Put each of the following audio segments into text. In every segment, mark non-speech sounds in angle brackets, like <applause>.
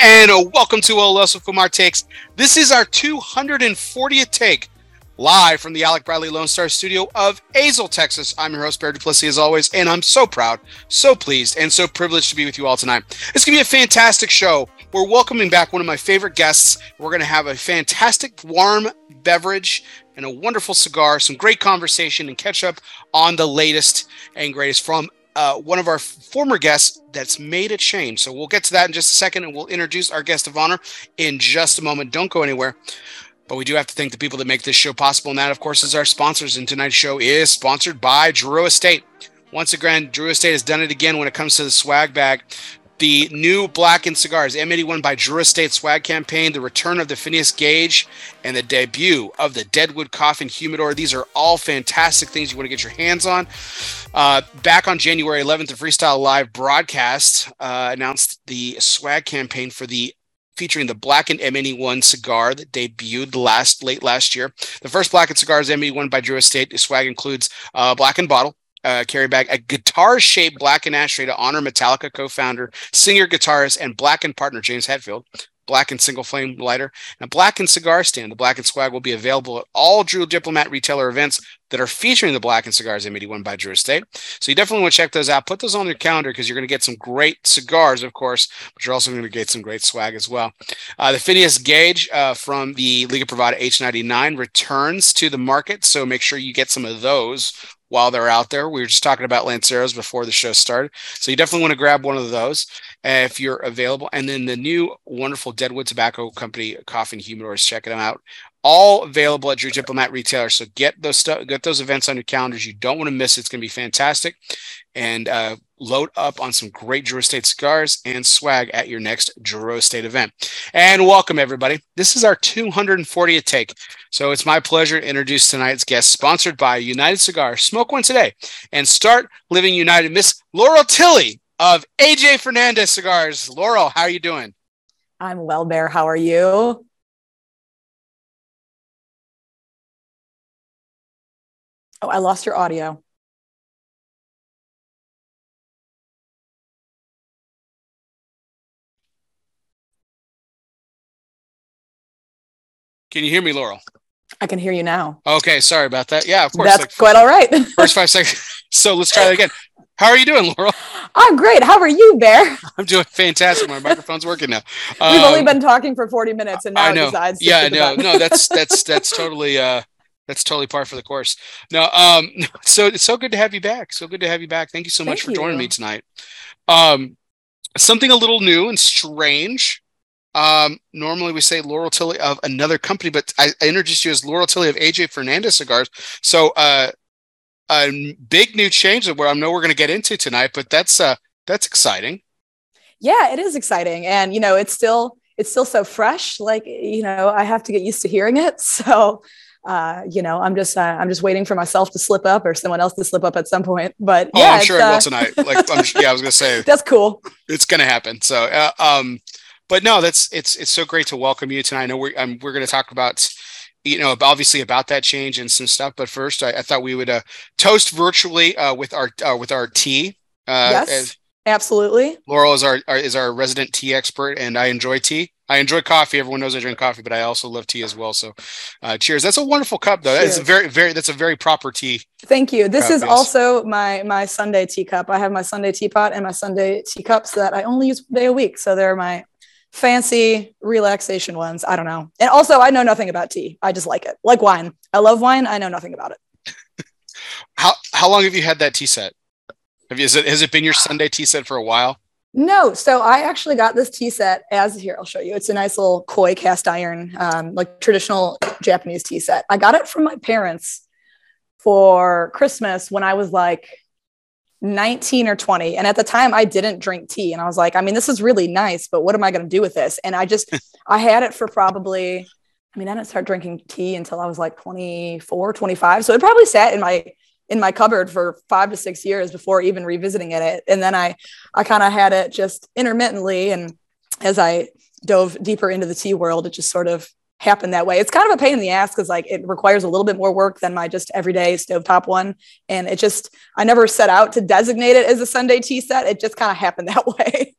And welcome to Olesso Kumar Takes. This is our 240th take live from the Alec Bradley Lone Star studio of Azle, Texas. I'm your host, Bear Duplessis, as always, and I'm so proud, so pleased, and so privileged to be with you all tonight. It's going to be a fantastic show. We're welcoming back one of my favorite guests. We're going to have a fantastic warm beverage and a wonderful cigar, some great conversation, and catch up on the latest and greatest from uh, one of our former guests that's made a change. So we'll get to that in just a second, and we'll introduce our guest of honor in just a moment. Don't go anywhere. But we do have to thank the people that make this show possible, and that, of course, is our sponsors. And tonight's show is sponsored by Drew Estate. Once again, Drew Estate has done it again when it comes to the swag bag the new Blackened Cigars M81 by Drew Estate swag campaign, the return of the Phineas Gage, and the debut of the Deadwood Coffin Humidor. These are all fantastic things you want to get your hands on. Uh, back on January 11th, the Freestyle Live broadcast uh, announced the swag campaign for the featuring the Blackened M81 cigar that debuted last late last year. The first Blackened cigar is M81 by Drew Estate. Swag includes a Blackened bottle, uh, carry bag, a guitar shaped blackened ashtray to honor Metallica co founder, singer, guitarist, and Blackened partner James Hetfield. Blackened single flame lighter, and a Blackened cigar stand. The Blackened swag will be available at all Drew Diplomat retailer events that are featuring the Blackened cigars M81 by Drew Estate. So you definitely want to check those out. Put those on your calendar because you're going to get some great cigars, of course, but you're also going to get some great swag as well. Uh, the Phineas Gage uh, from the Liga Privada H99 returns to the market, so make sure you get some of those while they're out there. We were just talking about Lanceros before the show started. So you definitely want to grab one of those uh, if you're available. And then the new wonderful Deadwood Tobacco Company Coffin Humidors, check them out. All available at Drew Diplomat Retailer. So get those stuff, get those events on your calendars. You don't want to miss it. It's going to be fantastic. And uh, load up on some great Drew Estate cigars and swag at your next Drew Estate event. And welcome, everybody. This is our 240th take. So it's my pleasure to introduce tonight's guest, sponsored by United Cigar. Smoke one today and start living united. Miss Laurel Tilley of AJ Fernandez Cigars. Laurel, how are you doing? I'm well, Bear. How are you? Oh, I lost your audio. Can you hear me, Laurel? I can hear you now. Okay, sorry about that. Yeah, of course. That's like, quite all right. <laughs> first five seconds. <laughs> So let's try that again. How are you doing, Laurel? I'm great. How are you, Bear? <laughs> I'm doing fantastic. My microphone's working now. We've um, only been talking for 40 minutes, and now I know. decides. Yeah, no, no, that's that's that's totally uh that's totally par for the course. No, um, so it's so good to have you back. So good to have you back. Thank you so much Thank for joining me tonight. Um, something a little new and strange um, normally we say Laurel Tilley of another company, but I, I introduced you as Laurel Tilley of AJ Fernandez Cigars. So uh, a big new change that where I know we're going to get into tonight, but that's uh, that's exciting. Yeah, it is exciting, and you know, it's still it's still so fresh. Like you know, I have to get used to hearing it. <laughs> So uh, you know, I'm just uh, I'm just waiting for myself to slip up or someone else to slip up at some point. But oh, yeah, I'm sure it will uh, tonight. Like, I'm, yeah, I was gonna say <laughs> that's cool. It's gonna happen. So, uh, um, but no, that's it's it's so great to welcome you tonight. I know we're um, we're going to talk about you know obviously about that change and some stuff. But first, I, I thought we would uh, toast virtually uh, with our uh, with our tea. Uh, yes, absolutely. Laurel is our, our, is our resident tea expert, and I enjoy tea. I enjoy coffee. Everyone knows I drink coffee, but I also love tea as well. So, uh, cheers. That's a wonderful cup, though. Cheers. It's very, very. That's a very proper tea. Thank you. This is yes. also my my Sunday teacup. I have my Sunday teapot and my Sunday teacups that I only use day a week. So they're my fancy relaxation ones. I don't know. And also, I know nothing about tea. I just like it, like wine. I love wine. I know nothing about it. <laughs> how how long have you had that tea set? Have you, is it, has it been your Sunday tea set for a while? No, so I actually got this tea set as here. I'll show you. It's a nice little koi cast iron, um, like traditional Japanese tea set. I got it from my parents for Christmas when I was like 19 or 20. And at the time, I didn't drink tea. And I was like, I mean, this is really nice, but what am I going to do with this? And I just, <laughs> I had it for probably, I mean, I didn't start drinking tea until I was like 24, 25. So it probably sat in my, in my cupboard for five to six years before even revisiting it. And then I, I kind of had it just intermittently. And as I dove deeper into the tea world, it just sort of happen that way. It's kind of a pain in the ass because like it requires a little bit more work than my just everyday stovetop one. And it just I never set out to designate it as a Sunday tea set. It just kind of happened <laughs> that way.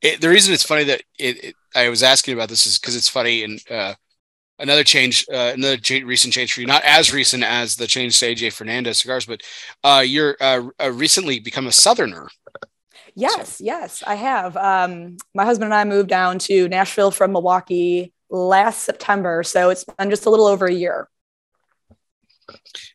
it, the reason it's funny that it, it I was asking about this is because it's funny and uh, another change, uh, another recent change for you, not as recent as the change to AJ Fernandez cigars, but uh, you're uh, uh, recently become a Southerner. Yes, yes, I have. Um, my husband and I moved down to Nashville from Milwaukee last September, so it's been just a little over a year.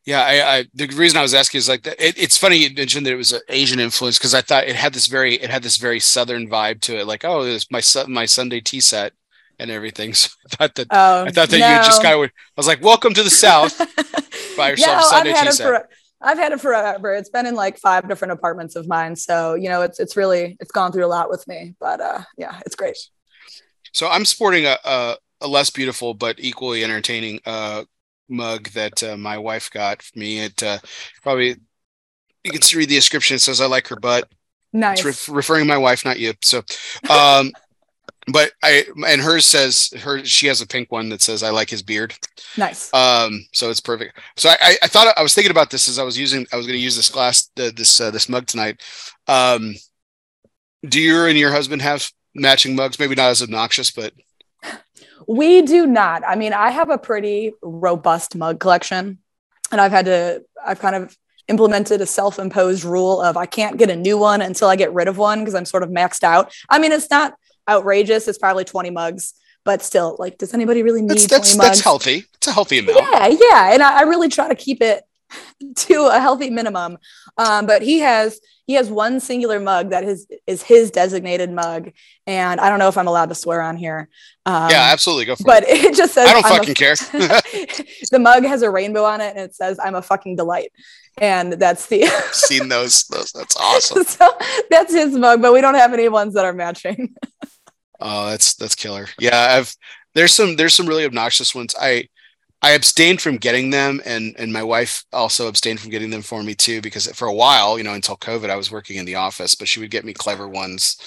Yeah, I, I the reason I was asking is like that. It, it's funny you mentioned that it was an Asian influence because I thought it had this very it had this very Southern vibe to it. Like, oh, it's my my Sunday tea set and everything. <laughs> So I thought that oh, I thought that no. you just kind of. I was like, welcome to the South. <laughs> Buy yourself yeah, Sunday I've had tea set. For, I've had it forever. It's been in like five different apartments of mine. So you know, it's it's really it's gone through a lot with me. But uh, yeah, it's great. So I'm sporting a, a, a less beautiful but equally entertaining uh, mug that uh, my wife got for me. It uh, probably you can read the description. It says I like her butt. Nice. It's re- referring to my wife, not you. So, um, but I and hers says her she has a pink one that says I like his beard. Nice. Um, so it's perfect. So I, I thought I was thinking about this as I was using I was going to use this glass uh, this uh, this mug tonight. Um, do you and your husband have matching mugs? Maybe not as obnoxious, but we do not. I mean, I have a pretty robust mug collection, and I've had to, I've kind of implemented a self imposed rule of I can't get a new one until I get rid of one because I'm sort of maxed out. I mean, it's not outrageous, it's probably 20 mugs. But still, like, does anybody really need that's, that's, 20 mugs? That's healthy. It's a healthy amount. Yeah, yeah. And I, I really try to keep it <laughs> to a healthy minimum. Um, but he has he has one singular mug that is is his designated mug, and I don't know if I'm allowed to swear on here. Um, yeah, absolutely, go for but it. But <laughs> it just says I don't fucking a, care. <laughs> the mug has a rainbow on it, and it says "I'm a fucking delight," and that's the. seen those. Those that's awesome. so that's his mug, but we don't have any ones that are matching. oh, that's that's killer. Yeah, I've there's some there's some really obnoxious ones. I I abstained from getting them, and and my wife also abstained from getting them for me too, because for a while, you know, until COVID, I was working in the office, but she would get me clever ones.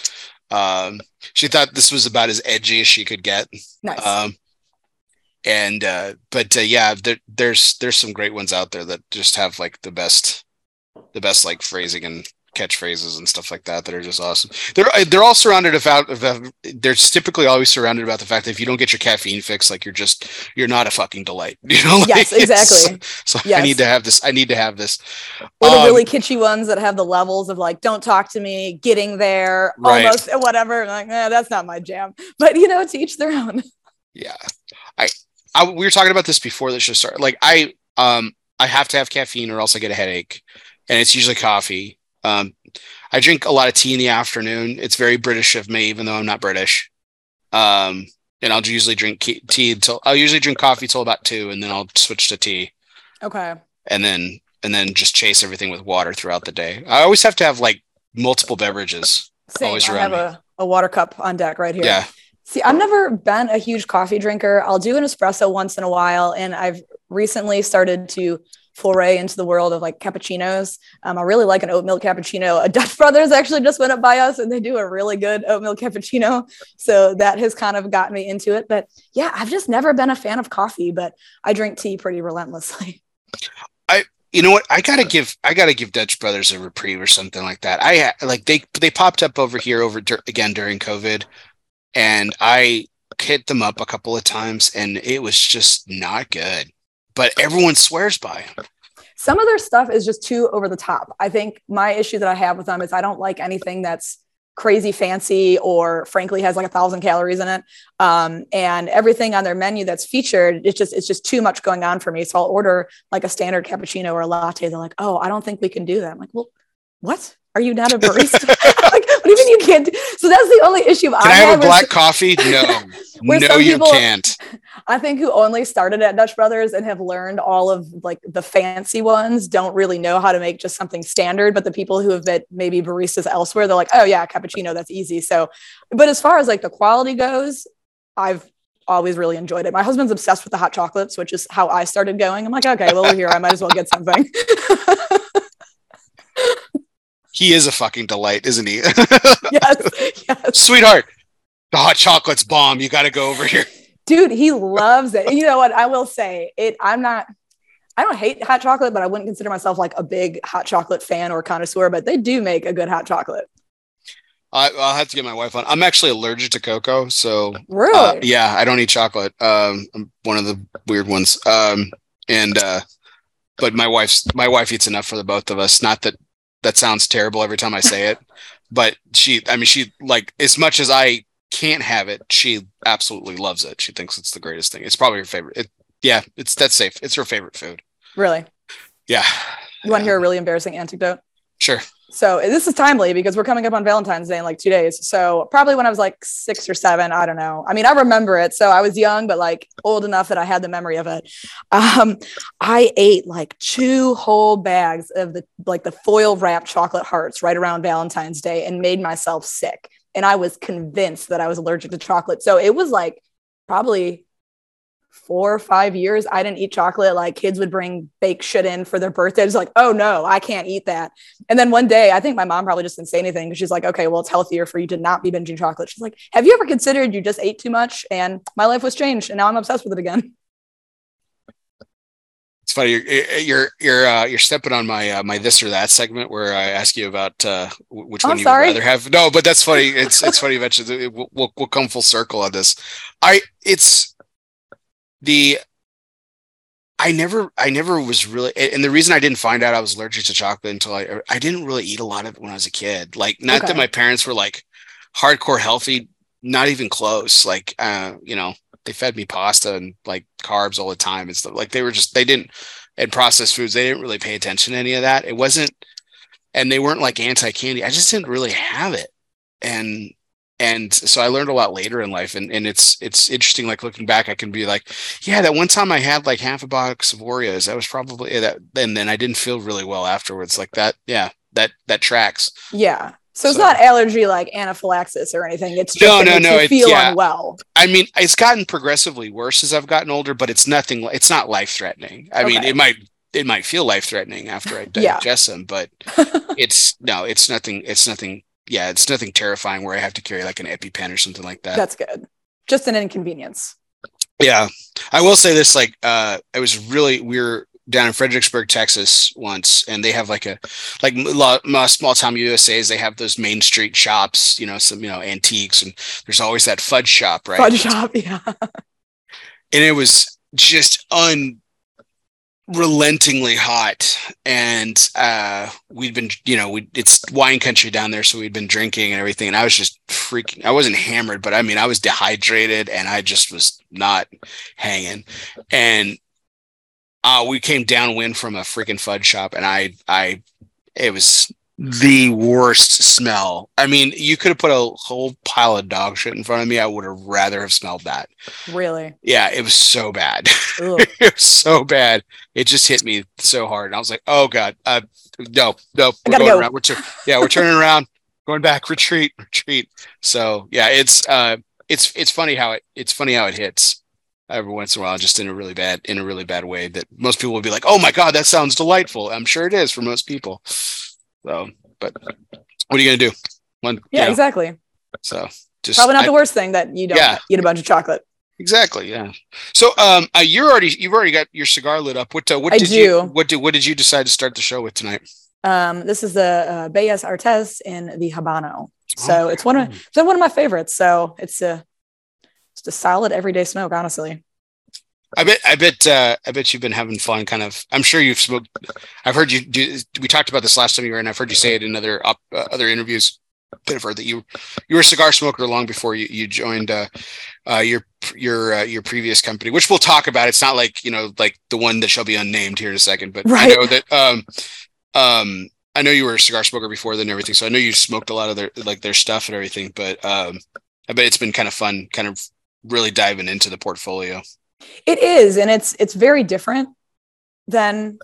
Um, she thought this was about as edgy as she could get. Nice. Um, and uh, but uh, yeah, there, there's there's some great ones out there that just have like the best, the best like phrasing and catchphrases and stuff like that that are just awesome. They're uh, they're all surrounded about they're typically always surrounded about the fact that if you don't get your caffeine fix, like you're just you're not a fucking delight. <laughs> You know? Like, yes, exactly. So, yes. I need to have this. I need to have this. Or the um, really kitschy ones that have the levels of like, don't talk to me, getting there, right. almost whatever. Like, eh, that's not my jam. <laughs> But you know, to each their own. <laughs> Yeah, I, I we were talking about this before the show started. Like I um I have to have caffeine or else I get a headache, and it's usually coffee um, I drink a lot of tea in the afternoon. It's very British of me, even though I'm not British. Um, and I'll usually drink tea until I'll usually drink coffee till about two, and then I'll switch to tea. Okay. And then and then just chase everything with water throughout the day. I always have to have like multiple beverages. Same. Always I have me. a, a water cup on deck right here. Yeah. See, I've never been a huge coffee drinker. I'll do an espresso once in a while, and I've recently started to foray into the world of like cappuccinos. Um, I really like an oat milk cappuccino. A Dutch <laughs> Brothers actually just went up by us and they do a really good oat milk cappuccino. So that has kind of gotten me into it. But yeah, I've just never been a fan of coffee, but I drink tea pretty relentlessly. <laughs> I you know what? I gotta give I gotta give Dutch Brothers a reprieve or something like that. I like they they popped up over here over again during COVID, and I hit them up a couple of times, and it was just not good but everyone swears by. Some of their stuff is just too over the top. I think my issue that I have with them is I don't like anything that's crazy fancy or frankly has like a thousand calories in it. Um, and everything on their menu that's featured it's just it's just too much going on for me. So i'll order like a standard cappuccino or a latte. They're like oh i don't think we can do that. I'm like well what are you not a <laughs> barista? <laughs> like, what do you mean you can't? Do? So that's the only issue. Can I, I have a black coffee? No, <laughs> no, you people, can't. I think who only started at Dutch Brothers and have learned all of like the fancy ones don't really know how to make just something standard. But the people who have been maybe baristas elsewhere, they're like, oh yeah, cappuccino, that's easy. So, but as far as like the quality goes, I've always really enjoyed it. My husband's obsessed with the hot chocolates, which is how I started going. I'm like, okay, well, we're here. I might as well get something. He is a fucking delight, isn't he? <laughs> yes, yes. Sweetheart, the hot chocolate's bomb. You got to go over here. Dude, he loves it. And you know what? I will say it. I'm not. I don't hate hot chocolate, but I wouldn't consider myself like a big hot chocolate fan or connoisseur. But they do make a good hot chocolate. I, will have to get my wife on. I'm actually allergic to cocoa, so really, uh, yeah, I don't eat chocolate. Um, I'm one of the weird ones. Um, and uh, but my wife's my wife eats enough for the both of us. Not that that sounds terrible every time I say it, <laughs> but she, I mean, she like as much as I can't have it, she absolutely loves it. She thinks it's the greatest thing. It's probably her favorite. It, yeah, it's that's safe. It's her favorite food. Really? Yeah. You want to hear a really embarrassing anecdote? Sure. So this is timely because we're coming up on Valentine's Day in like two days. So probably when I was like six or seven, I don't know. I mean, I remember it. So I was young, but like old enough that I had the memory of it. Um, I ate like two whole bags of the like the foil wrapped chocolate hearts right around Valentine's Day and made myself sick. And I was convinced that I was allergic to chocolate. So it was like probably four or five years, I didn't eat chocolate. Like kids would bring baked shit in for their birthdays. Like, oh no, I can't eat that. And then one day, I think my mom probably just didn't say anything because she's like, okay, well, it's healthier for you to not be binging chocolate. She's like, have you ever considered you just ate too much? And my life was changed, and now I'm obsessed with it again. <laughs> It's funny you're you're you're, uh, you're stepping on my uh, my this or that segment where I ask you about uh, which Oh, one I'm you sorry. would rather have. No, but that's funny. It's it's funny you mentioned it. We'll, we'll we'll come full circle on this. I it's the I never I never was really and the reason I didn't find out I was allergic to chocolate until I I didn't really eat a lot of it when I was a kid. Like not Okay. that my parents were like hardcore healthy, not even close. Like uh, you know, they fed me pasta and like carbs all the time and stuff. Like they were just they didn't and processed foods, they didn't really pay attention to any of that. It wasn't and they weren't like anti candy. I just didn't really have it. And and so I learned a lot later in life, and, and it's it's interesting. Like looking back, I can be like, yeah, that one time I had like half a box of Oreos. That was probably yeah, that. And then I didn't feel really well afterwards. Like that, yeah, that that tracks. Yeah. So it's not allergy like anaphylaxis or anything. It's just No, no, no, you it- feel yeah. unwell. I mean, it's gotten progressively worse as I've gotten older, but it's nothing. It's not life threatening. I mean, it might it might feel life threatening after I Yeah. digest them, but <laughs> it's no, it's nothing. It's nothing. Yeah, it's nothing terrifying where I have to carry like an EpiPen or something like that. That's good. Just an inconvenience. Yeah, I will say this: like, uh, I was really we were down in Fredericksburg, Texas, once, and they have like a like small town USA's. They have those main street shops, you know, some you know antiques, and there's always that fudge shop, right? Fudge shop. <laughs> Yeah. and it was just unrelentingly hot and uh we'd been you know we it's wine country down there so we'd been drinking and everything and i was just freaking i wasn't hammered but i mean i was dehydrated and i just was not hanging. And uh we came downwind from a freaking fudge shop and i i it was the worst smell i mean you could have put a whole pile of dog shit in front of me i would have rather have smelled that Really. yeah it was so bad <laughs> it was so bad. It just hit me so hard. And I was like, oh God, uh, no, no, we're going go. around. We're yeah, we're turning around, going back, retreat, retreat. So yeah, it's uh it's it's funny how it it's funny how it hits every once in a while, just in a really bad in a really bad way that most people will be like, oh my God, that sounds delightful. I'm sure it is for most people. So, but what are you gonna do? One, Yeah, you know, exactly. so just Probably not I- the worst thing that you don't Yeah. eat a bunch of chocolate. Exactly. Yeah. So, um, uh, you're already you've already got your cigar lit up. What uh, what I did do. you what did what did you decide to start the show with tonight? Um, this is the uh, Bellas Artes in the Habano. So Oh, it's one of it's one of my favorites. So it's a just a solid everyday smoke, honestly. I bet I bet uh, I bet you've been having fun. Kind of. I'm sure you've smoked. I've heard you do. We talked about this last time you were in. I've heard you say it in other up, uh, other interviews. I've heard that you you were a cigar smoker long before you you joined uh, uh, your your uh, your previous company, which we'll talk about. It's not like you know like the one that shall be unnamed here in a second, but I know that um um I know you were a cigar smoker before then and everything, so I know you smoked a lot of their like their stuff and everything. But um, I bet it's been kind of fun, kind of really diving into the portfolio. It is, and it's it's very different than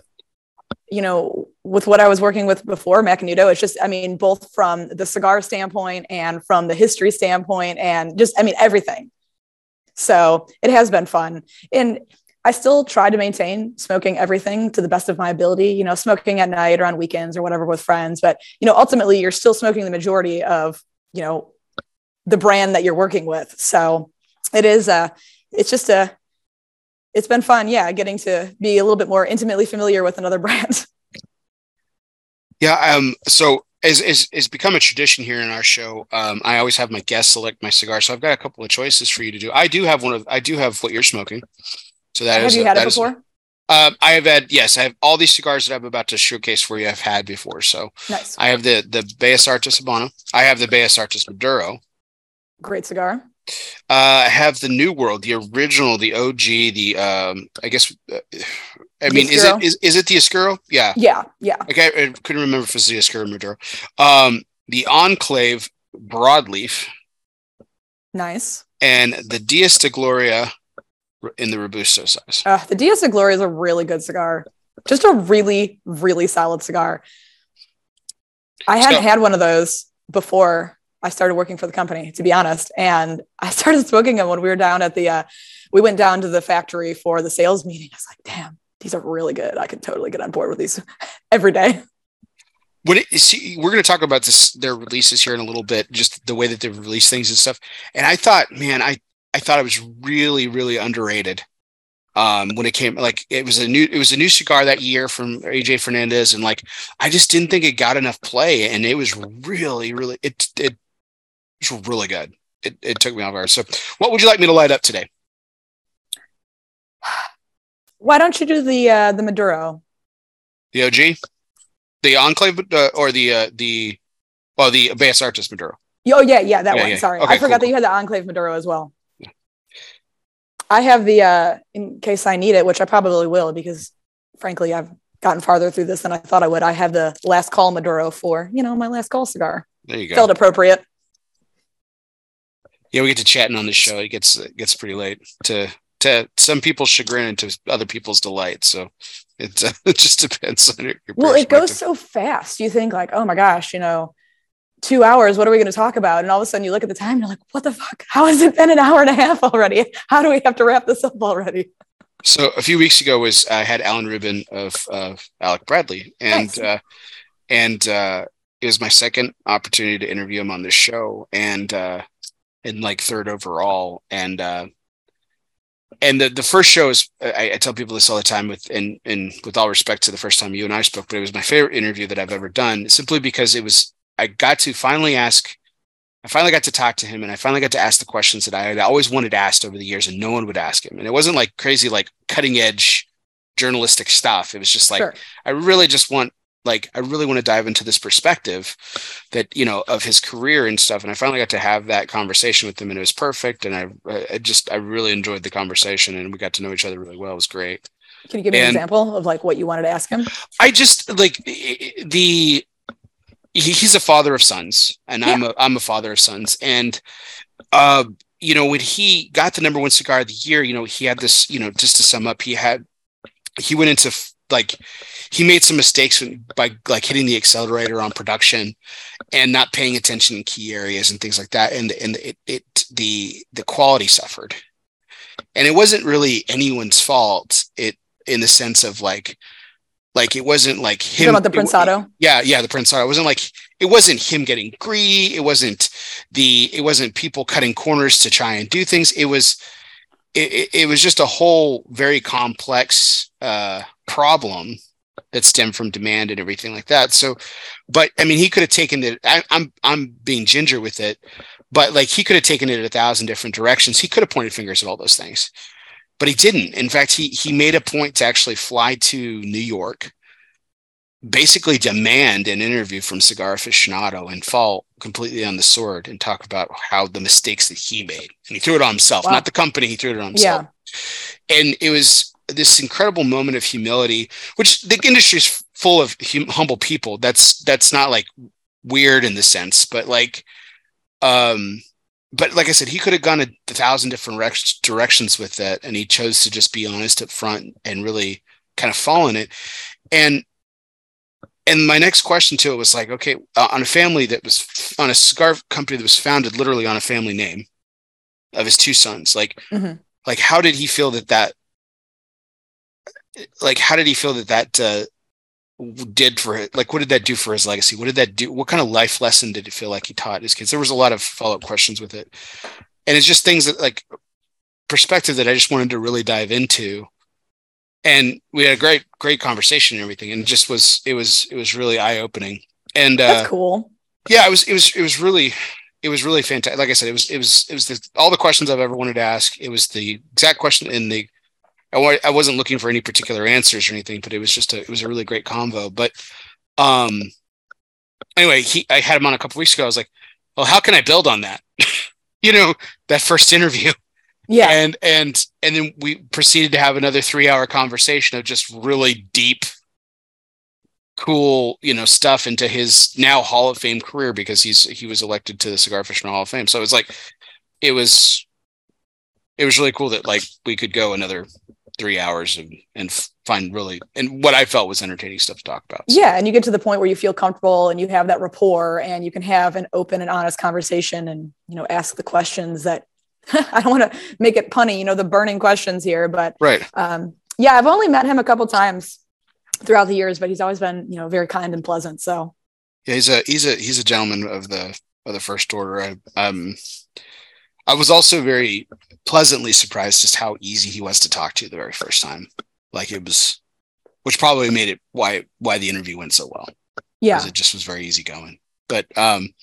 you know with what I was working with before Macanudo. It's just, I mean, both from the cigar standpoint and from the history standpoint, and just, I mean, everything. So it has been fun, and I still try to maintain smoking everything to the best of my ability. You know, smoking at night or on weekends or whatever with friends, but you know, ultimately, you're still smoking the majority of you know the brand that you're working with. So it is a, it's just a it's been fun yeah getting to be a little bit more intimately familiar with another <laughs> brand Yeah. Um. So as is is become a tradition here in our show. Um, I always have my guests select my cigar, so I've got a couple of choices for you to do. I do have one of I do have what you're smoking. So that have is you had it that is- before? um, I have had yes, I have all these cigars that I'm about to showcase for you. I've had before. So Nice. I have the the Bellas Artes Habano. I have the Bellas Artes Maduro. Great cigar. Uh, I have the New World, the original, the OG, the um. I guess. Uh, I mean, is it is, is it the Oscuro? Yeah. Yeah, yeah. Okay, I couldn't remember if it's the Oscuro or Maduro. Um, the Enclave Broadleaf Nice. and the Dias de Gloria in the Robusto size. Uh, the Dias de Gloria is a really good cigar. Just a really, really solid cigar. I hadn't So- had one of those before I started working for the company, to be honest. And I started smoking them when we were down at the, uh, we went down to the factory for the sales meeting. I was like, damn, these are really good. I could totally get on board with these <laughs> every day. it see, we're going to talk about this their releases here in a little bit just the way that they release things and stuff and i thought man i i thought it was really really underrated um when it came like it was a new it was a new cigar that year from aj fernandez and like i just didn't think it got enough play and it was really really it it was really good it, it took me off guard so what would you like me to light up today Why don't you do the, uh, the Maduro? the og the enclave uh, or the uh the well the Bellas Artes maduro Oh yeah, yeah, that Yeah, one. yeah. Sorry, Okay, I forgot cool, that you had the Enclave Maduro as well. I have the uh, in case I need it, which I probably will because, frankly, I've gotten farther through this than I thought I would. I have the Last Call Maduro for you know my Last Call cigar. there you go Felt appropriate. Yeah, we get to chatting on the show. It gets it gets pretty late to to some people's chagrin and to other people's delight. So it, uh, <laughs> it just depends on your, your Well, it goes so fast. You think like, oh my gosh, you know, two hours. What are we going to talk about? And all of a sudden, you look at the time. And you're like, what the fuck? How has it been an hour and a half already? How do we have to wrap this up already? So a few weeks ago was I had Alan Rubin of of Alec Bradley, and Nice. uh, and uh, it was my second opportunity to interview him on this show, and uh, and like third overall, and uh, and the the first show is I, I tell people this all the time with and and with all respect to the first time you and I spoke, but it was my favorite interview that I've ever done, simply because it was I got to finally ask. I finally got to talk to him and I finally got to ask the questions that I had always wanted asked over the years and no one would ask him. And it wasn't like crazy, like cutting edge journalistic stuff. It was just like, sure. I really just want, like, I really want to dive into this perspective that, you know, of his career and stuff. And I finally got to have that conversation with him and it was perfect. And I, I just, I really enjoyed the conversation and we got to know each other really well. It was great. Can you give me an example of like what you wanted to ask him? I just like the he's a father of sons, and I'm a I'm a father of sons, and uh, you know when he got the number one cigar of the year, you know he had this, you know, just to sum up, he had he went into like he made some mistakes by like hitting the accelerator on production and not paying attention in key areas and things like that, and and it it the the quality suffered, and it wasn't really anyone's fault. It in the sense of like like it wasn't like him about the Prensado? yeah yeah the prince it wasn't like it wasn't him getting greedy. It wasn't the it wasn't people cutting corners to try and do things. It was it, it, it was just a whole very complex uh problem that stemmed from demand and everything like that so but i mean he could have taken it I, i'm i'm being ginger with it but like he could have taken it a thousand different directions he could have pointed fingers at all those things but he didn't in fact he he made a point to actually fly to new york basically demand an interview from Cigar Aficionado and fall completely on the sword and talk about how the mistakes that he made. And he threw it on himself, Wow. not the company, he threw it on himself. And it was this incredible moment of humility, which the industry is full of hum- humble people. That's that's not like weird in the sense, but like um but like I said, he could have gone a, thousand different rec- directions with that, and he chose to just be honest up front and really kind of fall in it. And and my next question to it was like, okay, uh, on a family that was on a scarf company that was founded literally on a family name of his two sons, like, Mhm. like how did he feel that that, like, how did he feel that that uh, did for it? Like, what did that do for his legacy? What did that do? What kind of life lesson did it feel like he taught his kids? There was a lot of follow up questions with it, and it's just things that like perspective that I just wanted to really dive into and we had a great great conversation and everything and it just was it was it was really eye-opening and That's uh, cool. Yeah, it was it was it was really it was really fantastic. Like I said, it was it was it was the, all the questions I've ever wanted to ask. It was the exact question in the. I, I wasn't looking for any particular answers or anything, but it was just a it was a really great convo. But um, anyway, he I had him on a couple weeks ago. I was like, well, how can I build on that? <laughs> you know, that first interview. Yeah. And and and then we proceeded to have another three hour conversation of just really deep cool, you know, stuff into his now Hall of Fame career because he's he was elected to the Cigar Fisherman Hall of Fame. So it was like it was it was really cool that like we could go another three hours and and find really and what I felt was entertaining stuff to talk about. So. Yeah, and you get to the point where you feel comfortable and you have that rapport and you can have an open and honest conversation and you know ask the questions that <laughs> I don't want to make it punny, you know, the burning questions here, but right. Um, yeah, I've only met him a couple times throughout the years, but he's always been, you know, very kind and pleasant. So yeah, he's a he's a he's a gentleman of the of the first order. I um I was also very pleasantly surprised just how easy he was to talk to the very first time. Like it was which probably made it why why the interview went so well. Yeah. It just was very easy going. But um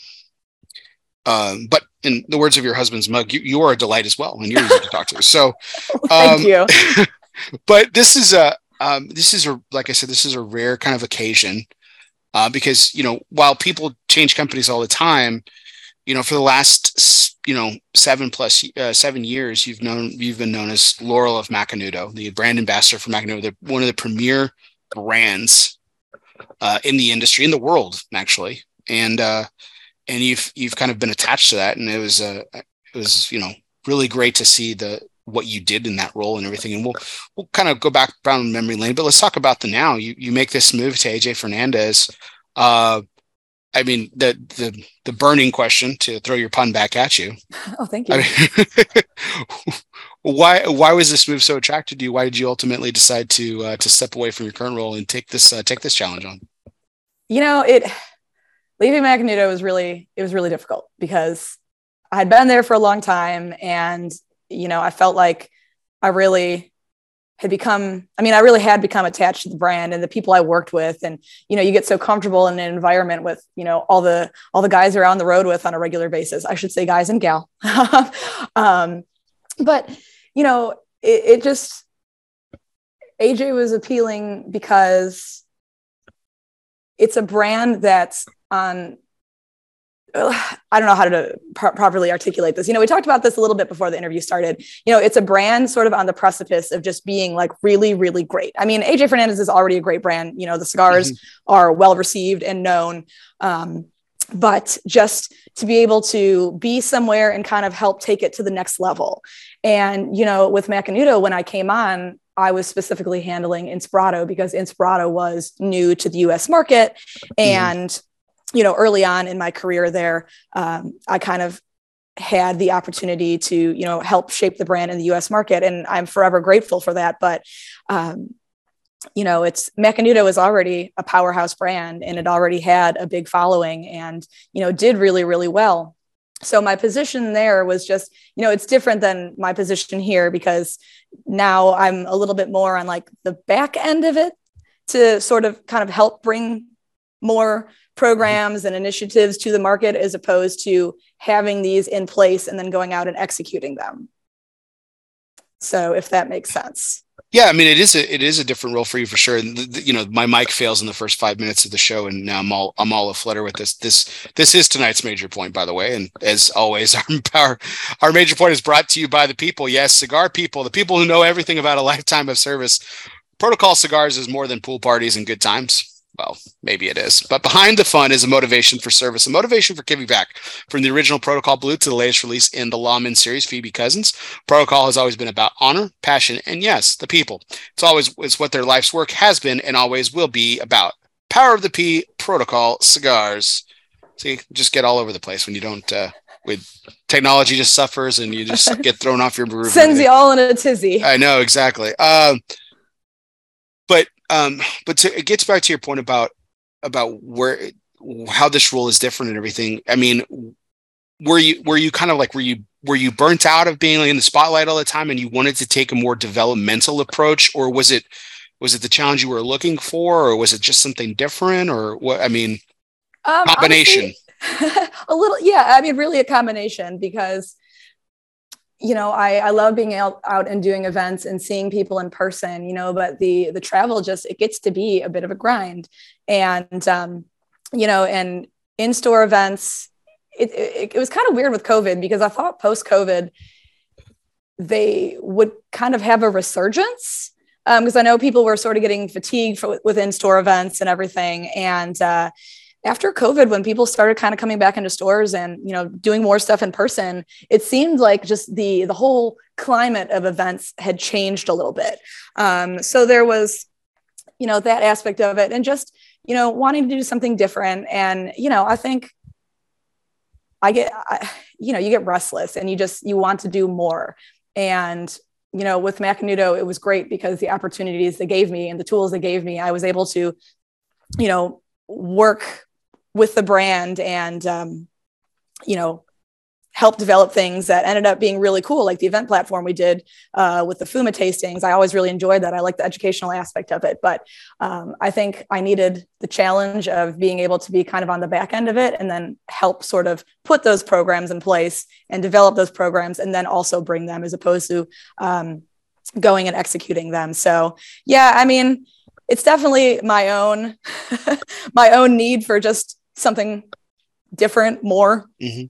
um, but in the words of your husband's mug, you, you are a delight as well, and you're easy to talk to. So, <laughs> um, thank you. <laughs> but this is a um, this is a like I said, this is a rare kind of occasion uh, because you know while people change companies all the time, you know for the last you know seven plus uh, seven years, you've known you've been known as Laurel of Macanudo, the brand ambassador for Macanudo, the, one of the premier brands uh, in the industry in the world actually, and uh, and you've you've kind of been attached to that, and it was uh, it was you know really great to see the what you did in that role and everything. And we'll we'll kind of go back down memory lane, but let's talk about the now. You you make this move to AJ Fernandez. Uh, I mean the the the burning question to throw your pun back at you. <laughs> Oh, thank you. I mean, <laughs> why why was this move so attractive to you? Why did you ultimately decide to uh, to step away from your current role and take this uh, take this challenge on? You know, it leaving Macanudo was really it was really difficult because I had been there for a long time and you know, I felt like I really had become i mean i really had become attached to the brand and the people i worked with. And you know you get so comfortable in an environment with you know all the all the guys on the road with on a regular basis. I should say guys and gal. <laughs> Um, but you know it, it just aj was appealing because it's a brand that's on I don't know how to pro- properly articulate this. You know, we talked about this a little bit before the interview started. You know, it's a brand sort of on the precipice of just being like really, really great. I mean, AJ Fernandez is already a great brand. You know, the cigars mm-hmm. are well received and known. Um, but just to be able to be somewhere and kind of help take it to the next level. And, you know, with Macanudo, when I came on, I was specifically handling Inspirado because Inspirado was new to the US market. Mm-hmm. And mm-hmm you know, early on in my career there, um, I kind of had the opportunity to, you know, help shape the brand in the U.S. market, and I'm forever grateful for that. But, um, you know, it's Macanudo is already a powerhouse brand, and it already had a big following, and you know, did really, really well. So my position there was just, you know, it's different than my position here because now I'm a little bit more on like the back end of it to sort of kind of help bring more programs and initiatives to the market as opposed to having these in place and then going out and executing them. So if that makes sense. Yeah, I mean it is a it is a different role for you for sure. And the, the, you know, my mic fails in the first five minutes of the show, and now I'm all I'm all aflutter with this. This this is tonight's major point, by the way. And as always, <laughs> our our, our major point is brought to you by the people. Yes, cigar people, the people who know everything about a lifetime of service. Protocol Cigars is more than pool parties and good times well, maybe it is. But behind the fun is a motivation for service, a motivation for giving back. From the original Protocol Blue to the latest release in the Lawman series, Phoebe Cousins, Protocol has always been about honor, passion, and yes, the people. It's always it's what their life's work has been and always will be about. Power of the P, Protocol Cigars. See, just get all over the place when you don't. Uh, with technology just suffers and you just get thrown off your <laughs> roof. Sends you all in a tizzy. I know exactly. Um, but um, but to, it gets back to your point about about where how this role is different and everything. I mean, were you were you kind of like were you were you burnt out of being in the spotlight all the time and you wanted to take a more developmental approach, or was it was it the challenge you were looking for, or was it just something different, or what? I mean, Um, Combination. honestly, <laughs> a little, yeah. I mean, really a combination because, you know, I, I love being out, out and doing events and seeing people in person, you know, but the the travel just it gets to be a bit of a grind. And um, you know, and in-store events, it, it, it was kind of weird with COVID because I thought post-COVID they would kind of have a resurgence because um, I know people were sort of getting fatigued for, with in-store events and everything. And uh, after COVID, when people started kind of coming back into stores and you know doing more stuff in person, it seemed like just the the whole climate of events had changed a little bit. Um, so there was, you know, that aspect of it, and just you know wanting to do something different. And you know, I think I get, I, you know, you get restless and you just you want to do more. And you know, with Macanudo, it was great because the opportunities they gave me and the tools they gave me, I was able to, you know, work with the brand and, um, you know, help develop things that ended up being really cool, like the event platform we did uh, with the Fuma tastings. I always really enjoyed that. I like the educational aspect of it, but um, I think I needed the challenge of being able to be kind of on the back end of it and then help sort of put those programs in place and develop those programs and then also bring them as opposed to um, going and executing them. So, yeah, I mean, it's definitely my own <laughs> my own need for just something different more mm-hmm.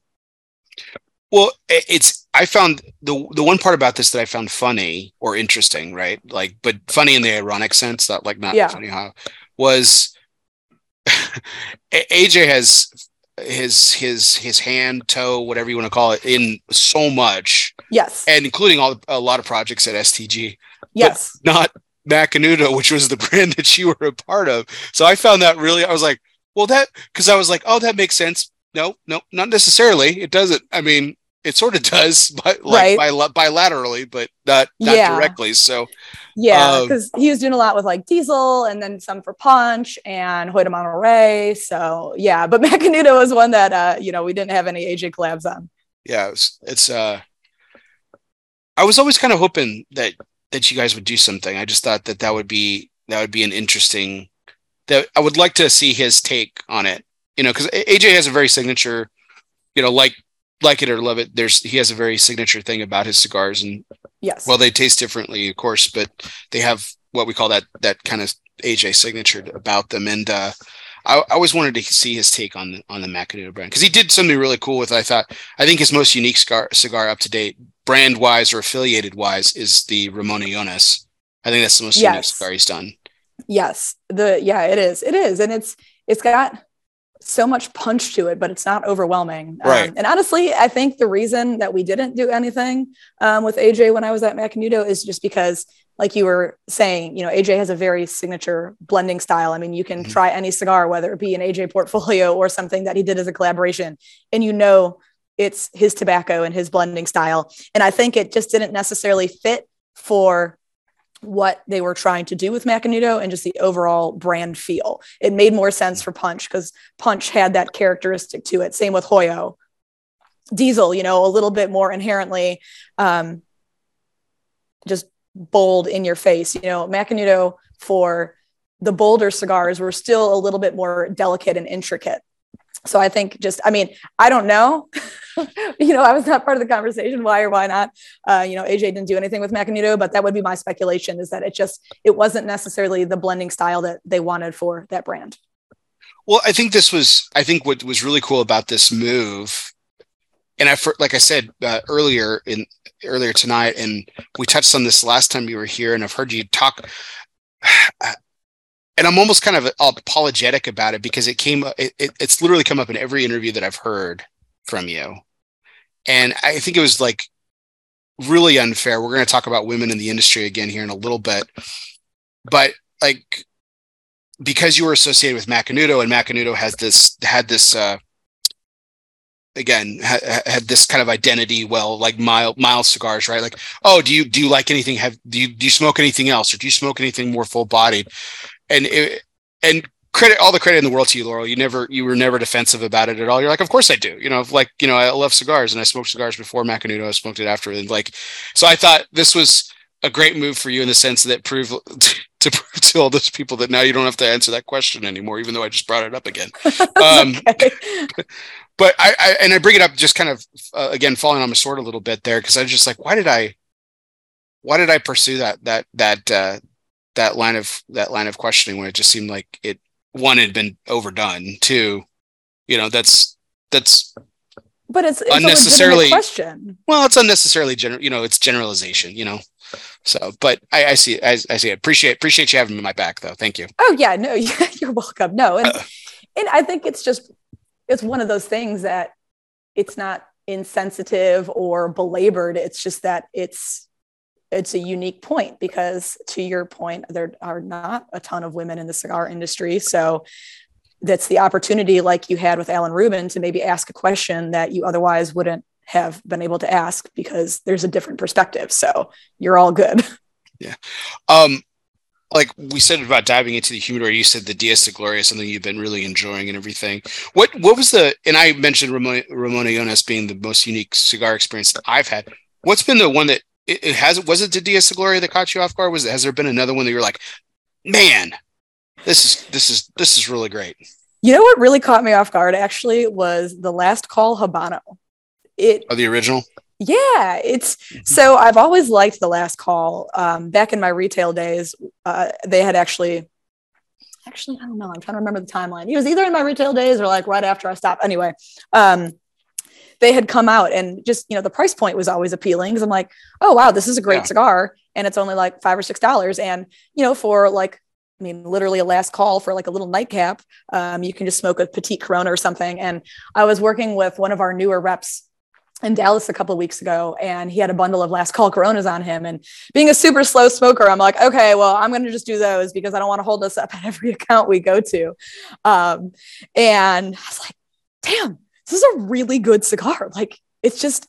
Well, it's I found the the one part about this that I found funny or interesting, right? Like, but funny in the ironic sense, that like not yeah. funny how was <laughs> AJ has his his his hand, toe, whatever you want to call it, in so much. Yes, and including all a lot of projects at STG. Yes, not Macanudo, which was the <laughs> brand that you were a part of. So I found that really, I was like, well, that because I was like, oh, that makes sense. No, no, not necessarily. It doesn't. I mean, it sort of does, <laughs> but like right. bilaterally, but not not yeah. directly. So yeah, because um, he was doing a lot with like Diesel and then some for Punch and Hoyo Monterrey. So yeah, but <laughs> Macanudo was one that uh, you know we didn't have any AJ collabs on. Yeah, it's, it's uh, I was always kind of hoping that that you guys would do something. I just thought that that would be that would be an interesting. That I would like to see his take on it. You know, because AJ has a very signature. You know, like like it or love it, there's he has a very signature thing about his cigars, and yes, well, they taste differently, of course, but they have what we call that that kind of AJ signature about them, and uh, I, I, always wanted to see his take on the on the Macanudo brand because he did something really cool with. It. I thought I think his most unique cigar, cigar up to date, brand wise or affiliated wise, is the Ramon Allones. I think that's the most yes. unique cigar he's done. Yes, the yeah, it is, it is, and it's it's got so much punch to it, but it's not overwhelming. Um, right. Um, and honestly, I think the reason that we didn't do anything um, with AJ when I was at Macanudo is just because, like you were saying, you know, AJ has a very signature blending style. I mean, you can mm-hmm. try any cigar, whether it be an AJ portfolio or something that he did as a collaboration, and you know it's his tobacco and his blending style. And I think it just didn't necessarily fit for what they were trying to do with Macanudo and just the overall brand feel. It made more sense for Punch because Punch had that characteristic to it. Same with Hoyo. Diesel, you know, a little bit more inherently um, just bold in your face. You know, Macanudo for the bolder cigars were still a little bit more delicate and intricate so I think just, I mean, I don't know. <laughs> you know, I was not part of the conversation. Why or why not? Uh, you know, AJ didn't do anything with Macanudo, but that would be my speculation is that it just, it wasn't necessarily the blending style that they wanted for that brand. Well, I think this was, I think what was really cool about this move, and I, like I said uh, earlier in earlier tonight, and we touched on this last time you were here, and I've heard you talk <sighs> and I'm almost kind of apologetic about it because it came it, it, it's literally come up in every interview that I've heard from you. And I think it was like really unfair. We're going to talk about women in the industry again here in a little bit. But like because you were associated with Macanudo and Macanudo has this had this uh again ha- had this kind of identity well like mild mild cigars right like oh do you do you like anything have do you do you smoke anything else or do you smoke anything more full bodied and it, and credit all the credit in the world to you, Laurel. You never you were never defensive about it at all. You're like, of course I do. You know, like you know, I love cigars and I smoked cigars before Macanudo. I smoked it after, and like, so I thought this was a great move for you in the sense that proved <laughs> to prove to all those people that now you don't have to answer that question anymore, even though I just brought it up again. <laughs> Um, <laughs> okay. but, but I, I, and I bring it up just kind of uh, again falling on my sword a little bit there because I was just like, why did I, why did I pursue that that that uh, that line of that line of questioning when it just seemed like it one had been overdone, two, you know, that's that's but it's, it's unnecessarily question. Well, it's unnecessarily general. You know, it's generalization. You know, so. But I, I see. I, I see. It. Appreciate appreciate you having me in my back, though. Thank you. Oh yeah, no, <laughs> you're welcome. No, and uh, and I think it's just it's one of those things that it's not insensitive or belabored. It's just that it's it's a unique point because to your point there are not a ton of women in the cigar industry. So that's the opportunity like you had with alan rubin to maybe ask a question that you otherwise wouldn't have been able to ask because there's a different perspective. So you're all good. <laughs> Yeah. Um like we said about diving into the humidor you said the dias de gloria is something you've been really enjoying and everything. What what was the and i mentioned ramona, Ramon Allones being the most unique cigar experience that i've had. What's been the one that it, it has was it the dias de gloria that caught you off guard was it, has there been another one that you're like man this is this is this is really great. You know what really caught me off guard actually was the last call Habano. It oh the original. Yeah, it's so I've always liked the last call. Um, back in my retail days, uh, they had actually, actually I don't know. I'm trying to remember the timeline. It was either in my retail days or like right after I stopped. Anyway, um, they had come out and just you know the price point was always appealing because I'm like, oh wow, this is a great yeah. cigar and it's only like five or six dollars and you know for like I mean, literally a last call for like a little nightcap. Um, you can just smoke a petite Corona or something. And I was working with one of our newer reps in Dallas a couple of weeks ago, and he had a bundle of last call Coronas on him. And being a super slow smoker, I'm like, okay, well, I'm going to just do those because I don't want to hold us up at every <laughs> account we go to. Um, and I was like, damn, this is a really good cigar. <laughs> Like, it's just,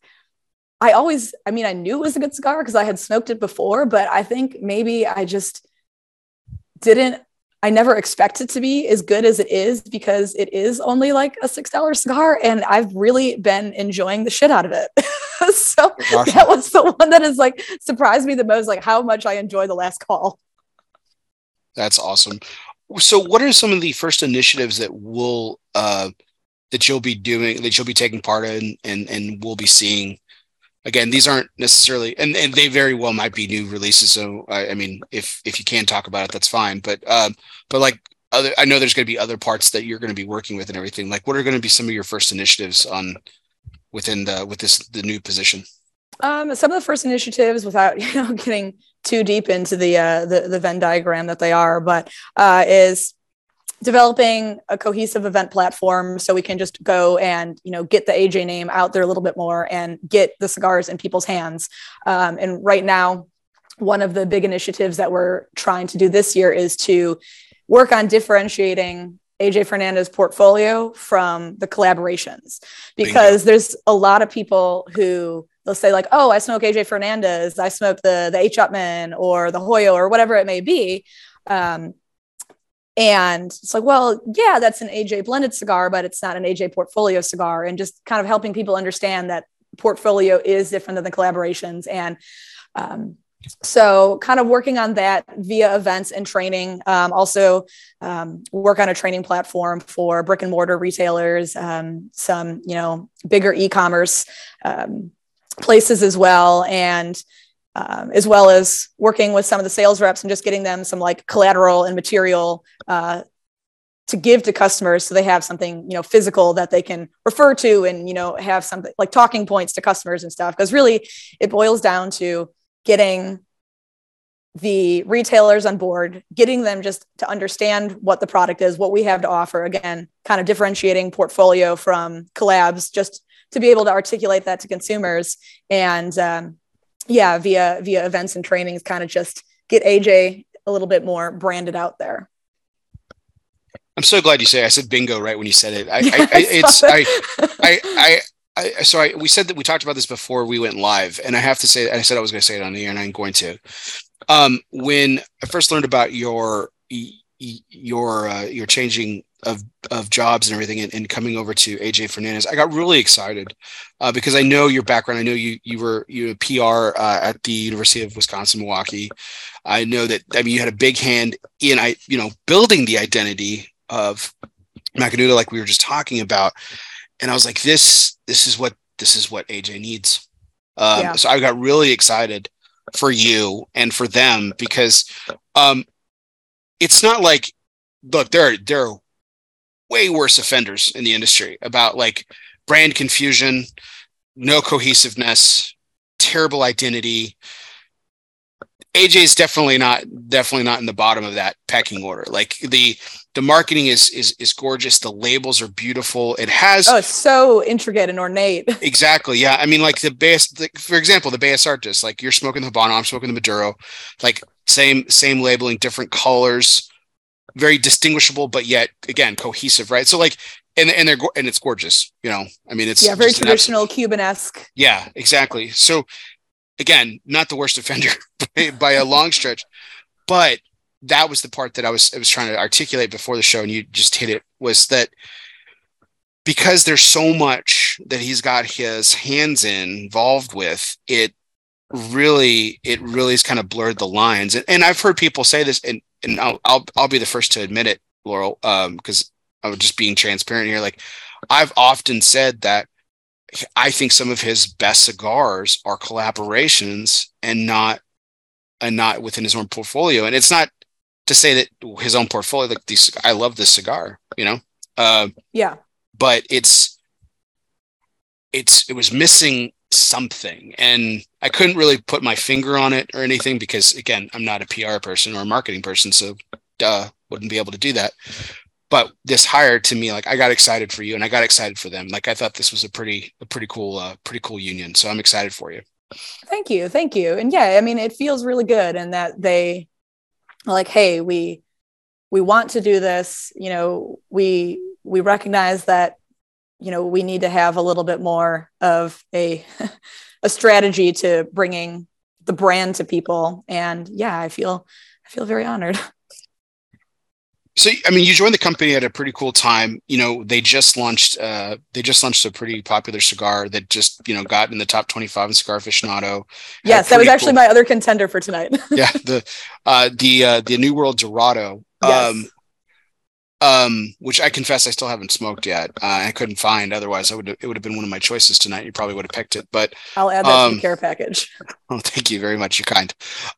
I always, I mean, I knew it was a good cigar because I had smoked it before, but I think maybe I just didn't I never expected it to be as good as it is because it is only like a six dollar cigar, and I've really been enjoying the shit out of it. <laughs> so awesome. that was the one that has like surprised me the most, like how much I enjoy the last call. That's awesome. So, what are some of the first initiatives that will uh, that you'll be doing that you'll be taking part in, and and we'll be seeing again, these aren't necessarily, and, and they very well might be new releases. So I, I mean, if if you can talk about it, that's fine. But um, but like other, I know there's going to be other parts that you're going to be working with and everything. Like, what are going to be some of your first initiatives on within the with this the new position? Um, some of the first initiatives, without <laughs> you know getting too deep into the uh, the, the Venn diagram that they are, but uh, is developing a cohesive event platform so we can just go and you know get the AJ name out there a little bit more and get the cigars in people's hands. Um, and right now, one of the big initiatives that we're trying to do this year is to work on differentiating AJ Fernandez portfolio from the collaborations because there's a lot of people who they'll say like, "Oh, I smoke AJ Fernandez, I smoke the the H. Upmann or the Hoyo or whatever it may be." Um, and it's like, well, yeah, that's an AJ blended cigar, but it's not an AJ portfolio cigar. And just kind of helping people understand that portfolio is different than the collaborations. And um, so, kind of working on that via events and training. Um, also, um, work on a training platform for brick and mortar retailers, um, some you know bigger e-commerce um, places as well, and um, as well as working with some of the sales reps and just getting them some like collateral and material uh, to give to customers so they have something you know physical that they can refer to and you know have something like talking points to customers and stuff. Because really it boils down to getting the retailers on board getting them just to understand what the product is what we have to offer. Again kind of differentiating portfolio from collabs just to be able to articulate that to consumers. And um, yeah, via via events and trainings, kind of just get AJ a little bit more branded out there. I'm so glad you say. I said bingo right when you said it. I, I, <laughs> I it's I, I, I, I, so I, we said that we talked about this before we went live, and I have to say, I said I was going to say it on the air, and I'm going to. Um, when I first learned about your your uh, your changing of of jobs and everything, and, and coming over to AJ Fernandez, I got really excited uh, because I know your background. I know you you were you were PR uh, at the University of Wisconsin Milwaukee. I know that I mean you had a big hand in I you know building the identity of Macanudo, like we were just talking about, and I was like, this this is what this is what AJ needs. Um, yeah. So I got really excited for you and for them because um, it's not like look there there are way worse offenders in the industry about like brand confusion, no cohesiveness, terrible identity. AJ is definitely not definitely not in the bottom of that pecking order. Like the the marketing is is is gorgeous. The labels are beautiful. It has oh, so intricate and ornate. <laughs> Exactly. Yeah. I mean, like the base, like, for example, the Bellas Artes. Like you're smoking the Habano, I'm smoking the Maduro. Like same same labeling, different colors, very distinguishable, but yet again cohesive, right? So like, and and they're and it's gorgeous. You know, I mean, it's yeah, very traditional Cuban esque. Yeah, exactly. So again, not the worst offender <laughs> by, by a long stretch, but that was the part that I was I was trying to articulate before the show, and you just hit it. Was that because there's so much that he's got his hands in involved with it really it really has kind of blurred the lines and, and i've heard people say this and and I'll, I'll i'll be the first to admit it laurel um because i'm just being transparent here like i've often said that i think some of his best cigars are collaborations and not and not within his own portfolio and it's not to say that his own portfolio, like these, I love this cigar, you know? Uh, yeah. But it's, it's, it was missing something. And I couldn't really put my finger on it or anything because, again, I'm not a PR person or a marketing person. So, duh, wouldn't be able to do that. But this hire to me, like I got excited for you and I got excited for them. Like I thought this was a pretty, a pretty cool, uh, pretty cool union. So I'm excited for you. Thank you. Thank you. And yeah, I mean, it feels really good and that they, like hey we we want to do this you know we we recognize that you know we need to have a little bit more of a <laughs> a strategy to bringing the brand to people. And yeah i feel i feel very honored. <laughs> So i mean you joined the company at a pretty cool time. You know they just launched uh they just launched a pretty popular cigar that just you know got in the top 25 in cigar aficionado. Yes that was actually cool, my other contender for tonight. <laughs> Yeah the uh the uh the new world dorado. Yes. um um which i confess i still haven't smoked yet. Uh, i couldn't find otherwise i would it would have been one of my choices tonight. You probably would have picked it but i'll add that um, to the care package. <laughs> Oh thank you very much. You're kind.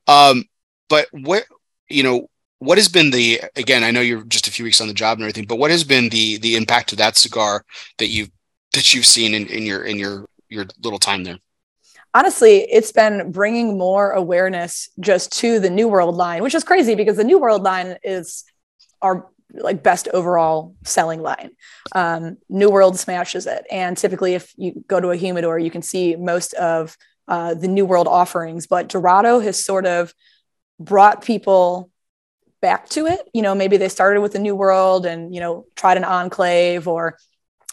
Um but what you know what has been the again i know you're just a few weeks on the job and everything but what has been the the impact of that cigar that you that you've seen in, in your in your your little time there? Honestly it's been bringing more awareness just to the new world line which is crazy because the new world line is our like best overall selling line um, new world smashes it and typically if you go to a humidor you can see most of uh, the new world offerings but dorado has sort of brought people back to it. You know, maybe they started with the New World and, you know, tried an enclave or,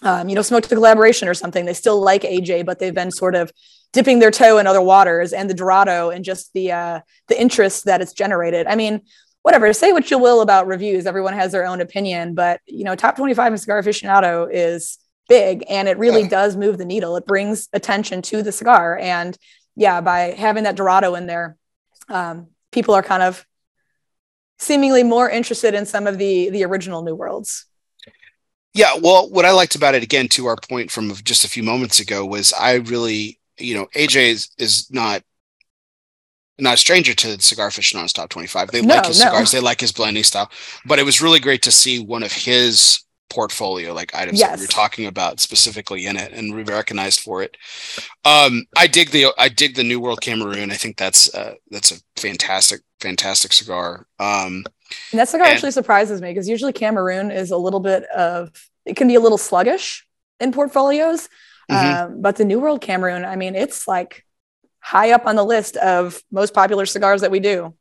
um, you know, smoked the collaboration or something. They still like AJ, but they've been sort of dipping their toe in other waters and the Dorado and just the, uh, the interest that it's generated. I mean, whatever, say what you will about reviews. Everyone has their own opinion, but, you know, top 25 in cigar aficionado is big and it really does move the needle. It brings attention to the cigar. And yeah, by having that Dorado in there, um, people are kind of seemingly more interested in some of the the original new worlds yeah well what i liked about it again to our point from just a few moments ago was i really you know aj is, is not not a stranger to the cigar aficionados top 25 they no, like his no. cigars. They like his blending style. But it was really great to see one of his portfolio like items yes. that we are talking about specifically in it and we recognized for it. Um i dig the i dig the new world cameroon. I think that's uh that's a fantastic fantastic cigar. Um and that cigar and, actually surprises me because usually cameroon is a little bit of it can be a little sluggish in portfolios. Mm-hmm. um, but the new world cameroon i mean it's like high up on the list of most popular cigars that we do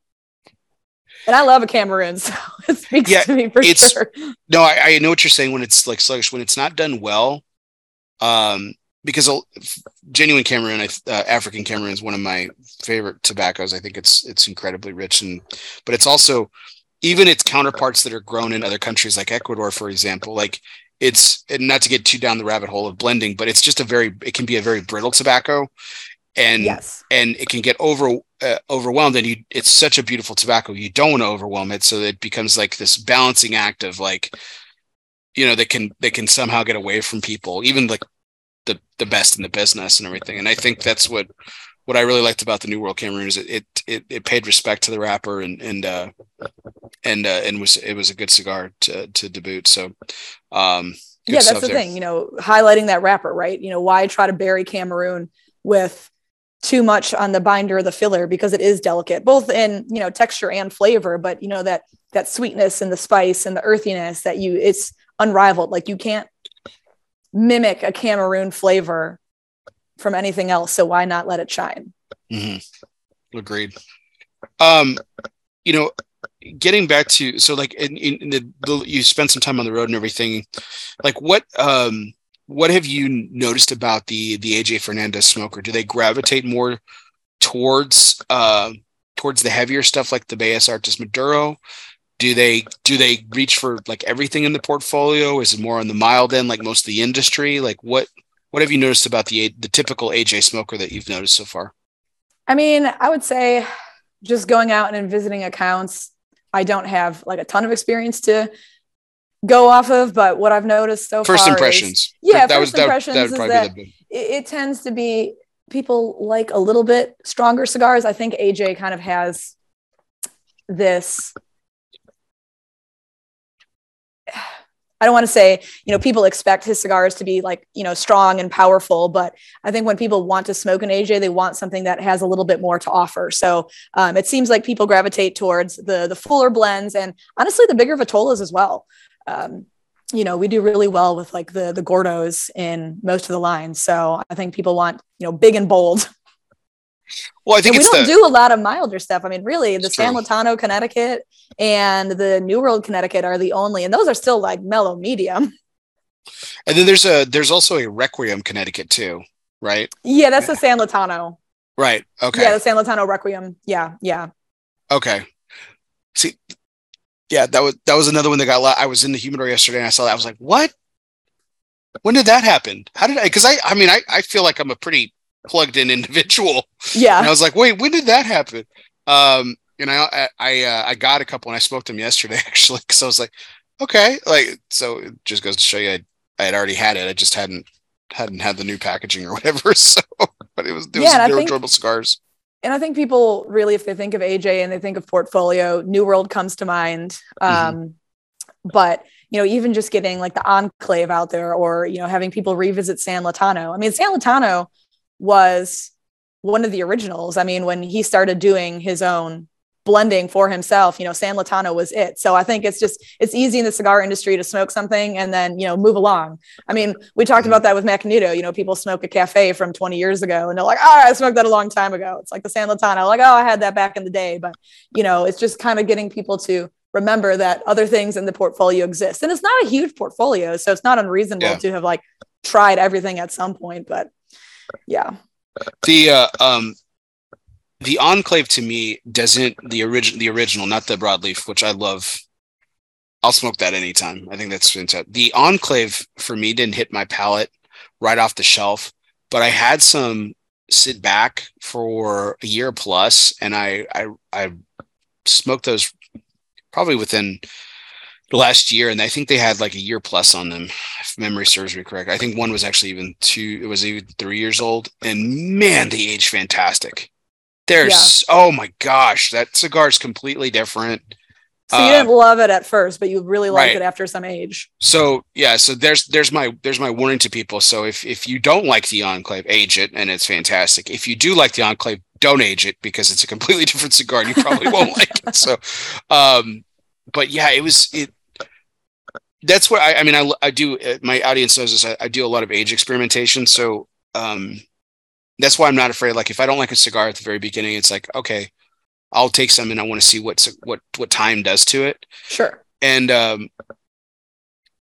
and I love a Cameroon, <laughs> so it speaks yeah, to me for sure. No, I, I, know what you're saying when it's like sluggish, when it's not done well. Um, because genuine Cameroon, uh, African Cameroon is one of my favorite tobaccos. I think it's it's incredibly rich and, but it's also even its counterparts that are grown in other countries like Ecuador, for example, like it's not to get too down the rabbit hole of blending, but it's just a very it can be a very brittle tobacco, and yes. and it can get over uh, overwhelmed. And you, it's such a beautiful tobacco. You don't want to overwhelm it, so it becomes like this balancing act of like, you know, they can they can somehow get away from people, even like the the best in the business and everything. And I think that's what what I really liked about the New World Cameroon is it it it, paid respect to the wrapper and and uh, and uh, and was it was a good cigar to to debut. So um, yeah, that's the there. thing. You know, highlighting that wrapper, right? You know, why try to bury Cameroon with too much on the binder or the filler because it is delicate, both in you know texture and flavor. But you know that that sweetness and the spice and the earthiness that you it's unrivaled. Like you can't mimic a Cameroon flavor from anything else. So why not let it shine? Mm-hmm. Agreed. Um, you know, getting back to so like in, in the, you spent some time on the road and everything. Like what um what have you noticed about the the AJ Fernandez smoker? Do they gravitate more towards uh towards the heavier stuff like the Bellas Artes Maduro? Do they do they reach for like everything in the portfolio? Is it more on the mild end like most of the industry? Like what what have you noticed about the the typical AJ smoker that you've noticed so far? I mean, I would say just going out and visiting accounts, I don't have like a ton of experience to go off of, but what I've noticed so first far impressions. Is, yeah, that first was, impressions that, that is that it, it tends to be people like a little bit stronger cigars. I think AJ kind of has this I don't want to say, you know, people expect his cigars to be like, you know, strong and powerful, but I think when people want to smoke an AJ, they want something that has a little bit more to offer. So um, it seems like people gravitate towards the the fuller blends and honestly the bigger vitolas as well. Um, you know, we do really well with like the the Gordos in most of the lines. So I think people want, you know, big and bold. <laughs> Well, I think we don't the, do a lot of milder stuff. I mean, really, the San Lotano, Connecticut, and the New World, Connecticut are the only, and those are still like mellow medium. <laughs> And then there's a there's also a Requiem, Connecticut too, right? Yeah, that's the San Lotano. Right. Okay. Yeah, the San Lotano Requiem. Yeah, yeah. Okay. See, yeah, that was that was another one that got. I was in the humidor yesterday and I saw that. I was like, what? When did that happen? How did I? Because I, I mean, I, I feel like I'm a pretty plugged in <laughs> individual. Yeah. And I was like, wait, when did that happen? Um, and I I uh, I got a couple and I smoked them yesterday <laughs> actually because I was like, okay, like so it just goes to show you I, I had already had it. I just hadn't hadn't had the new packaging or <laughs> whatever. So, but it was it yeah, was enjoyable cigars. And I think people really, if they think of AJ and they think of portfolio, New World comes to mind. Mm-hmm. Um, but you know, even just getting like the Enclave out there, or you know, having people revisit San Lotano. I mean, San Lotano was one of the originals. I mean, when he started doing his own blending for himself, you know, San Lotano was it. So I think it's just it's easy in the cigar industry to smoke something and then, you know, move along. I mean, we talked about that with Macanudo. You know, people smoke a cafe from 20 years ago and they're like, oh, I smoked that a long time ago. It's like the San Lotano, like, oh, I had that back in the day. But, you know, it's just kind of getting people to remember that other things in the portfolio exist. And it's not a huge portfolio. So it's not unreasonable yeah. to have like tried everything at some point. But yeah. The uh, um, the Enclave to me doesn't the original the original, not the broadleaf, which I love. I'll smoke that anytime. I think that's fantastic. The Enclave for me didn't hit my palate right off the shelf, but I had some sit back for a year plus, and I I I smoked those probably within the last year, and I think they had like a year plus on them, if memory serves me correct. I think one was actually even two, it was even three years old, and man, they age fantastic. There's yeah. oh my gosh, that cigar is completely different. So you didn't uh, love it at first, but you really liked right. it after some age. So yeah, so there's there's my there's my warning to people. So if if you don't like the Enclave, age it, and it's fantastic. If you do like the Enclave, don't age it because it's a completely <laughs> different cigar, and you probably <laughs> won't like it. So, um, but yeah, it was it that's what I, I mean. I, I do. Uh, my audience knows this. I, I do a lot of age experimentation. So um, that's why I'm not afraid. Like if I don't like a cigar at the very beginning, it's like okay, I'll take some and I want to see what's what what time does to it. Sure. And um,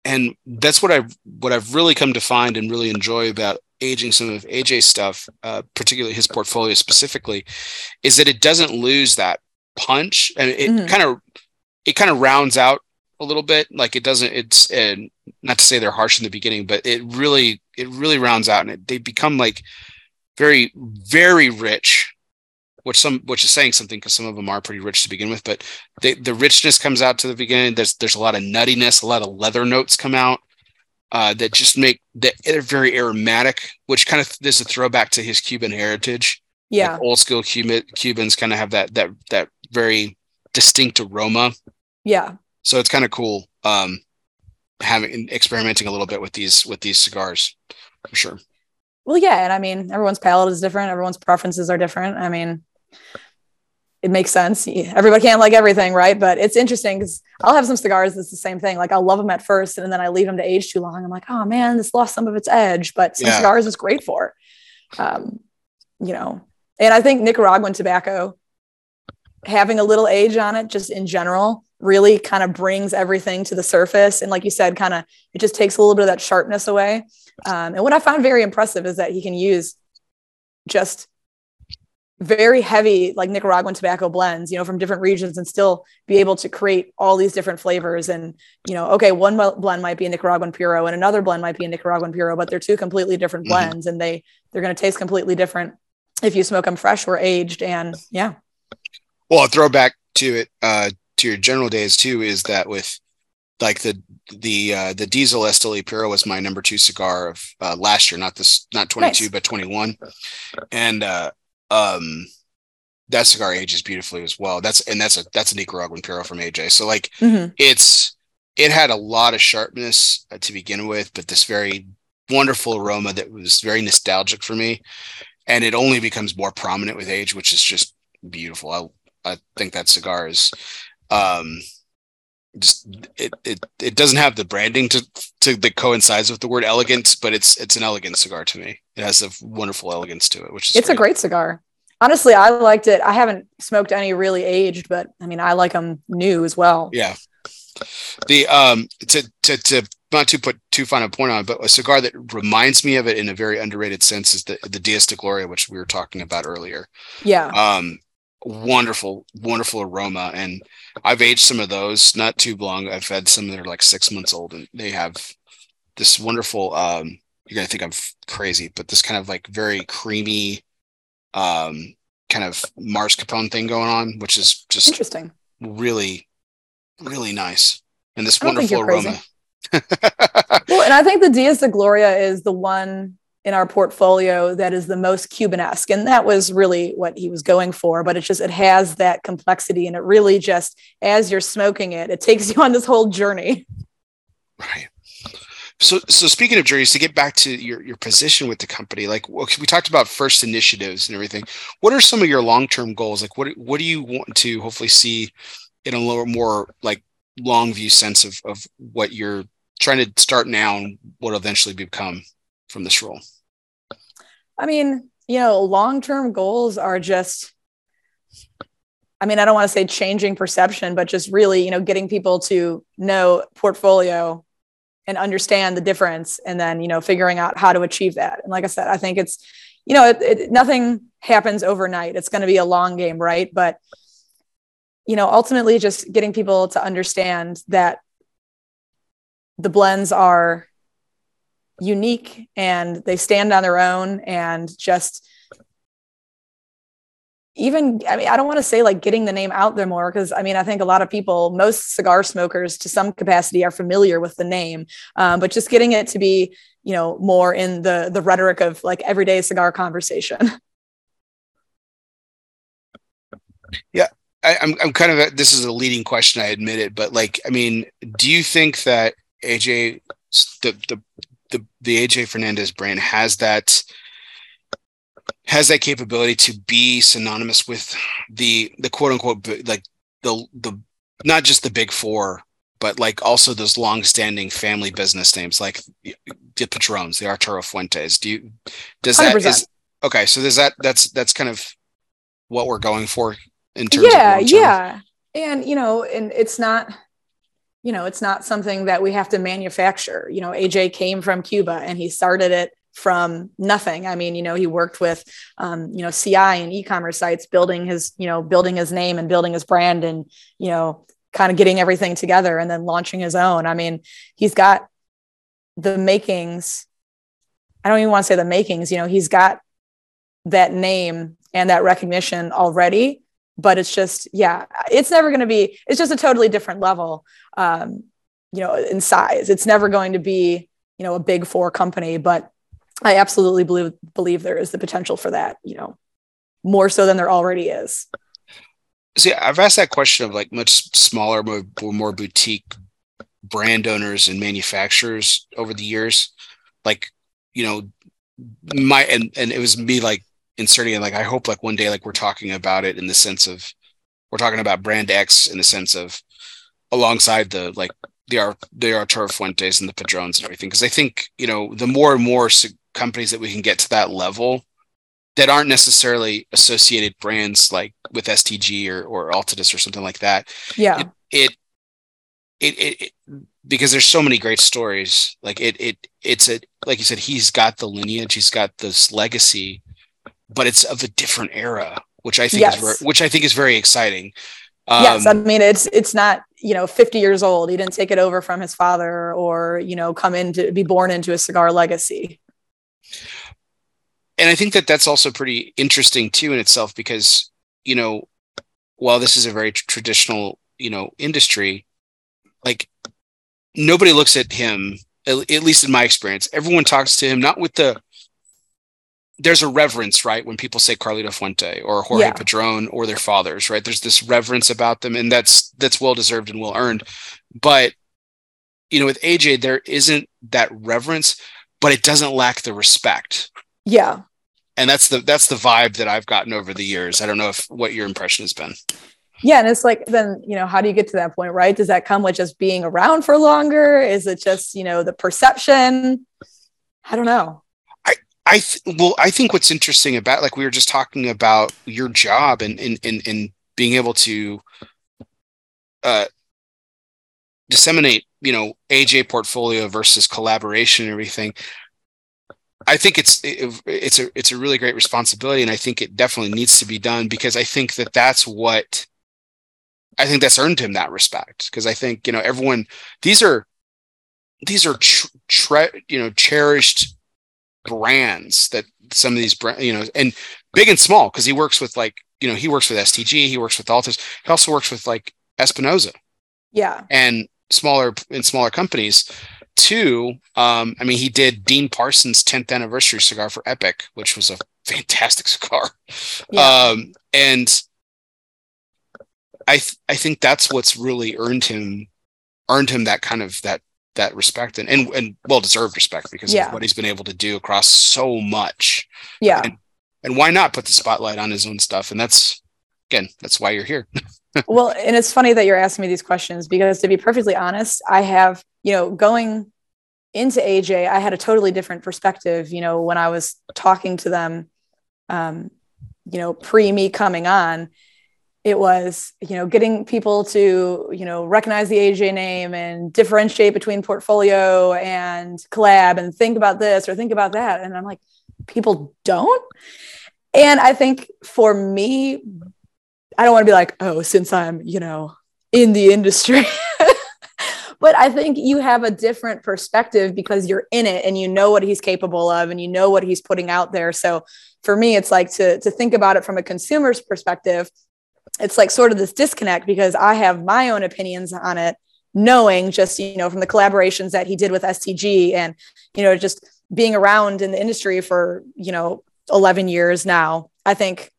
and that's what I've what I've really come to find and really enjoy about aging some of AJ stuff, uh, particularly his portfolio specifically, is that it doesn't lose that punch and it mm-hmm. kind of it kind of rounds out a little bit. Like it doesn't. It's uh, not to say they're harsh in the beginning, but it really it really rounds out, and it, they become like very very rich. Which some which is saying something because some of them are pretty rich to begin with, but they, the richness comes out to the beginning. There's there's a lot of nuttiness, a lot of leather notes come out uh, that just make that they're very aromatic, which kind of is a throwback to his Cuban heritage. Yeah, like old school Cuban Cubans kind of have that that that very distinct aroma. Yeah, so it's kind of cool um, having experimenting a little bit with these with these cigars for sure. Well, yeah, and I mean everyone's palate is different, everyone's preferences are different. I mean, it makes sense. Everybody can't like everything, right? But it's interesting because I'll have some cigars that's the same thing. Like I'll love them at first, and then I leave them to age too long. I'm like, oh man, this lost some of its edge. But some yeah. cigars is great for, um, you know. And I think Nicaraguan tobacco having a little age on it, just in general, really kind of brings everything to the surface. And like you said, kind of it just takes a little bit of that sharpness away. Um, and what I find very impressive is that he can use just very heavy like Nicaraguan tobacco blends, you know, from different regions and still be able to create all these different flavors. And, you know, okay, one blend might be a Nicaraguan puro and another blend might be a Nicaraguan puro, but they're two completely different mm-hmm. blends mm-hmm. and they they're going to taste completely different if you smoke them fresh or aged. And yeah. Well, a throwback to it, uh, to your general days too is that with like the the uh, the diesel Esteli Puro was my number two cigar of uh, last year, not this, not 22, nice. but 21. And uh, um, that cigar ages beautifully as well. That's and that's a that's a Nicaraguan Puro from AJ. So like mm-hmm. it's it had a lot of sharpness uh, to begin with, but this very wonderful aroma that was very nostalgic for me, and it only becomes more prominent with age, which is just beautiful. I I think that cigar is um just it, it it doesn't have the branding to to that coincides with the word elegant, but it's it's an elegant cigar to me. It has a wonderful elegance to it, which is it's great. a great cigar. Honestly, I liked it. I haven't smoked any really aged, but I mean, I like them new as well. Yeah. The um to to to not to put too fine a point on, it, but a cigar that reminds me of it in a very underrated sense is the the Dias de Gloria, which we were talking about earlier. Yeah. Um, wonderful, wonderful aroma. And I've aged some of those not too long. I've had some that are like six months old and they have this wonderful, um, you're going to think I'm crazy, but this kind of like very creamy, um, kind of mascarpone thing going on, which is just interesting. Really, really nice. And this wonderful aroma. well, and I think the Dias de Gloria is the one in our portfolio that is the most Cubanesque. And that was really what he was going for. But it's just, it has that complexity. And it really just, as you're smoking it, it takes <laughs> you on this whole journey. Right. So, so speaking of journeys, to get back to your, your position with the company, like we talked about first initiatives and everything. What are some of your long term goals? Like, what what do you want to hopefully see in a little more like long view sense of of what you're trying to start now and what eventually become from this role? I mean, you know, long term goals are just, I mean, I don't want to say changing perception, but just really, you know, getting people to know portfolio and understand the difference and then, you know, figuring out how to achieve that. And like I said, I think it's, you know, it, it, nothing happens overnight. It's going to be a long game, right? But, you know, ultimately just getting people to understand that the blends are unique and they stand on their own and just even i mean i don't want to say like getting the name out there more because i mean i think a lot of people most cigar smokers to some capacity are familiar with the name um, but just getting it to be you know more in the the rhetoric of like everyday cigar conversation. <laughs> Yeah I, am I'm, I'm kind of a, this is a leading question i admit it but like i mean do you think that aj the the the AJ Fernandez brand has that has that capability to be synonymous with the the quote unquote like the the not just the big four but like also those long-standing family business names like the Padrons, the Arturo Fuentes. Do you does that 100%. is okay? So does that that's that's kind of what we're going for in terms yeah, yeah, and you know, and it's not you know, it's not something that we have to manufacture. You know, AJ came from Cuba and he started it from nothing. I mean, you know, he worked with, um, you know, CI and e-commerce sites, building his, you know, building his name and building his brand, and you know, kind of getting everything together and then launching his own. I mean, he's got the makings. I don't even want to say the makings, you know, he's got that name and that recognition already, but it's just, yeah, it's never going to be, it's just a totally different level, um, you know, in size. It's never going to be, you know, a big four company, but I absolutely believe, believe there is the potential for that, you know, more so than there already is. See, I've asked that question of like much smaller, more, more boutique brand owners and manufacturers over the years. Like, you know, my and and it was me like inserting it like I hope like one day like we're talking about it in the sense of we're talking about brand X in the sense of alongside the like the Ar- the Arturo Fuentes and the Padrones and everything because I think you know the more and more companies that we can get to that level that aren't necessarily associated brands like with STG or, or Altadis or something like that. Yeah. It, it, it, it, because there's so many great stories. Like it, it, it's a, like you said, he's got the lineage, he's got this legacy, but it's of a different era, which I think yes. is, very, which I think is very exciting. Um, yes. I mean, it's, it's not, you know, 50 years old. He didn't take it over from his father or, you know, come in to be born into a cigar legacy and I think that that's also pretty interesting too in itself because you know while this is a very traditional you know industry, like nobody looks at him at least in my experience. Everyone talks to him not with the there's a reverence, right? When people say Carlito Fuente or Jorge yeah. Padron or their fathers, right? There's this reverence about them, and that's that's well deserved and well earned. But you know, with AJ, there isn't that reverence, but it doesn't lack the respect. Yeah. And that's the that's the vibe that I've gotten over the years. I don't know if what your impression has been. Yeah, and it's like then you know how do you get to that point, right? Does that come with just being around for longer? Is it just you know the perception? I don't know. I th- well I think what's interesting about like we were just talking about your job and and and, and being able to uh disseminate you know AJ portfolio versus collaboration and everything. I think it's it, it's a it's a really great responsibility, and I think it definitely needs to be done because I think that that's what I think that's earned him that respect. Because I think you know everyone these are these are tr- tre- you know cherished brands that some of these brands you know and big and small because he works with like you know he works with STG, he works with Altadis, he also works with like Espinosa, yeah, and smaller in smaller companies Two, um, I mean, he did Dean Parsons' 10th anniversary cigar for Epic, which was a fantastic <laughs> cigar. Yeah. Um, and I th- I think that's what's really earned him earned him that kind of that that respect and and, and well deserved respect because yeah. of what he's been able to do across so much. Yeah. And, and why not put the spotlight on his own stuff? And that's again, that's why you're here. <laughs> well, and it's funny that you're asking me these questions because to be perfectly honest, I have you know, going into AJ, I had a totally different perspective, you know, when I was talking to them, um, you know, pre me coming on, it was, you know, getting people to, you know, recognize the AJ name and differentiate between portfolio and collab and think about this or think about that. And I'm like, people don't. And I think for me, I don't want to be like, oh, since I'm, you know, in the industry, <laughs> but I think you have a different perspective because you're in it and you know what he's capable of and you know what he's putting out there. So for me, it's like to, to think about it from a consumer's perspective, it's like sort of this disconnect because I have my own opinions on it, knowing just, you know, from the collaborations that he did with STG and, you know, just being around in the industry for, you know, 11 years now. I think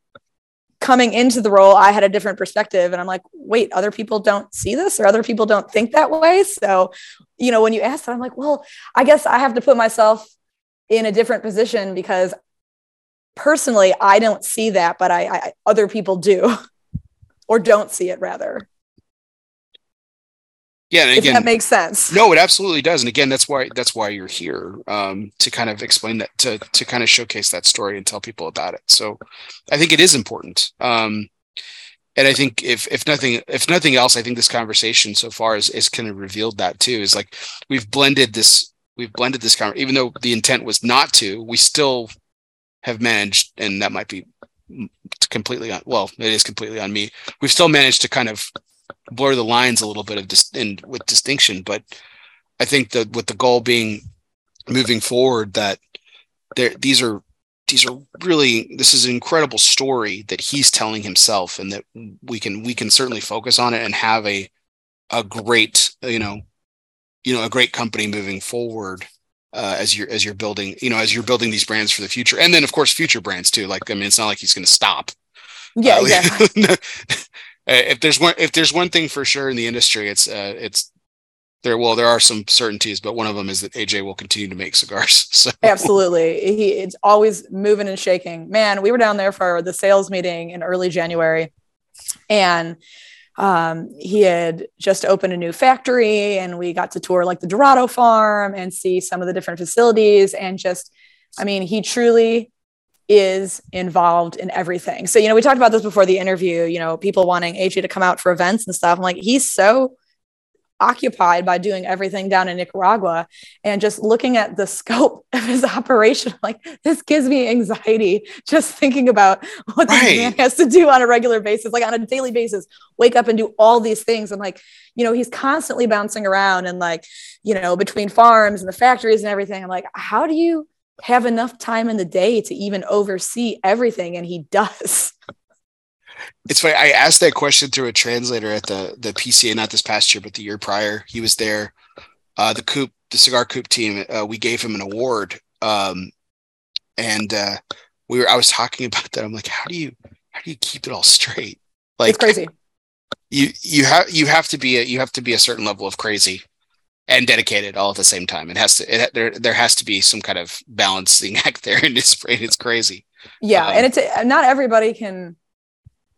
coming into the role, I had a different perspective. And I'm like, wait, other people don't see this or other people don't think that way. So, you know, when you ask that, I'm like, well, I guess I have to put myself in a different position because personally, I don't see that, but I, I other people do <laughs> or don't see it rather. Yeah, and again, that makes sense. No, it absolutely does. And again, that's why that's why you're here um, to kind of explain that to to kind of showcase that story and tell people about it. So, I think it is important. Um, and I think if if nothing if nothing else, I think this conversation so far is is kind of revealed that too. Is like we've blended this we've blended this conversation, even though the intent was not to. We still have managed, and that might be completely on. Well, it is completely on me. We've still managed to kind of blur the lines a little bit of dis- in, with distinction. But I think that with the goal being moving forward, that there these are these are really this is an incredible story that he's telling himself, and that we can we can certainly focus on it and have a a great you know you know a great company moving forward uh, as you're as you're building you know as you're building these brands for the future. And then of course future brands too. Like i mean it's not like he's going to stop. Yeah, uh, <laughs> yeah. if there's one if there's one thing for sure in the industry it's uh, it's there well there are some certainties but one of them is that aj will continue to make cigars <laughs> so. Absolutely. He it's always moving and shaking. Man we were down there for the sales meeting in early january and um, he had just opened a new factory and we got to tour like the dorado farm and see some of the different facilities and just i mean he truly is involved in everything. So, you know, we talked about this before the interview, you know, people wanting AJ to come out for events and stuff. I'm like, he's so occupied by doing everything down in Nicaragua and just looking at the <laughs> scope of his operation. Like, this gives me anxiety just thinking about what right. this man has to do on a regular basis, like on a daily basis, wake up and do all these things. I'm like, you know, he's constantly bouncing around and like, you know, between farms and the factories and everything. I'm like, how do you? have enough time in the day to even oversee everything and he <laughs> does it's funny i asked that question through a translator at the the pca not this past year but the year prior he was there uh, the coop the cigar coop team uh, we gave him an award um, and uh, we were i was talking <laughs> about that i'm like how do you how do you keep it all straight like it's crazy you you have you have to be a you have to be a certain level of crazy and dedicated all at the same time. It has to it, there there has to be some kind of balancing <laughs> act there, in his brain. it's crazy. Yeah, um, and it's not everybody can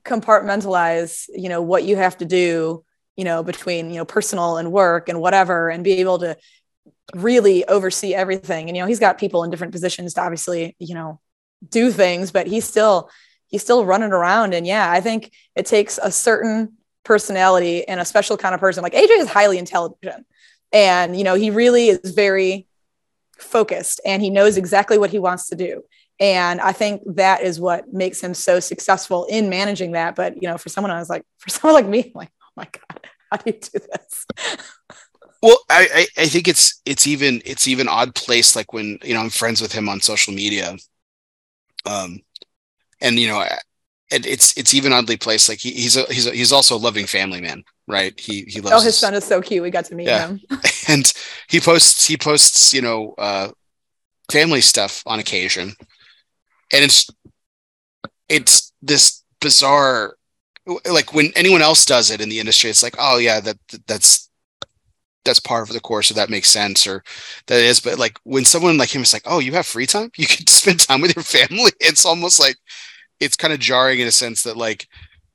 compartmentalize, you know, what you have to do, you know, between you know personal and work and whatever, and be able to really oversee everything. And you know, he's got people in different positions to obviously, you know, do things, but he's still he's still running around. And yeah, I think it takes a certain personality and a special kind of person. Like AJ is highly intelligent and you know he really is very focused and he knows exactly what he wants to do and i think that is what makes him so successful in managing that but you know for someone i was like for <laughs> someone like me I'm like oh my god how do you do this well I, I i think it's it's even it's even odd place like when you know i'm friends with him on social media um and you know it, it's it's even oddly placed like he, he's a he's a, he's also a loving family man right? He he loves. Oh, his, his son is so cute. We got to meet yeah. him. <laughs> and he posts he posts you know uh, family stuff on occasion, and it's it's this bizarre like when anyone else does it in the industry it's like oh yeah that that's that's part of the course or that makes sense or that is. But like when someone like him is like oh you have free time? <laughs> You can spend time with your family? <laughs> It's almost like it's kind of jarring in a sense that like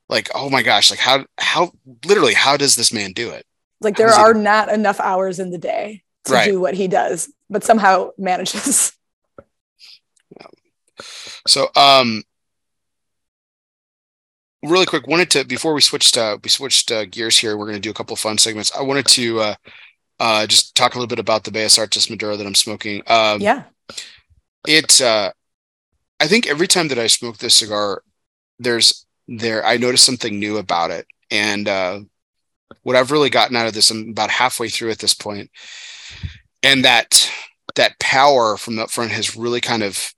like oh my gosh like how how literally how does this man do it? Like there are not enough hours in the day to right. do what he does but somehow manages <laughs> so um really quick wanted to before we switched uh we switched uh, gears here we're going to do a couple of fun segments. I wanted to uh uh just talk a little bit about the Bellas Artes Maduro that i'm smoking. Um yeah. it uh i think every time that i smoke this cigar there's there I noticed something new about it. And uh, what I've really gotten out of this, I'm about halfway through at this point, and that that power from the front has really kind of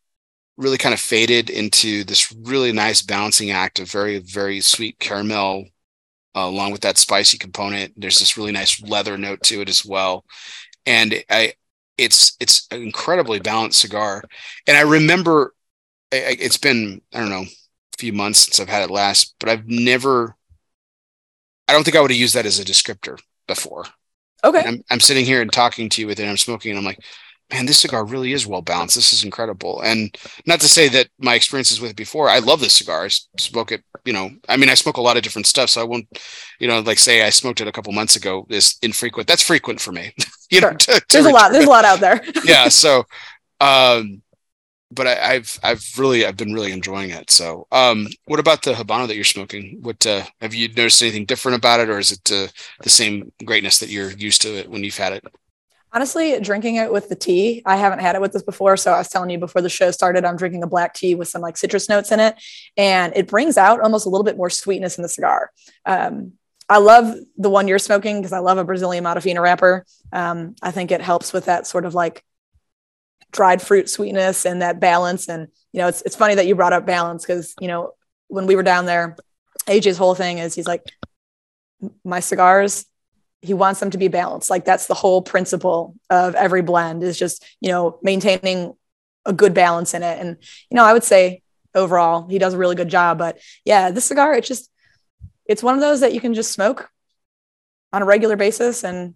really kind of faded into this really nice balancing act of very very sweet caramel uh, along with that spicy component there's this really nice leather note to it as well and i it's it's an incredibly balanced cigar and i remember it's been i don't know a few months since I've had it last, but I've never, I don't think I would have used that as a descriptor before. Okay. I'm, I'm sitting here and talking to you with it. I'm smoking and I'm like, man, this cigar really is well balanced. This is incredible. And not to say that my experiences with it before, I love this cigar. I smoke it, you know, I mean, I smoke a lot of different stuff. So I won't, you know, like say I smoked it a couple months ago is infrequent. That's frequent for me. <laughs> you sure. know, to, to there's a lot, there's a lot out there. <laughs> yeah. So, <laughs> um, but I, have I've really I've been really enjoying it. So, um, what about the habano that you're smoking? What uh, have you noticed anything different about it, or is it uh, the same greatness that you're used to it when you've had it? Honestly, drinking it with the tea, I haven't had it with this before. So I was telling you before the show started, I'm drinking a black tea with some like citrus notes in it, and it brings out almost a little bit more sweetness in the cigar. Um, I love the one you're smoking because I love a Brazilian Matafina wrapper. Um, I think it helps with that sort of like dried fruit sweetness and that balance. And you know, it's it's funny that you brought up balance because you know when we were down there, AJ's whole thing is he's like, my cigars, he wants them to be balanced. Like that's the whole principle of every blend is just you know maintaining a good balance in it. And you know, I would say overall he does a really good job. But yeah, this cigar, it just it's one of those that you can just smoke on a regular basis and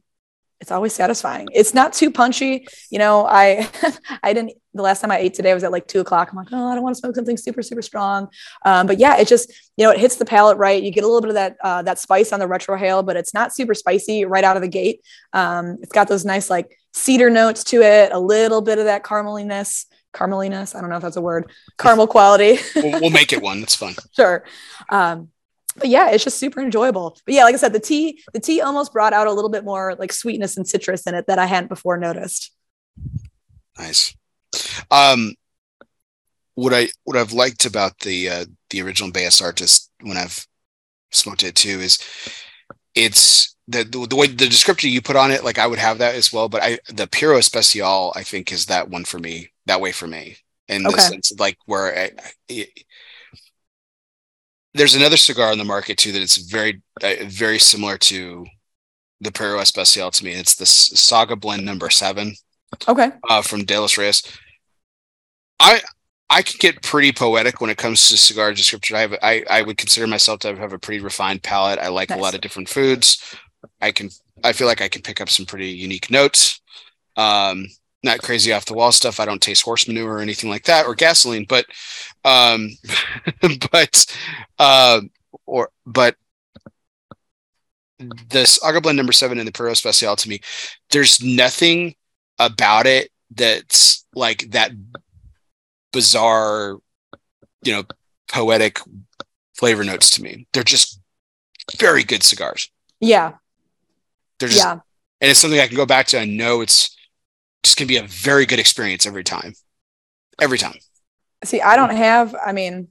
it's always satisfying. It's not too punchy. You know, I <laughs> I didn't the last time I ate today was at like two o'clock. I'm like, oh, I don't want to smoke something super, super strong. Um, but yeah, it just, you know, it hits the palate right. You get a little bit of that uh, that spice on the retrohale, but it's not super spicy right out of the gate. Um, it's got those nice like cedar notes to it, a little bit of that carameliness, carameliness. I don't know if that's a word, caramel quality. we'll, we'll, make it one. It's fun. <laughs> sure. Um, but yeah, it's just super enjoyable. But yeah, like I said, the tea, the tea almost brought out a little bit more like sweetness and citrus in it that I hadn't before noticed. Nice. Um, what I what I've liked about the uh, the original Bellas Artes when I've smoked it too is it's the, the, the way the descriptor you put on it. Like I would have that as well, but I the Puro Especial I think is that one for me. That way for me in okay. the sense of like where I, I, there's another cigar on the market too that it's very uh, very similar to the Puro Especial to me. It's the Saga Blend number seven. Okay. Uh, from De Los Reyes. I I can get pretty poetic when it comes to cigar description. I have I, I would consider myself to have a pretty refined palate. I like nice. a lot of different foods. I can I feel like I can pick up some pretty unique notes. Um, not crazy off the wall stuff. I don't taste horse manure or anything like that or gasoline, but um <laughs> but uh or but this Saga Blend number seven in the Puro Especial to me, there's nothing about it that's like that bizarre, you know, poetic flavor notes to me. They're just very good cigars. Yeah. They're just, yeah. and it's something I can go back to. I know it's just gonna be a very good experience every time. Every time. See, I don't have, I mean,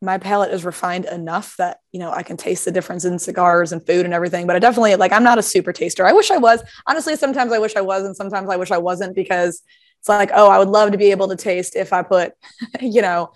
my palate is refined enough that you know I can taste the difference in cigars and food and everything. But I definitely like I'm not a super taster. I wish I was. Honestly, sometimes I wish I was, and sometimes I wish I wasn't because it's like, oh, I would love to be able to taste if I put, <laughs> you know,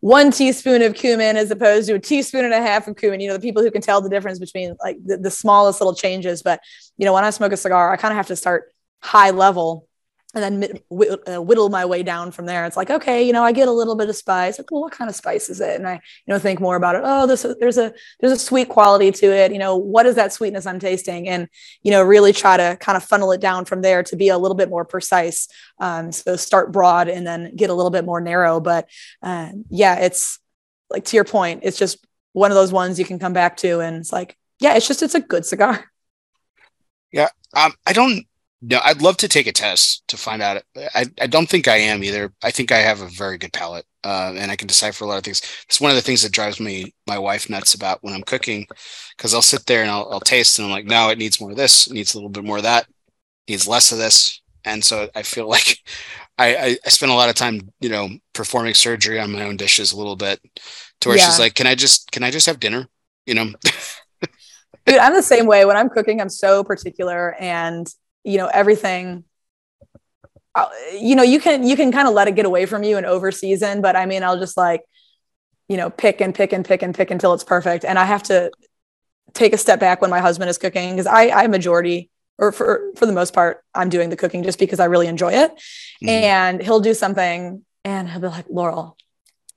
one teaspoon of cumin as opposed to a teaspoon and a half of cumin. You know, the people who can tell the difference between like the, the smallest little changes. But you know, when I smoke a cigar, I kind of have to start high level and then uh, whittle my way down from there. It's like, okay, you know, I get a little bit of spice. Like, well, what kind of spice is it? And I, you know, think more about it. Oh, this, there's a, there's a sweet quality to it. You know, what is that sweetness I'm tasting? And, you know, really try to kind of funnel it down from there to be a little bit more precise. Um, so start broad and then get a little bit more narrow. But uh, yeah, it's like to your point, it's just one of those ones you can come back to. And it's like, yeah, it's just, it's a good cigar. Yeah. Um, I don't no, I'd love to take a test to find out. I, I don't think I am either. I think I have a very good palate, uh, and I can decipher a lot of things. It's one of the things that drives me, my wife, nuts about when I'm cooking, because I'll sit there and I'll, I'll taste, and I'm like, no, it needs more of this, it needs a little bit more of that, needs less of this, and so I feel <laughs> like I, I, I spend a lot of time, you know, performing surgery on my own dishes a little bit, to where yeah. she's like, can I just, can I just have dinner, you know? <laughs> Dude, I'm the same way. When I'm cooking, I'm so particular, and you know everything uh, you know you can you can kind of let it get away from you and over season but i mean i'll just like you know pick and pick and pick and pick until it's perfect. And i have to take a step back when my husband is cooking because i i majority or for for the most part i'm doing the cooking just because i really enjoy it. Mm-hmm. and he'll do something and he'll be like laurel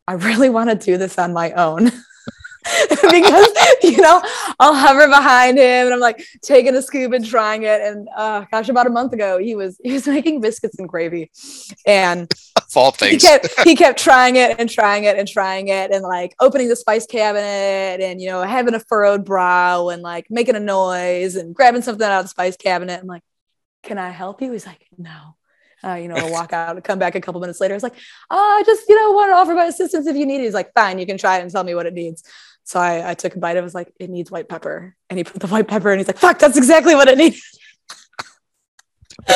i really want to do this on my own <laughs> <laughs> because you know I'll hover behind him and I'm like taking a scoop and trying it. And uh, gosh, about a month ago, he was he was <laughs> making biscuits and gravy, and all things he kept he kept <laughs> trying it and trying it and trying it and like opening the spice cabinet and you know having a furrowed brow and like making a noise and grabbing something out of the spice cabinet. I'm like, can I help you? He's like, no. Uh, you know, I'll walk out and come back a couple minutes later. It's like, oh, I just, you know, want to offer my assistance if you need it. He's like, fine, you can try it and tell me what it needs. So I, I took a bite. I was like, it needs white pepper. And he put the white pepper and he's like, fuck, that's exactly what it needs. <laughs>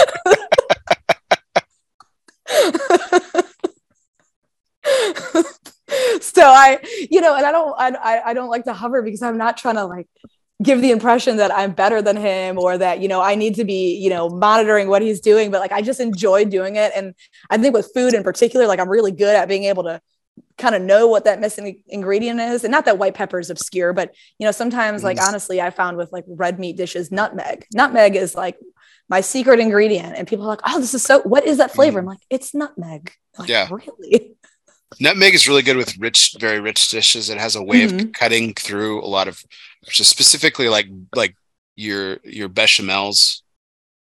so I, you know, and I don't, I, I don't like to hover because I'm not trying to like give the impression that I'm better than him or that, you know, I need to be, you know, monitoring what he's doing. But like, I just enjoy doing it. And I think with food in particular, like, I'm really good at being able to kind of know what that missing ingredient is. And not that white pepper is obscure, but, you know, sometimes, like, mm. honestly, I found with like red meat dishes, nutmeg. Nutmeg is like my secret ingredient. And people are like, oh, this is so, what is that flavor? I'm like, it's nutmeg. Like, yeah. Really? <laughs> Nutmeg is really good with rich, very rich dishes. It has a way mm-hmm. of cutting through a lot of, just specifically like like your your bechamels,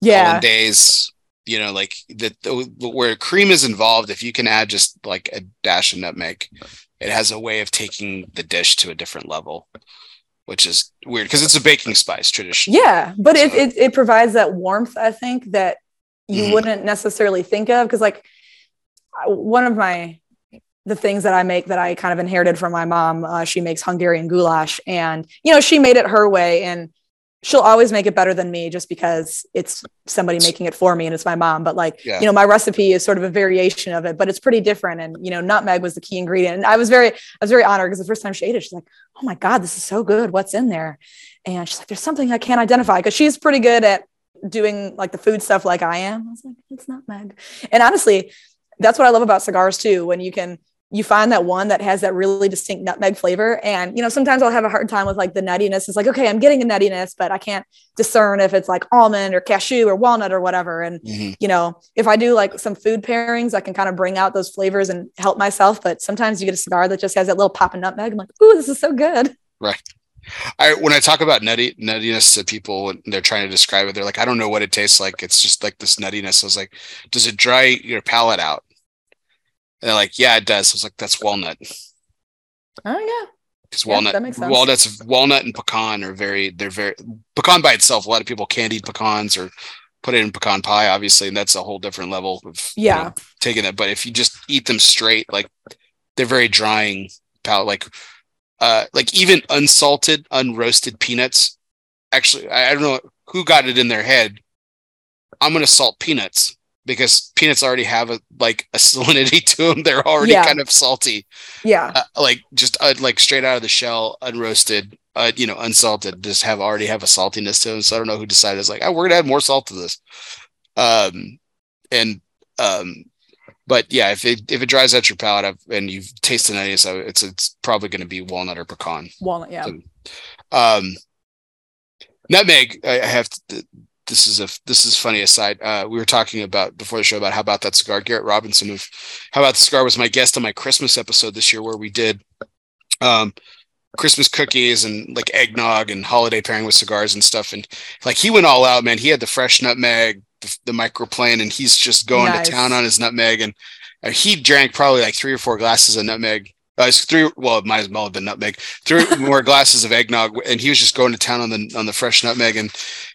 yeah, days. You know, like the, the where cream is involved. If you can add just like a dash of nutmeg, it has a way of taking the dish to a different level, which is weird because it's a baking spice tradition. Yeah, but so. it, it it provides that warmth. I think that you mm-hmm. wouldn't necessarily think of because like one of my the things that I make that I kind of inherited from my mom. Uh, she makes Hungarian goulash, and you know she made it her way, and she'll always make it better than me just because it's somebody making it for me and it's my mom. But like yeah. you know, my recipe is sort of a variation of it, but it's pretty different. And you know, nutmeg was the key ingredient, and I was very I was very honored because the first time she ate it, she's like, "Oh my god, this is so good! What's in there?" And she's like, "There's something I can't identify," because she's pretty good at doing like the food stuff like I am. I was like, "It's nutmeg," and honestly. That's what I love about cigars too. When you can you find that one that has that really distinct nutmeg flavor. And, you know, sometimes I'll have a hard time with like the nuttiness. It's like, okay, I'm getting a nuttiness, but I can't discern if it's like almond or cashew or walnut or whatever. And, mm-hmm. you know, if I do like some food pairings, I can kind of bring out those flavors and help myself. But sometimes you get a cigar that just has that little pop of nutmeg. I'm like, ooh, this is so good. Right. I, when I talk about nutty nuttiness to people when they're trying to describe it, they're like, I don't know what it tastes like. It's just like this nuttiness. I was like, does it dry your palate out? And they're like, yeah, it does. I was like, that's walnut. Oh yeah. Because yeah, walnut, walnuts, walnut and pecan are very, they're very pecan by itself. A lot of people candied pecans or put it in pecan pie, obviously, and that's a whole different level of yeah you know, taking it. But if you just eat them straight, like they're very drying palate. Like, uh, like even unsalted, unroasted peanuts. Actually, I, I don't know who got it in their head. I'm gonna salt peanuts because peanuts already have a like a <laughs> salinity to them. They're already yeah. kind of salty. Yeah. Uh, like just uh, like straight out of the shell, unroasted, uh, you know, unsalted, just have already have a saltiness to them. So I don't know who decided it's like, oh, we're gonna add more salt to this. Um, and um, but yeah, if it if it dries out your palate I've, and you've tasted any, so it's it's probably going to be walnut or pecan. Walnut, yeah. So, um, nutmeg, I have to, this is a this is funny aside. Uh, we were talking about before the show about how about that cigar. Garrett Robinson of How About the Cigar was my guest on my Christmas episode this year, where we did um, Christmas cookies and like eggnog and holiday pairing with cigars and stuff. And like he went all out, man. He had the fresh nutmeg, the, the microplane, and he's just going nice. to town on his nutmeg. And uh, he drank probably like three or four glasses of nutmeg uh, three. Well, it might as well have been nutmeg. Three <laughs> more glasses of eggnog, and he was just going to town on the on the fresh nutmeg. And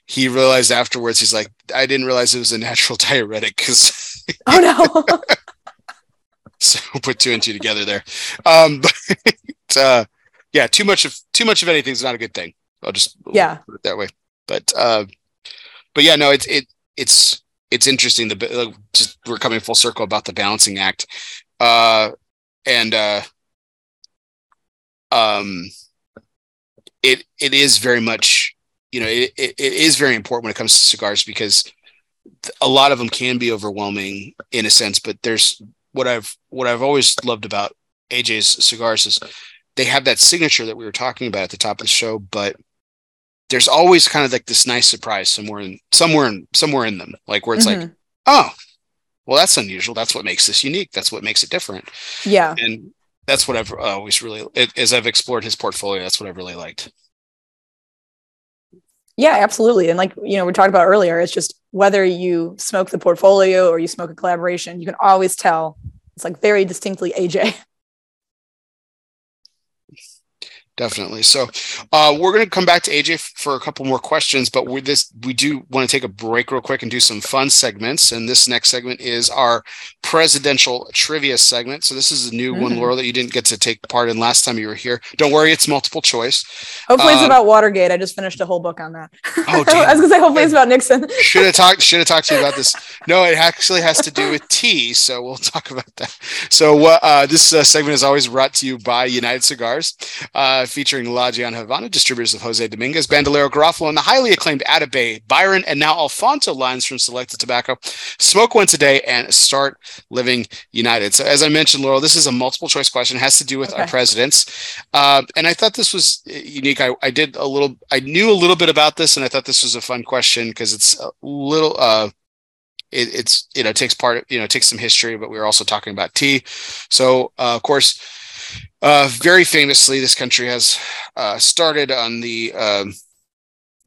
he realized afterwards, he's like, I didn't realize it was a natural <laughs> diuretic because. <laughs> oh no. <laughs> so put two and two together there. Um, but uh, yeah, too much of too much of anything is not a good thing. I'll just yeah put it that way. But uh, but yeah, no, it's it it's it's interesting. The just we're coming full circle about the balancing act, uh, and uh, um, it it is very much you know it, it, it is very important when it comes to cigars because a lot of them can be overwhelming in a sense but there's what i've what i've always loved about aj's cigars is they have that signature that we were talking about at the top of the show but there's always kind of like this nice surprise somewhere in somewhere in somewhere in them like where it's mm-hmm. like oh well that's unusual that's what makes this unique that's what makes it different yeah and that's what I've always really, as I've explored his portfolio, that's what I've really liked. Yeah, absolutely. And like, you know, we talked about earlier, it's just whether you smoke the portfolio or you smoke a collaboration, you can always tell it's like very distinctly AJ. <laughs> definitely. So uh, we're going to come back to AJ for a couple more questions, but we this we do want to take a break real quick and do some fun segments. And this next segment is our presidential trivia segment. So this is a new mm. one, Laura, that you didn't get to take part in last time you were here. Don't worry, it's multiple choice. Hopefully, um, it's about Watergate. I just finished a whole book on that. Oh, <laughs> I was going to say, hopefully, it's about Nixon. should have <laughs> talked. Should have talked to you about this. No, it actually has to do with tea. So we'll talk about that. So uh, this uh, segment is always brought to you by United Cigars. Uh, featuring La Gianna Havana, distributors of Jose Dominguez, Bandolero Garofalo, and the highly acclaimed Atabey, Byron, and now Alfonso lines from Selected Tobacco. Smoke once a day and start living united. So, as I mentioned, Laurel, this is a multiple choice question. It has to do with Okay. our presidents, uh, and I thought this was uh, unique. I, I did a little, I knew a little bit about this, and I thought this was a fun question because it's a little. Uh, it, it's you know takes part you know it takes some history, but we were also talking about tea. So uh, of course, uh, very famously, this country has uh, started on the um,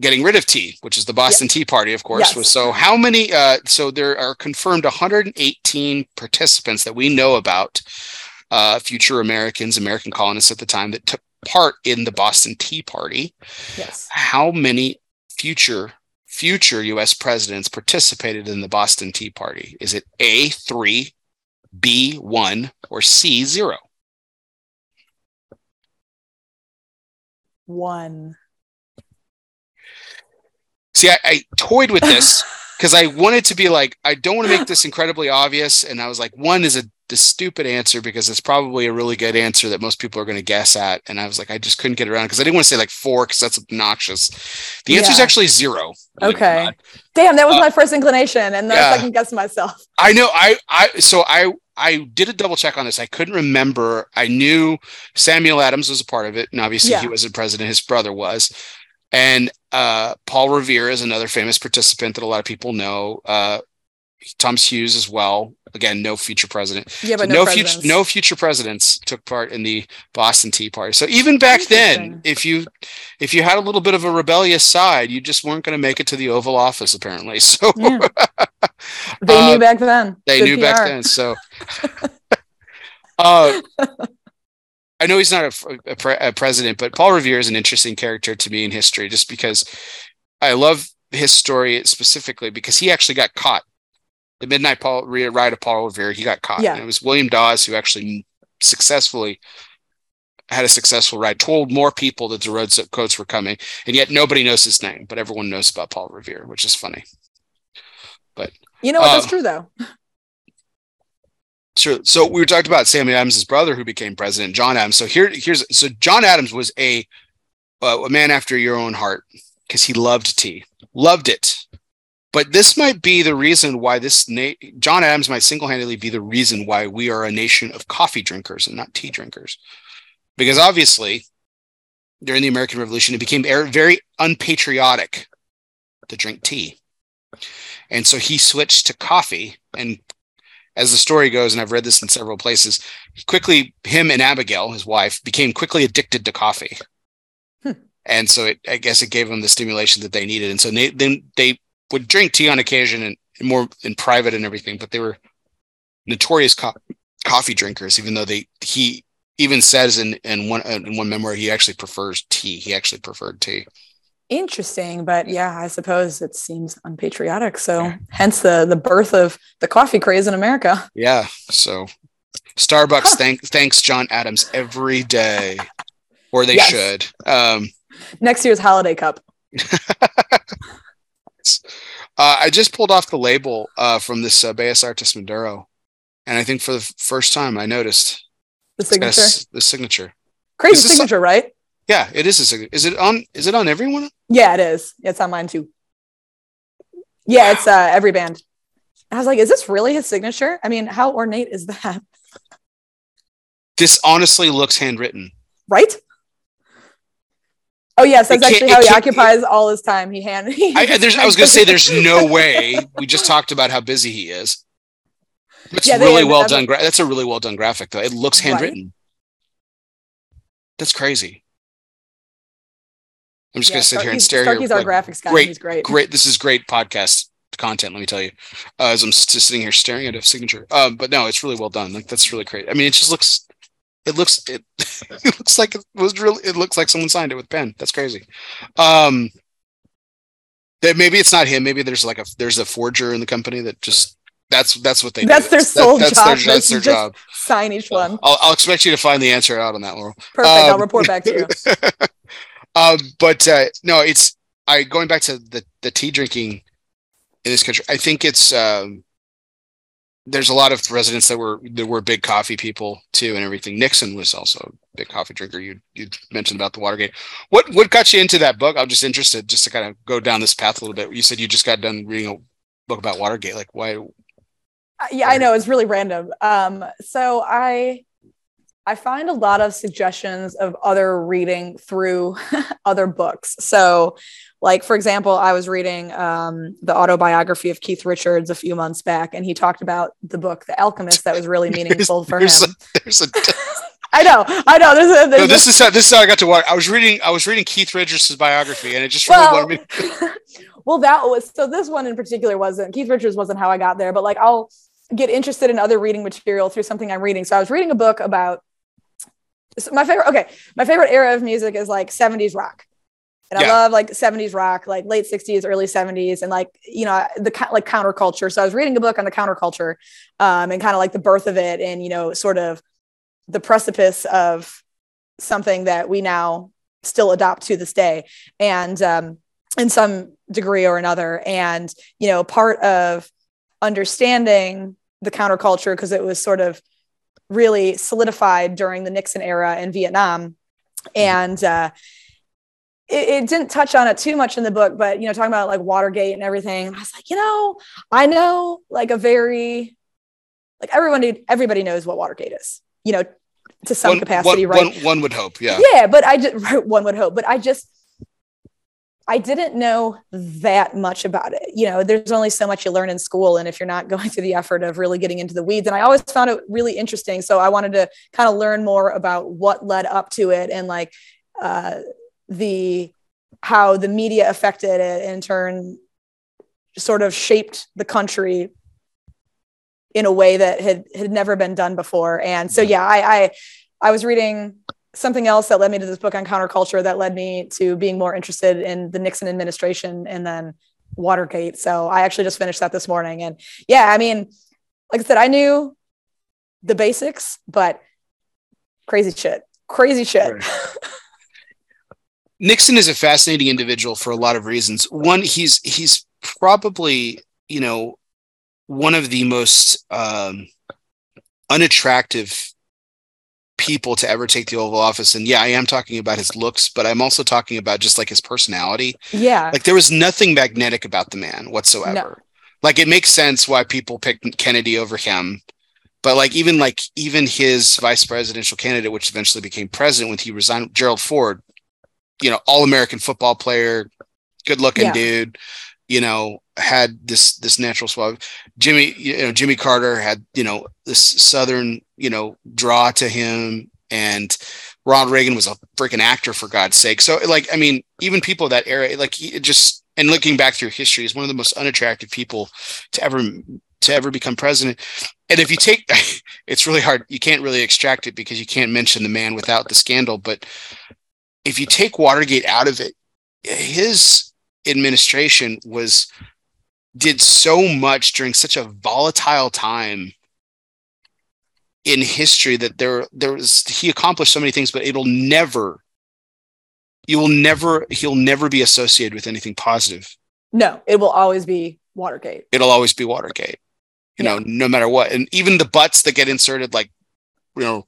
getting rid of tea, which is the Boston Tea Party, of course. Yes. So how many? Uh, so there are confirmed 118 participants that we know about, uh, future Americans, American colonists at the time that took part in the Boston Tea Party. Yes. How many future future U.S. presidents participated in the Boston Tea Party? Is it A three, B one, or C zero? One. See, I, I toyed with this <laughs> because I wanted to be like, I don't want to make this incredibly obvious, and I was like, one is a the stupid answer because it's probably a really good answer that most people are going to guess at, and I was like, I just couldn't get around because I didn't want to say like four because that's obnoxious. The answer is actually zero. believe it or Okay. Damn, that was Uh, my first inclination, and then yeah. I second guessed myself. I know. I I so I I did a double check on this. I couldn't remember. I knew Samuel Adams was a part of it, and obviously he wasn't president. His brother was, and uh, Paul Revere is another famous participant that a lot of people know. Uh, Thomas Hughes as well. Again, no future president. Yeah, but So no, future presidents. no future presidents took part in the Boston Tea Party. So even back then, if you if you had a little bit of a rebellious side, you just weren't going to make it to the Oval Office apparently. <laughs> So Yeah. <laughs> They Uh, knew back then. they Good knew back then. So, <laughs> uh, I know he's not a, a, pre- a president, but Paul Revere is an interesting character to me in history, just because I love his story specifically because he actually got caught. The midnight Paul ride of Paul Revere, he got caught. Yeah. And it was William Dawes who actually successfully had a successful ride, told more people that the road coats were coming, and yet nobody knows his name, but everyone knows about Paul Revere, which is funny. But you know what? That's Uh, true, though. Sure. So we were talking about Samuel Adams' brother who became president, John Adams. So here, here's so John Adams was a uh, a man after your own heart because he loved tea, loved it. But this might be the reason why this na- John Adams might single-handedly be the reason why we are a nation of coffee drinkers and not tea drinkers, because obviously during the American Revolution it became er- very unpatriotic to drink tea, and so he switched to coffee and as the story goes, and I've read this in several places, he quickly, him and Abigail, his wife, became quickly addicted to coffee. Hmm. And so it, I guess it gave them the stimulation that they needed. And so they, then they would drink tea on occasion and more in private and everything, but they were notorious co- coffee drinkers, even though they, he even says in, in one, in one memoir, he actually prefers tea. He actually preferred tea. Interesting, but yeah, I suppose it seems unpatriotic. So, hence the the birth of the coffee craze in America. Yeah. So Starbucks Huh. thank, thanks John Adams every day, or they Yes. should. Um, Next year's holiday cup. <laughs> Uh, I just pulled off the label uh, from this uh, Bellas Artes Maduro, and I think for the first time I noticed The a signature. s- the signature. Crazy signature, right? Yeah, it is a signature. Is it on? Is it on everyone? Yeah, it is. It's on mine too. Yeah, it's uh every band. I was like, is this really his signature? I mean, how ornate is that? This honestly looks handwritten. Right? Oh yes, that's actually how he occupies all his time. He hand. <laughs> He I, there's, I was going to say there's no <laughs> way. We just talked about how busy he is. It's Yeah, really well done. Gra- that's a really well done graphic, though. It looks Right. handwritten. That's crazy. I'm just Yeah, going to sit here and stare Starkey's here. our like, graphics guy. great, He's great. great. This is great podcast content. Let me tell you, uh, as I'm just sitting here staring at a signature. Um, but no, it's really well done. Like that's really great. I mean, it just looks. It looks. It, <laughs> it looks like it was really. It looks like someone signed it with pen. That's crazy. Um, that maybe it's not him. Maybe there's like a there's a forger in the company that just that's that's what they. That's do. their sole that's job. Their, that's their job. Sign each one. I'll, I'll expect you to find the answer out on that, Laurel. Perfect. I'll Um, report back to you. <laughs> um, but uh, no, it's I going back to the the tea drinking in this country. I think it's um, there's a lot of residents that were that were big coffee people too, and everything. Nixon was also a big coffee drinker. You you mentioned about the Watergate. What what got you into that book? I'm just interested, just to kind of go down this path a little bit. You said you just got done reading a book about Watergate. Like why? Uh, yeah, I know it's really random. Um, so I I find a lot of suggestions of other reading through <laughs> other books. So, like for example, I was reading um, the autobiography of Keith Richards a few months back, and he talked about the book The Alchemist that was really <laughs> meaningful for there's him. A, there's a, <laughs> I know, I know. There's a, there's no, this is how this is how I got to watch. I was reading I was reading Keith Richards' biography, and it just really well, me. well, that was so. This one in particular wasn't Keith Richards wasn't how I got there, but like I'll get interested in other reading material through something I'm reading. So I was reading a book about so my favorite okay my favorite era of music is like 70s rock. And Yeah. i love like 70s rock like late 60s early 70s and like you know the like counterculture. So i was reading a book on the counterculture um, and kind of like the birth of it and you know sort of the precipice of something that we now still adopt to this day. And um, in some degree or another. And you know part of understanding the counterculture because it was sort of really solidified during the Nixon era in Vietnam. And uh, it, it didn't touch on it too much in the book, but you know, talking about like Watergate and everything, I was like, you know, I know like a very like everyone everybody knows what Watergate is, you know, to some one, capacity, one- right? one- one would hope, yeah. yeah but i just <laughs> one would hope but i just i didn't know that much about it. You know there's only so much you learn in school and if you're not <laughs> going through the effort of really getting into the weeds and i always found it really interesting so i wanted to kind of learn more about what led up to it and like uh, the how the media affected it and in turn sort of shaped the country in a way that had had never been done before. And so yeah i i I was reading something else that led me to this book on counterculture that led me to being more interested in the Nixon administration and then Watergate. So I actually just finished that this morning. And yeah, I mean, like I said, I knew the basics, but crazy shit, crazy shit. Right. Nixon is a fascinating individual for a lot of reasons. One, he's he's probably you know one of the most um, unattractive people to ever take the Oval Office. And yeah, I am talking about his looks, but I'm also talking about just like his personality. Yeah. Like there was nothing magnetic about the man whatsoever. No. Like it makes sense why people picked Kennedy over him. But like even like even his vice presidential candidate, which eventually became president when he resigned, Gerald Ford, you know, all American football player, good looking Yeah. dude, you know, had this this natural swab. Jimmy, you know, Jimmy Carter had, you know, this southern, you know, draw to him. And Ronald Reagan was a freaking actor for God's sake. So like, I mean, even people of that era, like he just and looking back through history, is one of the most unattractive people to ever to ever become president. And if you take, <laughs> it's really hard. You can't really extract it because you can't mention the man without the scandal. But if you take Watergate out of it, his administration was did so much during such a volatile time in history that there there was he accomplished so many things, but it'll never you will never he'll never be associated with anything positive. No, it will always be Watergate. It'll always be Watergate. You know, no matter what. And even the butts that get inserted like you know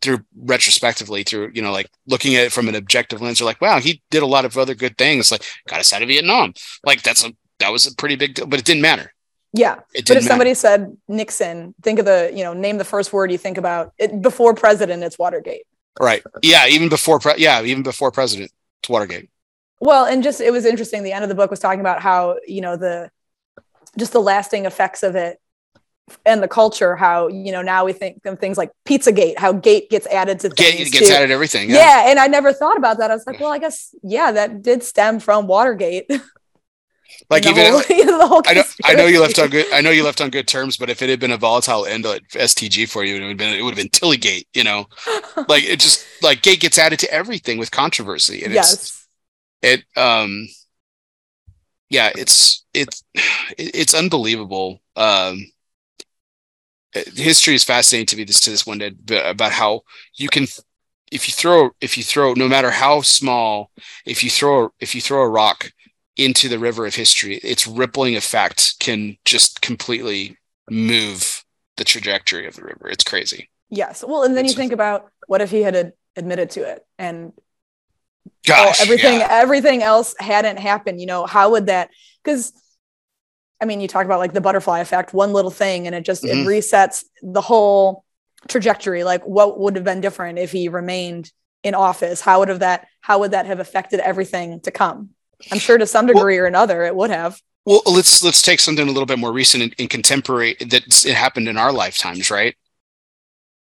through retrospectively through you know like looking at it from an objective lens are like wow he did a lot of other good things like got us out of vietnam like that's a that was a pretty big deal but it didn't matter Yeah. it But if didn't somebody said Nixon, think of the, you know, name the first word you think about it before president, it's Watergate. right yeah even before pre- yeah even before president it's watergate Well, and just it was interesting. The end of the book was talking about how you know the just the lasting effects of it and the culture. How you know now we think of things like Pizzagate, how gate gets added to Get, things. gets too. added everything Yeah. yeah. and I never thought about that. I was like, well, I guess yeah, that did stem from Watergate. <laughs> like even whole, <laughs> the whole I know I know you left on good I know you left on good terms, but if it had been a volatile end at STG for you, it would have been it would have been Tillygate, you know. <laughs> like it just like gate gets added to everything with controversy. And it's yes, it um yeah it's it's <sighs> it's unbelievable um uh, history is fascinating to me this to this one day about how you can if you throw if you throw no matter how small if you throw if you throw a rock into the river of history its rippling effect can just completely move the trajectory of the river. It's crazy. Yes. Well, and then it's you think about what if he had admitted to it and Gosh, oh, everything yeah. everything else hadn't happened. You know, how would that? Because I mean, you talk about like the butterfly effect, one little thing, and it just mm-hmm. it resets the whole trajectory. Like, what would have been different if he remained in office? How would have that? How would that have affected everything to come? I'm sure to some degree well, or another, it would have. Well, let's let's take something a little bit more recent and, and contemporary that it happened in our lifetimes, right?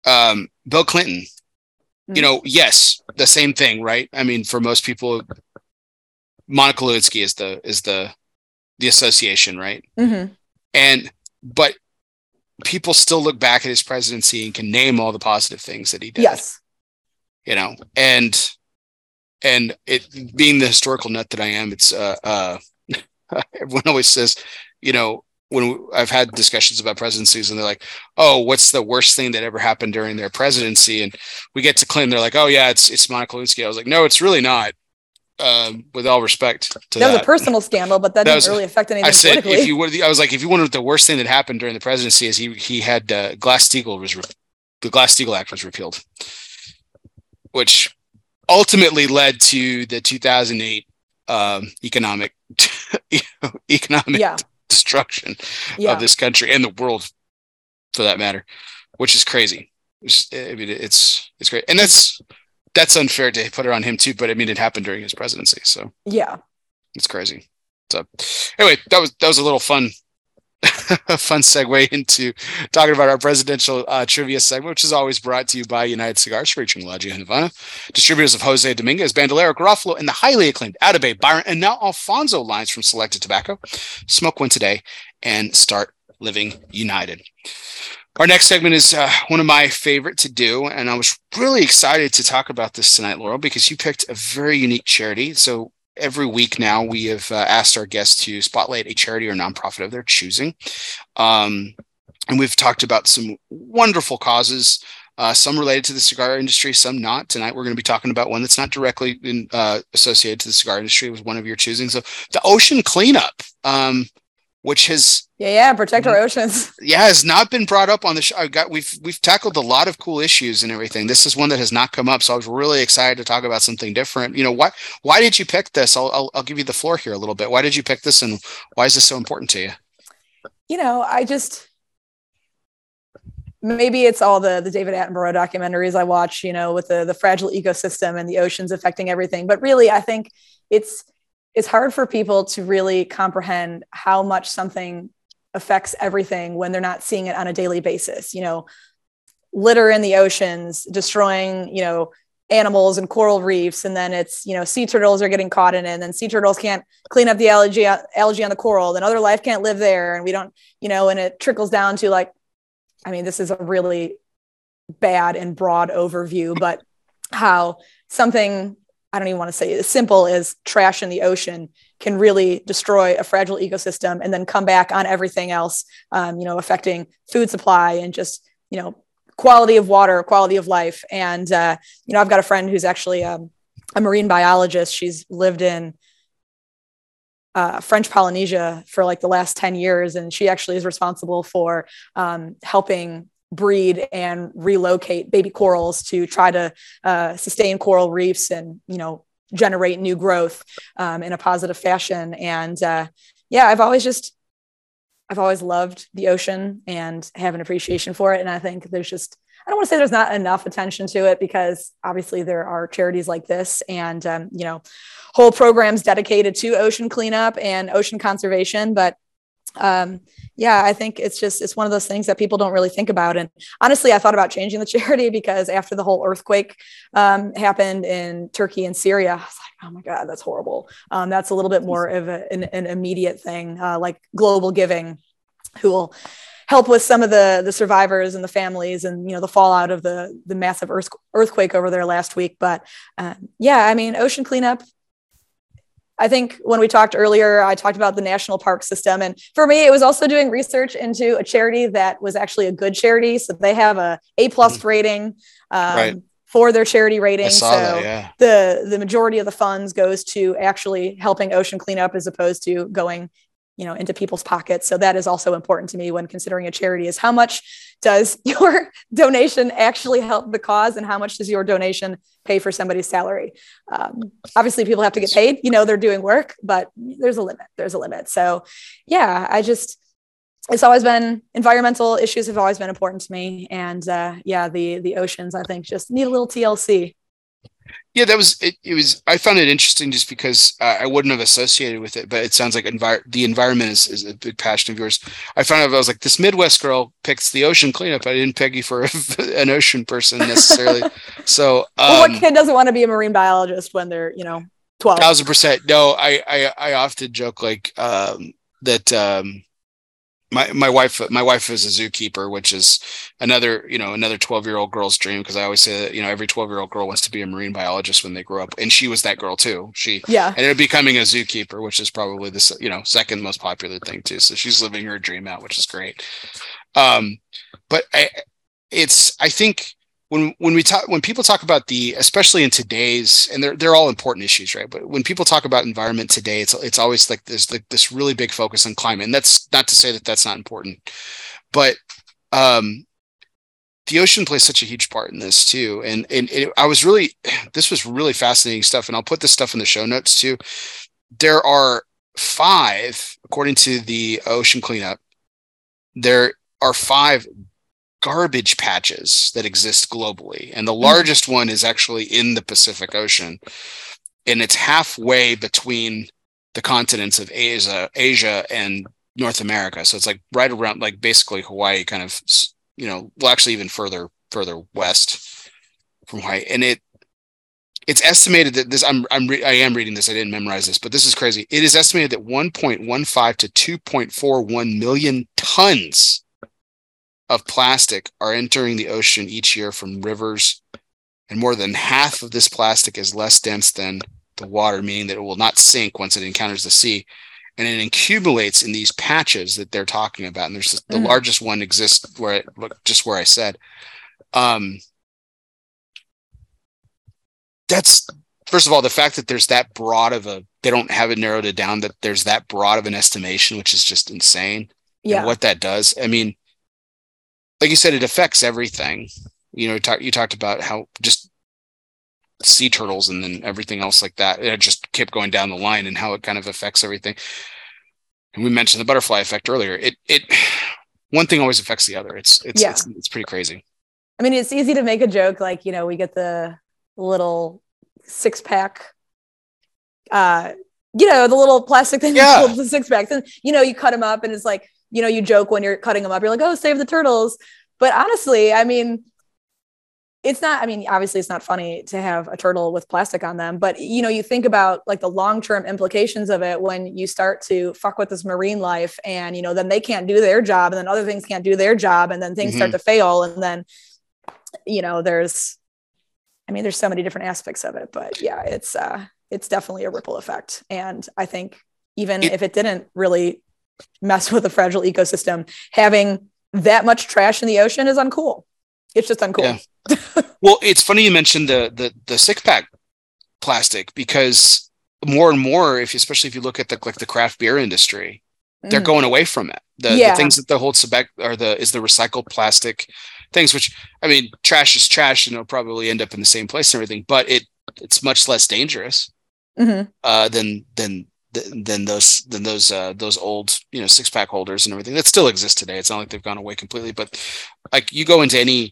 Um, Bill Clinton. Mm-hmm. You mm. know, yes, the same thing, right? I mean, for most people, Monica Lewinsky is the is the the association, right? Mm-hmm. And but people still look back at his presidency and can name all the positive things that he did. Yes. You know, and and it being the historical nut that I am, it's uh uh <laughs> everyone always says, you know, when I've had discussions about presidencies and they're like, "Oh, what's the worst thing that ever happened during their presidency?" And we get to Clinton, they're like, "Oh yeah, it's it's Monica Lewinsky." I was like, "No, it's really not." Uh, with all respect to that, that was a personal scandal, but that, that didn't was, really affect anything. I said if you would, I was like, if you wanted the worst thing that happened during the presidency is he he had uh, Glass Steagall was re- the Glass Steagall Act was repealed, which ultimately led to the 2008 um, economic <laughs> economic yeah. destruction yeah. of this country and the world, for that matter, which is crazy. It's, I mean, it's it's great, and that's that's unfair to put it on him too. But I mean, it happened during his presidency, so yeah, it's crazy. So anyway, that was that was a little fun <laughs> fun segue into talking about our presidential uh, trivia segment, which is always brought to you by United Cigars, featuring La Havana, distributors of Jose Dominguez, Bandolero, Garofalo, and the highly acclaimed Atabey, Byron, and now Alfonso lines from Selected Tobacco. Smoke one today and start living united. Our next segment is uh, one of my favorite to do, and I was really excited to talk about this tonight, Laurel, because you picked a very unique charity. So every week now we have uh, asked our guests to spotlight a charity or nonprofit of their choosing. Um, and we've talked about some wonderful causes, uh, some related to the cigar industry, some not. Tonight we're going to be talking about one that's not directly in, uh, associated to the cigar industry. It was one of your choosing. So the ocean cleanup. Um, which has yeah yeah protect our oceans <laughs> yeah has not been brought up on the show. I've got we've we've tackled a lot of cool issues and everything. This is one that has not come up, so I was really excited to talk about something different. You know why why did you pick this? I'll I'll, I'll give you the floor here a little bit. Why did you pick this, and why is this so important to you? You know, I just maybe it's all the the David Attenborough documentaries I watch. You know, with the the fragile ecosystem and the oceans affecting everything. But really, I think it's it's hard for people to really comprehend how much something affects everything when they're not seeing it on a daily basis you know litter in the oceans destroying you know animals and coral reefs. And then it's you know sea turtles are getting caught in it. And then sea turtles can't clean up the algae algae on the coral. Then other life can't live there. And we don't you know and it trickles down to like i mean this is a really bad and broad overview but how something I don't even want to say as simple as trash in the ocean can really destroy a fragile ecosystem and then come back on everything else, um, you know, affecting food supply and just, you know, quality of water, quality of life. And, uh, you know, I've got a friend who's actually um, a marine biologist. She's lived in uh, French Polynesia for like the last 10 years. And she actually is responsible for um, helping breed and relocate baby corals to try to uh, sustain coral reefs and you know generate new growth um, in a positive fashion. And uh, yeah i've always just i've always loved the ocean and have an appreciation for it. And i think there's just i don't want to say there's not enough attention to it because obviously there are charities like this and um, you know whole programs dedicated to ocean cleanup and ocean conservation. But um, yeah, I think it's just it's one of those things that people don't really think about. And honestly, I thought about changing the <laughs> charity because after the whole earthquake um, happened in Turkey and Syria, I was like, oh my god, that's horrible. Um, that's a little bit more of a, an, an, immediate thing, uh, like global giving, who will help with some of the the survivors and the families and you know the fallout of the the massive earth, earthquake over there last week. But uh, yeah, I mean, ocean cleanup I think when we talked earlier, I talked about the national park system. And for me, it was also doing research into a charity that was actually a good charity. So they have a A plus mm-hmm. rating um, right. for their charity rating. so that, yeah. the, the majority of the funds goes to actually helping ocean cleanup as opposed to going you know into people's pockets. So that is also important to me when considering a charity is how much does <laughs> your donation actually help the cause and how much does your donation pay for somebody's salary? Um, obviously people have to get paid. You know they're doing work but there's a limit. There's a limit. So yeah i just it's always been environmental issues have always been important to me. And uh, yeah the the oceans i think just need a little tlc yeah, that was it. It was. I found it interesting just because uh, I wouldn't have associated with it, but it sounds like envir- the environment is, is a big passion of yours. I found out I was like this Midwest girl picks the ocean cleanup. I didn't peg you for <laughs> an ocean person necessarily. <laughs> so, um, well, what kid doesn't want to be a marine biologist when they're you know twelve? Thousand percent. No, I, I I often joke like um, that. Um, my my wife my wife is a zookeeper which is another you know another 12 year old girl's dream because i always say that you know every 12 year old girl wants to be a marine biologist when they grow up and she was that girl too. She yeah. ended up becoming a zookeeper which is probably the you know second most popular thing too so she's living her dream out which is great. Um but i it's i think when when we talk when people talk about the especially in today's and they're they're all important issues right? But when people talk about environment today it's it's always like there's like this really big focus on climate. And that's not to say that that's not important. But um the ocean plays such a huge part in this too. And and it, i was really <sighs> this was really fascinating stuff. And i'll put this stuff in the show notes too. There are five according to the ocean cleanup there are five garbage patches that exist globally. And the hmm. largest one is actually in the Pacific Ocean. And it's halfway between the continents of Asia, Asia and North America. So it's like right around like basically Hawaii kind of you know, well actually even further further west from Hawaii. And it it's estimated that this I'm I'm re, I am reading this. I didn't memorize this, but this is crazy. It is estimated that 1.15 to 2.41 million tons of plastic are entering the ocean each year from rivers, and more than half of this plastic is less dense than the water, meaning that it will not sink once it encounters the sea. And it accumulates in these patches that they're talking about. And there's this, the mm. largest one exists where it just where I said. Um, that's first of all the fact that there's that broad of a they don't have it narrowed it down that there's that broad of an estimation, which is just insane. Yeah. And what that does. I mean, like you said, it affects everything. You know, talk, you talked about how just sea turtles and then everything else like that. It just kept going down the line and how it kind of affects everything. And we mentioned the butterfly effect earlier. It it <sighs> one thing always affects the other. It's it's yeah. it's, it's pretty crazy. I mean, it's easy to make a joke like you know we get the little six pack uh you know the little plastic thing yeah. the six packs and you know you cut them up and it's like you know, you joke when you're cutting them up, you're like, oh, save the turtles. But honestly, I mean, it's not, I mean, obviously it's not funny to have a turtle with plastic on them, but you know, you think about like the long-term implications of it when you start to fuck with this marine life and, you know, then they can't do their job and then other things can't do their job and then things mm-hmm. start to fail. And then, you know, there's, I mean, there's so many different aspects of it, but yeah, it's, uh, it's definitely a ripple effect. And I think even it, if it didn't really mess with a fragile ecosystem. Having that much trash in the ocean is uncool. It's just uncool. Yeah. <laughs> well, it's funny you mentioned the the the six pack plastic because more and more, if especially if you look at the like the craft beer industry, they're mm. going away from it. The, yeah. the things that they hold back are the is the recycled plastic things, which I mean, trash is trash, and it'll probably end up in the same place and everything, but it it's much less dangerous mm-hmm. uh, than than than those than those uh, those old you know six pack holders and everything that still exist today. It's not like they've gone away completely, but like you go into any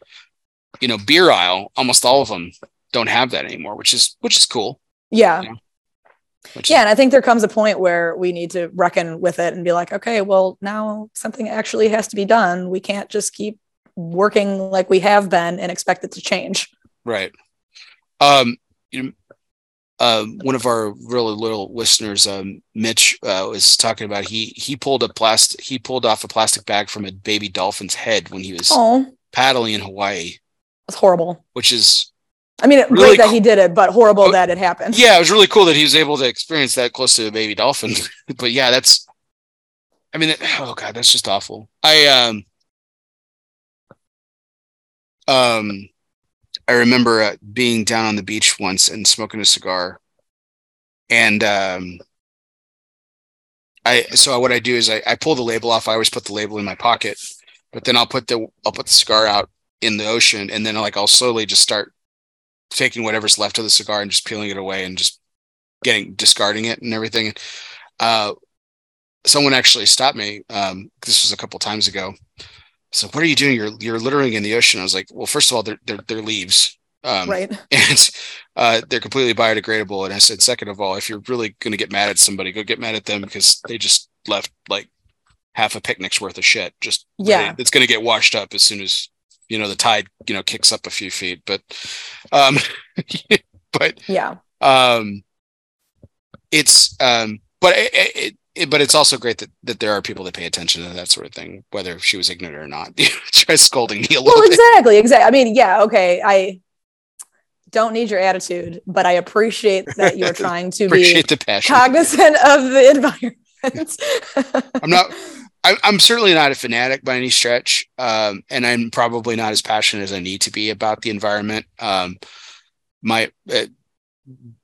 you know beer aisle, almost all of them don't have that anymore, which is which is cool. Yeah. You know? yeah, and I think there comes a point where we need to reckon with it and be like, okay, well now something actually has to be done. We can't just keep working like we have been and expect it to change. Right. Um, you know, uh, one of our really little listeners, um, Mitch, uh, was talking about he he pulled a plastic he pulled off a plastic bag from a baby dolphin's head when he was Aww. paddling in Hawaii. It's horrible. Which is, I mean, really great that he did it, but horrible oh, that it happened. Yeah, it was really cool that he was able to experience that close to a baby dolphin. <laughs> but yeah, that's, I mean, oh god, that's just awful. I um um I remember uh, being down on the beach once and smoking a cigar, and um, I so what I do is I, I pull the label off. I always put the label in my pocket, but then I'll put the I'll put the cigar out in the ocean, and then like I'll slowly just start taking whatever's left of the cigar and just peeling it away and just getting discarding it and everything. Uh, someone actually stopped me. Um, this was a couple times ago. So what are you doing? You're you're littering in the ocean. I was like, well, first of all, they're they're, they're leaves. Um, right. <laughs> And uh, they're completely biodegradable. And I said, second of all, if you're really going to get mad at somebody, go get mad at them because they just left like half a picnic's worth of shit. Just Yeah. ready- it's going to get washed up as soon as you know the tide you know kicks up a few feet. But um, <laughs> but Yeah. um, it's um, but it, it, it, but it's also great that that there are people that pay attention to that sort of thing, whether she was ignorant or not. <laughs> Try scolding me a little Well, bit. exactly, exactly. I mean, yeah, okay. I don't need your attitude, but I appreciate that you're <laughs> trying to be cognizant of the environment. I'm not. I, I'm certainly not a fanatic by any stretch, um, and I'm probably not as passionate as I need to be about the environment. Um, my uh,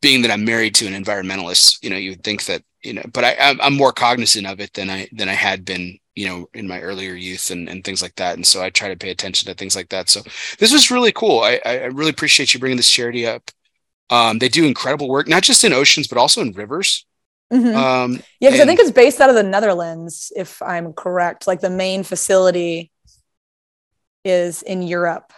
being that I'm married to an environmentalist, you know, you would think that you know, but I, I'm, more cognizant of it than I than I had been, you know, in my earlier youth and and things like that. And so I try to pay attention to things like that. So this was really cool. I I really appreciate you bringing this charity up. Um, they do incredible work, not just in oceans, but also in rivers. Mhm. Um, yeah, because I think it's based out of the Netherlands, if I'm correct. Like the main facility is in Europe.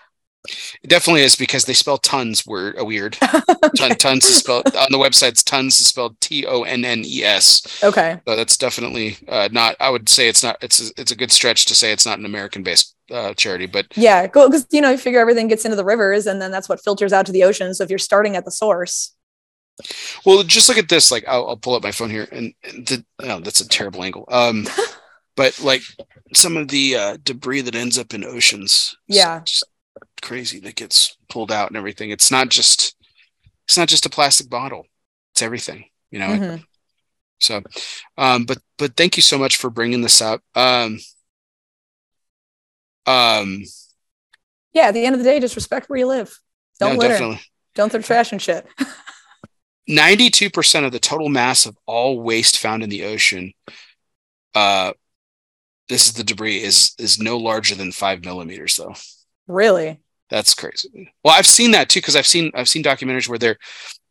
It definitely is because they spell tons were a weird. <laughs> Ton, tons is spelled on the website's tons is spelled T O N N E S. Okay. So that's definitely uh, not. I would say it's not. It's a, it's a good stretch to say it's not an American based uh, charity, but Yeah, because you know you figure everything gets into the rivers, and then that's what filters out to the ocean. So if you're starting at the source, well, just look at this. Like I'll, I'll pull up my phone here, and, and the, oh, that's a terrible angle. Um, <laughs> but like some of the uh, debris that ends up in oceans, Yeah. just crazy that gets pulled out and everything. It's not just it's not just a plastic bottle. It's everything. You know, Mhm. So, um, but but thank you so much for bringing this up. Um, um, yeah, at the end of the day, just respect where you live. Don't no, litter. definitely. Don't throw trash and shit. <laughs> Ninety-two percent of the total mass of all waste found in the ocean, uh, this is the debris is is no larger than five millimeters. Though really? That's crazy. Well, I've seen that too because I've seen I've seen documentaries where they're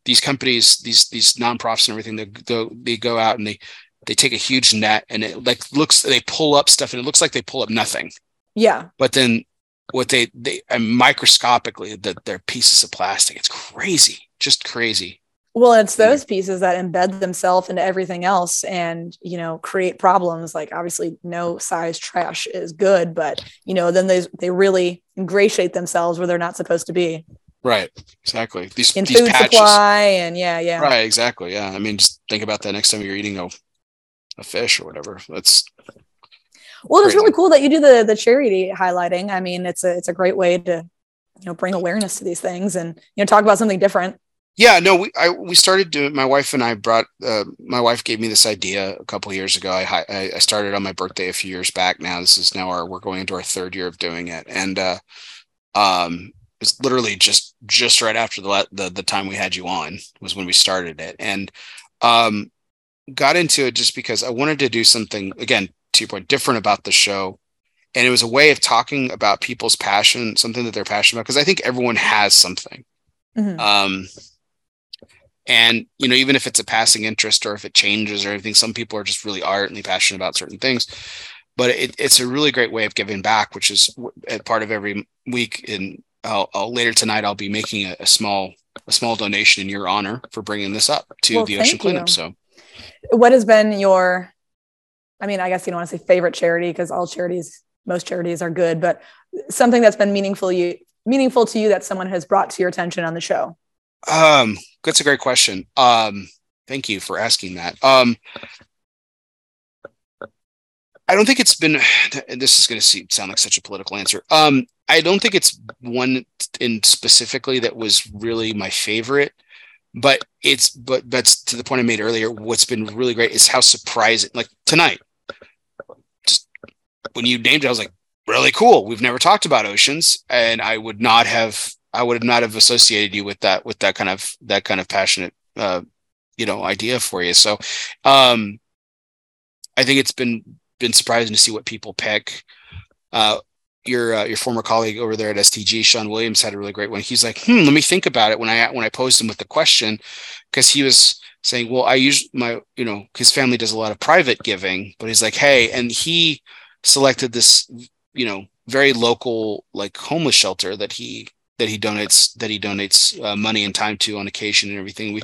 these companies, these these nonprofits and everything. They go they go out and they they take a huge net and it like looks they pull up stuff and it looks like they pull up nothing. Yeah. but then what they they and microscopically that they're pieces of plastic it's crazy just crazy Well, it's those pieces that embed themselves into everything else and, you know, create problems. Like obviously no size trash is good, but you know, then they they really ingratiate themselves where they're not supposed to be. Right. Exactly. These, in these food patches. supply and yeah, yeah. right. Exactly. Yeah. I mean just think about that next time you're eating a, a fish or whatever. That's Well, it's really cool that you do the the charity highlighting. I mean, it's a it's a great way to, you know, bring awareness to these things and you know talk about something different. Yeah no we I, we started doing my wife and i brought uh, my wife gave me this idea a couple of years ago. I, I i started on my birthday a few years back now. This is now our we're going into our third year of doing it. And uh um it's literally just just right after the, the the time we had you on was when we started it. And um got into it just because i wanted to do something again to your point different about the show. And it was a way of talking about people's passion something that they're passionate about because i think everyone has something. Mhm. um and you know even if it's a passing interest or if it changes or anything some people are just really ardently passionate about certain things but it, it's a really great way of giving back which is part of every week and I'll, I'll later tonight i'll be making a, a small a small donation in your honor for bringing this up to Well, the ocean cleanup you. so What has been your, I mean, I guess you don't want to say favorite charity because all charities, most charities are good, but something that's been meaningful you meaningful to you that someone has brought to your attention on the show. Um, that's a great question. Um, thank you for asking that. Um, I don't think it's been. <sighs> This is going to sound like such a political answer. Um, I don't think it's one in specifically that was really my favorite, but it's but that's to the point I made earlier. What's been really great is how surprising. Like tonight, just when you named it, I was like, really cool. We've never talked about oceans, and I would not have I would not have associated you with that with that kind of that kind of passionate uh, you know idea for you. So um, I think it's been been surprising to see what people pick. Uh, your uh, your former colleague over there at STG, Sean Williams, had a really great one. He's like, "Hmm, let me think about it." When I when I posed him with the question, because he was saying, "Well, I use my you know his family does a lot of private giving, but he's like, hey," and he selected this you know very local like homeless shelter that he that he donates that he donates uh, money and time to on occasion and everything. We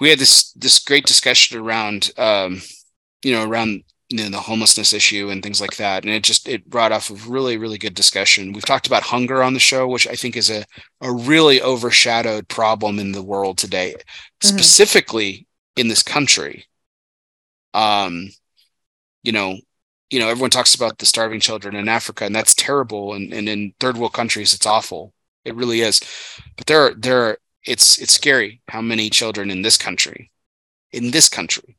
we had this this great discussion around um, you know around you know, the homelessness issue and things like that. And it just it brought off a really really good discussion. We've talked about hunger on the show, which I think is a a really overshadowed problem in the world today, mm-hmm. specifically in this country. Um, you know, you know, everyone talks about the starving children in Africa, and that's terrible. And, and in third world countries, it's awful. It really is. But there are there are it's it's scary how many children in this country, in this country,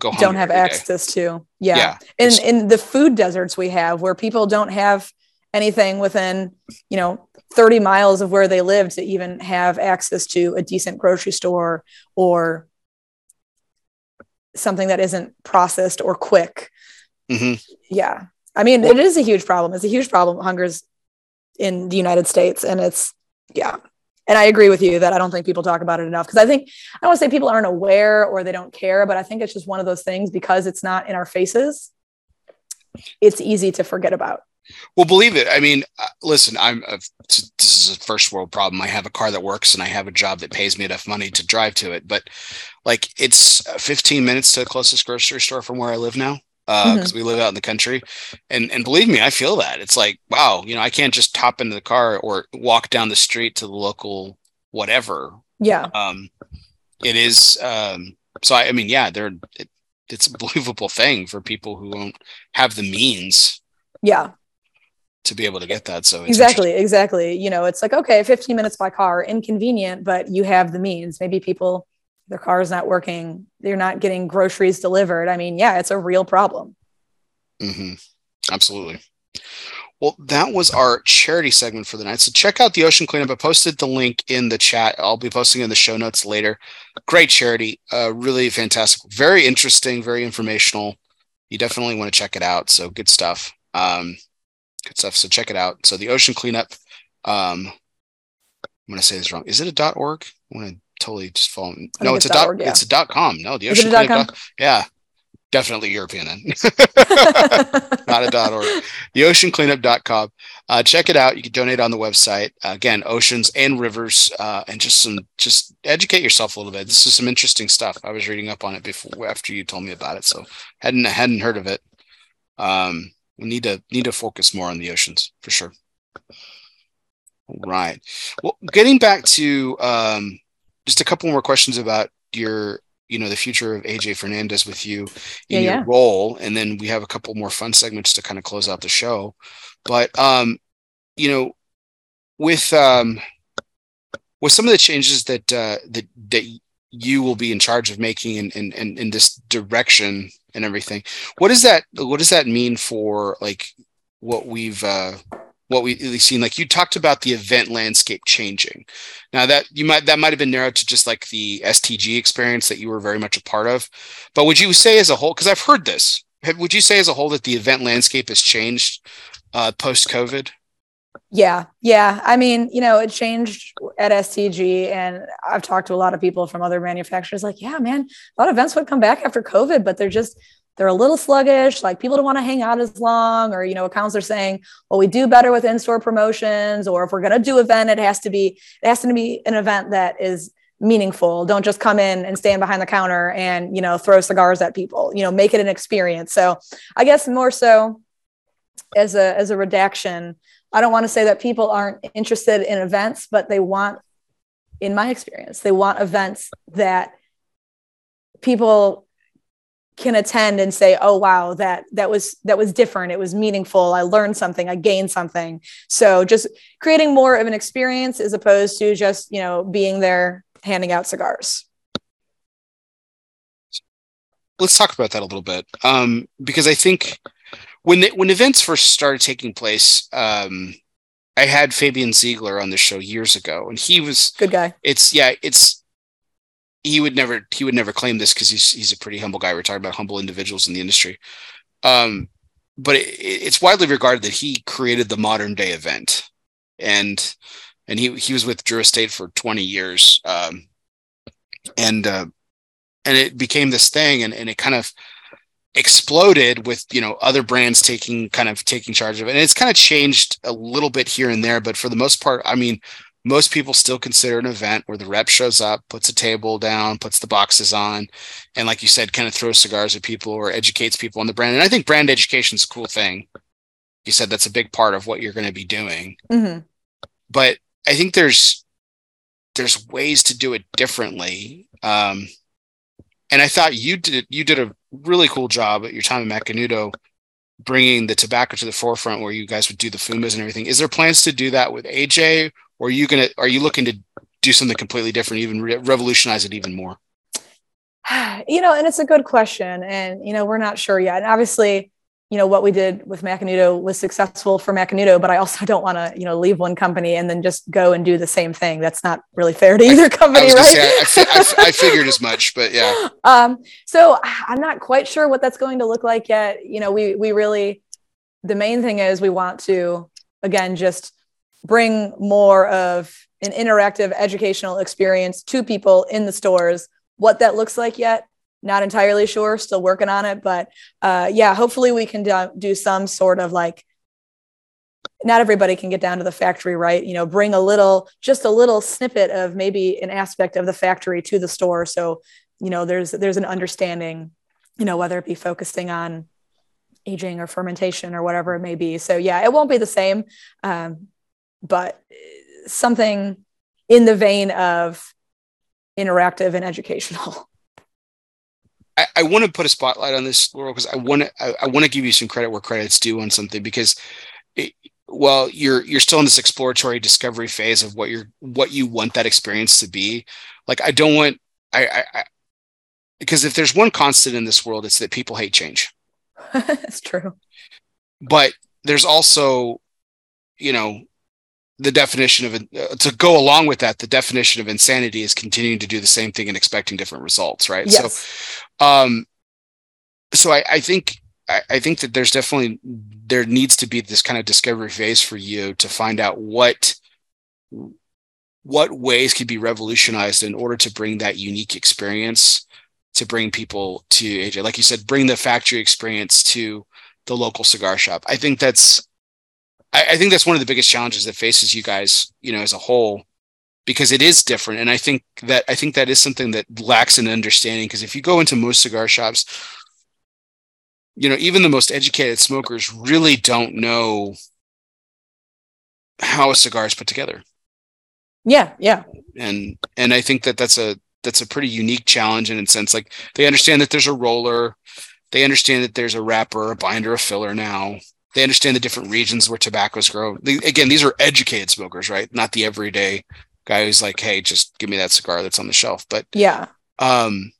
go don't have access day. to. Yeah. yeah. In in the food deserts we have where people don't have anything within, you know, 30 miles of where they live to even have access to a decent grocery store or something that isn't processed or quick. Mm-hmm. Yeah. I mean, well, it is a huge problem. It's a huge problem. Hunger's in the United States. And it's, yeah, and I agree with you that I don't think people talk about it enough because I think I don't want to say people aren't aware or they don't care, but I think it's just one of those things because it's not in our faces. It's easy to forget about. Well, believe it. I mean, uh, listen, I'm a, this is a first world problem. I have a car that works and I have a job that pays me enough money to drive to it, but like it's 15 minutes to the closest grocery store from where I live now because uh, mm-hmm. we live out in the country. And and believe me, I feel that. It's like, wow, you know, I can't just hop into the car or walk down the street to the local whatever. Yeah. Um, it is. Um, so I, I mean, yeah, they're. It, it's a believable thing for people who don't have the means. Yeah. To be able to get that. So exactly, exactly. You know, it's like okay, 15 minutes by car, inconvenient, but you have the means. Maybe people their car is not working, they're not getting groceries delivered. I mean, yeah, it's a real problem. Mm-hmm. Absolutely. Well, that was our charity segment for the night. So check out the Ocean Cleanup. I posted the link in the chat. I'll be posting in the show notes later. Great charity, uh, really fantastic, very interesting, very informational. You definitely want to check it out. So good stuff. Um, good stuff. So check it out. So the Ocean Cleanup. Um, I'm going to say this wrong. Is it a dot .org? I want to totally just fallen. No, it's, it's a dot. Yeah. It's a dot com. No, the ocean. Dot com? yeah, definitely European then. <laughs> <laughs> Not a dot org. The oceancleanup.com. Uh, check it out. You can donate on the website. Uh, again, oceans and rivers, uh, and just some just educate yourself a little bit. This is some interesting stuff. I was reading up on it before after you told me about it, so hadn't hadn't heard of it. Um, we need to need to focus more on the oceans for sure. Right. Well, getting back to um, just a couple more questions about your you know the future of AJ Fernandez with you in yeah, your yeah. role, and then we have a couple more fun segments to kind of close out the show. But um, you know, with um, with some of the changes that uh, that that you will be in charge of making in, in, in, in this direction and everything, what does that what does that mean for like what we've uh, what we've seen like you talked about the event landscape changing. Now that you might that might have been narrowed to just like the stg experience that you were very much a part of. But would you say as a whole because i've heard this would you say as a whole that the event landscape has changed uh, post covid yeah yeah. I mean you know it changed at stg and i've talked to a lot of people from other manufacturers like yeah man a lot of events would come back after covid but they're just they're a little sluggish like people don't want to hang out as long or you know accounts are saying well we do better with in-store promotions or if we're going to do event it has to be it has to be an event that is meaningful. Don't just come in and stand behind the counter and you know throw cigars at people. You know make it an experience. So i guess more so as a as a redaction i don't want to say that people aren't interested in events but they want in my experience they want events that people can attend and say oh wow that that was that was different. It was meaningful. I learned something. I gained something. So just creating more of an experience as opposed to just you know being there handing out cigars. Let's talk about that a little bit. Um, because i think when the, when events first started taking place um, i had fabian ziegler on the show years ago and he was good guy. It's yeah it's he would never he would never claim this because he's he's a pretty humble guy. We're talking about humble individuals in the industry. Um, but it, it's widely regarded that he created the modern day event, and and he he was with Drew Estate for 20 years, um, and uh, and it became this thing, and and it kind of exploded with you know other brands taking kind of taking charge of it and it's kind of changed a little bit here and there but for the most part i mean most people still consider an event where the rep shows up, puts a table down, puts the boxes on, and like you said, kind of throws cigars at people or educates people on the brand. And I think brand education is a cool thing. You said that's a big part of what you're going to be doing. Mm-hmm. But I think there's there's ways to do it differently. Um, and I thought you did you did a really cool job at your time at Macanudo bringing the tobacco to the forefront where you guys would do the fumas and everything. Is there plans to do that with AJ or are you gonna are you looking to do something completely different, even re- revolutionize it even more? <sighs> You know, and it's a good question, and you know we're not sure yet. And obviously, you know what we did with Macanudo was successful for Macanudo, but I also <laughs> don't want to you know leave one company and then just go and do the same thing. That's not really fair to either company, I right? Say, I, I, I, <laughs> figured as much, but yeah. <laughs> Um, so <sighs> I'm not quite sure what that's going to look like yet. You know, we we really the main thing is we want to again just bring more of an interactive educational experience to people in the stores. What that looks like yet, not entirely sure, still working on it. But uh, yeah, hopefully we can do, do some sort of like, not everybody can get down to the factory, right? You know, bring a little, just a little snippet of maybe an aspect of the factory to the store. So, you know, there's there's an understanding, you know, whether it be focusing on aging or fermentation or whatever it may be. So yeah, it won't be the same. Um, but uh, something in the vein of interactive and educational. <laughs> I, I want to put a spotlight on this, Laurel, because I want to I, I want to give you some credit where credit's due on something because it, well you're you're still in this exploratory discovery phase of what you're what you want that experience to be like i don't want i i, I because if there's one constant in this world it's that people hate change <laughs> that's true but there's also you know the definition of uh, to go along with that the definition of insanity is continuing to do the same thing and expecting different results right yes. so um so i i think I, I think that there's definitely there needs to be this kind of discovery phase for you to find out what what ways could be revolutionized in order to bring that unique experience to bring people to AJ. Like you said, bring the factory experience to the local cigar shop. I think that's I, I think that's one of the biggest challenges that faces you guys, you know, as a whole, because it is different. And I think that I think that is something that lacks an understanding. Because if you go into most cigar shops, you know, even the most educated smokers really don't know how a cigar is put together. Yeah, yeah. And and I think that that's a that's a pretty unique challenge in a sense. Like they understand that there's a roller, they understand that there's a wrapper, a binder, a filler now. They understand the different regions where tobaccos grow. They, again, these are educated smokers, right? Not the everyday guy who's like, "Hey, just give me that cigar that's on the shelf." But yeah, um,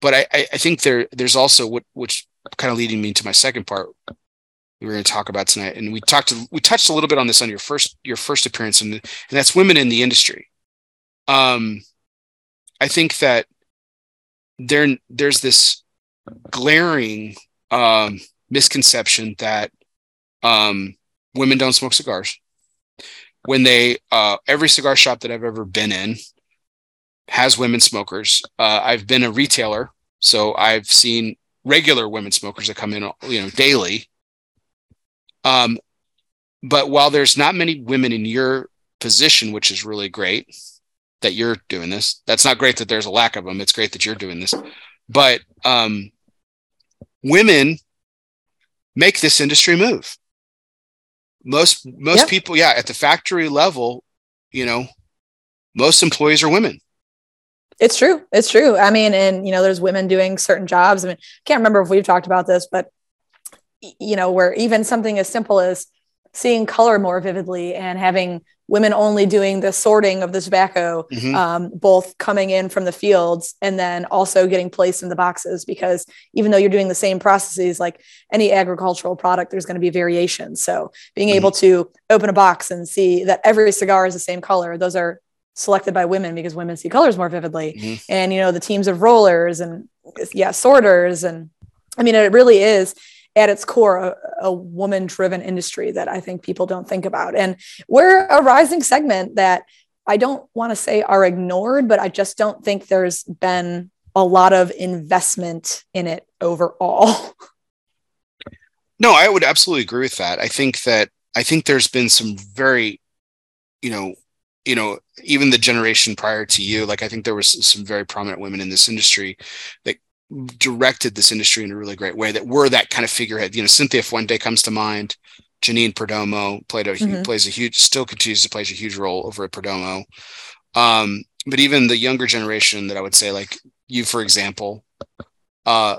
but I I think there there's also what which kind of leading me to my second part we were going to talk about tonight, and we talked to, we touched a little bit on this on your first your first appearance, and and that's women in the industry. Um, I think that there there's this glaring um misconception that um, women don't smoke cigars. When they, uh, every cigar shop that I've ever been in has women smokers. Uh, I've been a retailer, so I've seen regular women smokers that come in, you know, daily. Um, but while there's not many women in your position, which is really great that you're doing this, that's not great that there's a lack of them. It's great that you're doing this. But um, women make this industry move. Most most yep. people, yeah, at the factory level, you know, most employees are women. It's true. It's true. I mean, and you know, there's women doing certain jobs. I mean, I can't remember if we've talked about this, but you know, where even something as simple as seeing color more vividly and having women only doing the sorting of the tobacco, mm-hmm. um, both coming in from the fields and then also getting placed in the boxes. Because even though you're doing the same processes, like any agricultural product, there's going to be variations. So being mm-hmm. able to open a box and see that every cigar is the same color, those are selected by women because women see colors more vividly Mhm. and you know the teams of rollers and yeah sorters and i mean it really is at its core a, a woman driven industry that i think people don't think about and we're a rising segment that i don't want to say are ignored but i just don't think there's been a lot of investment in it overall <laughs> No, I would absolutely agree with that. I think that I think there's been some very, you know, you know, even the generation prior to you, like I think there was some very prominent women in this industry that directed this industry in a really great way that were that kind of figurehead. You know, Cynthia Fuente comes to mind. Janine Perdomo played a Mhm. plays a huge still continues to play a huge role over at Perdomo. Um, but even the younger generation that I would say, like you, for example, uh,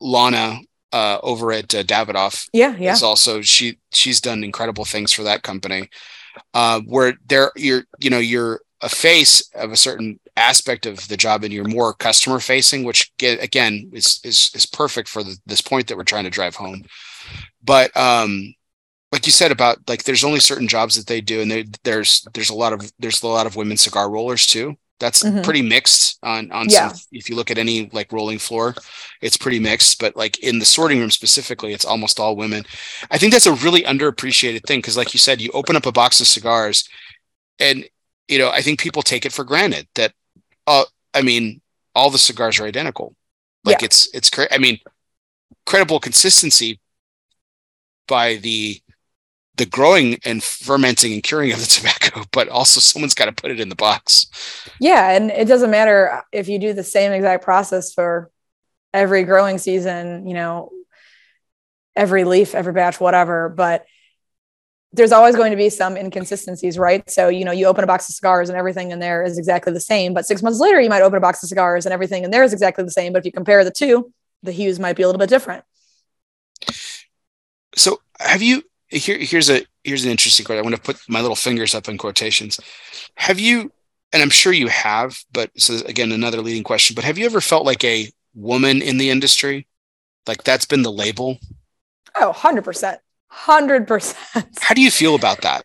Lana uh, over at uh, Davidoff yeah yeah is also she she's done incredible things for that company. Uh, where there you're you know you're a face of a certain aspect of the job and you're more customer facing, which get, again is is is perfect for the, this point that we're trying to drive home. But um, like you said about like there's only certain jobs that they do, and they, there's there's a lot of there's a lot of women cigar rollers too. That's Mhm. pretty mixed on on Yeah. some, if you look at any like rolling floor, it's pretty mixed. But like in the sorting room specifically, it's almost all women. I think that's a really underappreciated thing because, like you said, you open up a box of cigars, and you know I think people take it for granted that, uh, I mean, all the cigars are identical. Like Yeah. it's it's cra- I mean, credible consistency by the the growing and fermenting and curing of the <laughs> tobacco, but also someone's got to put it in the box. Yeah, and it doesn't matter if you do the same exact process for every growing season, you know, every leaf, every batch, whatever, but there's always going to be some inconsistencies, right? So, you know, you open a box of cigars and everything in there is exactly the same, but 6 months later you might open a box of cigars and everything in there is exactly the same, but if you compare the two, the hues might be a little bit different. So, have you here? Here's a here's an interesting question. I want to put my little fingers up in quotations. Have you? And I'm sure you have, but so again, another leading question. But have you ever felt like a woman in the industry? Like that's been the label. Oh, 100%. 100%. How do you feel about that?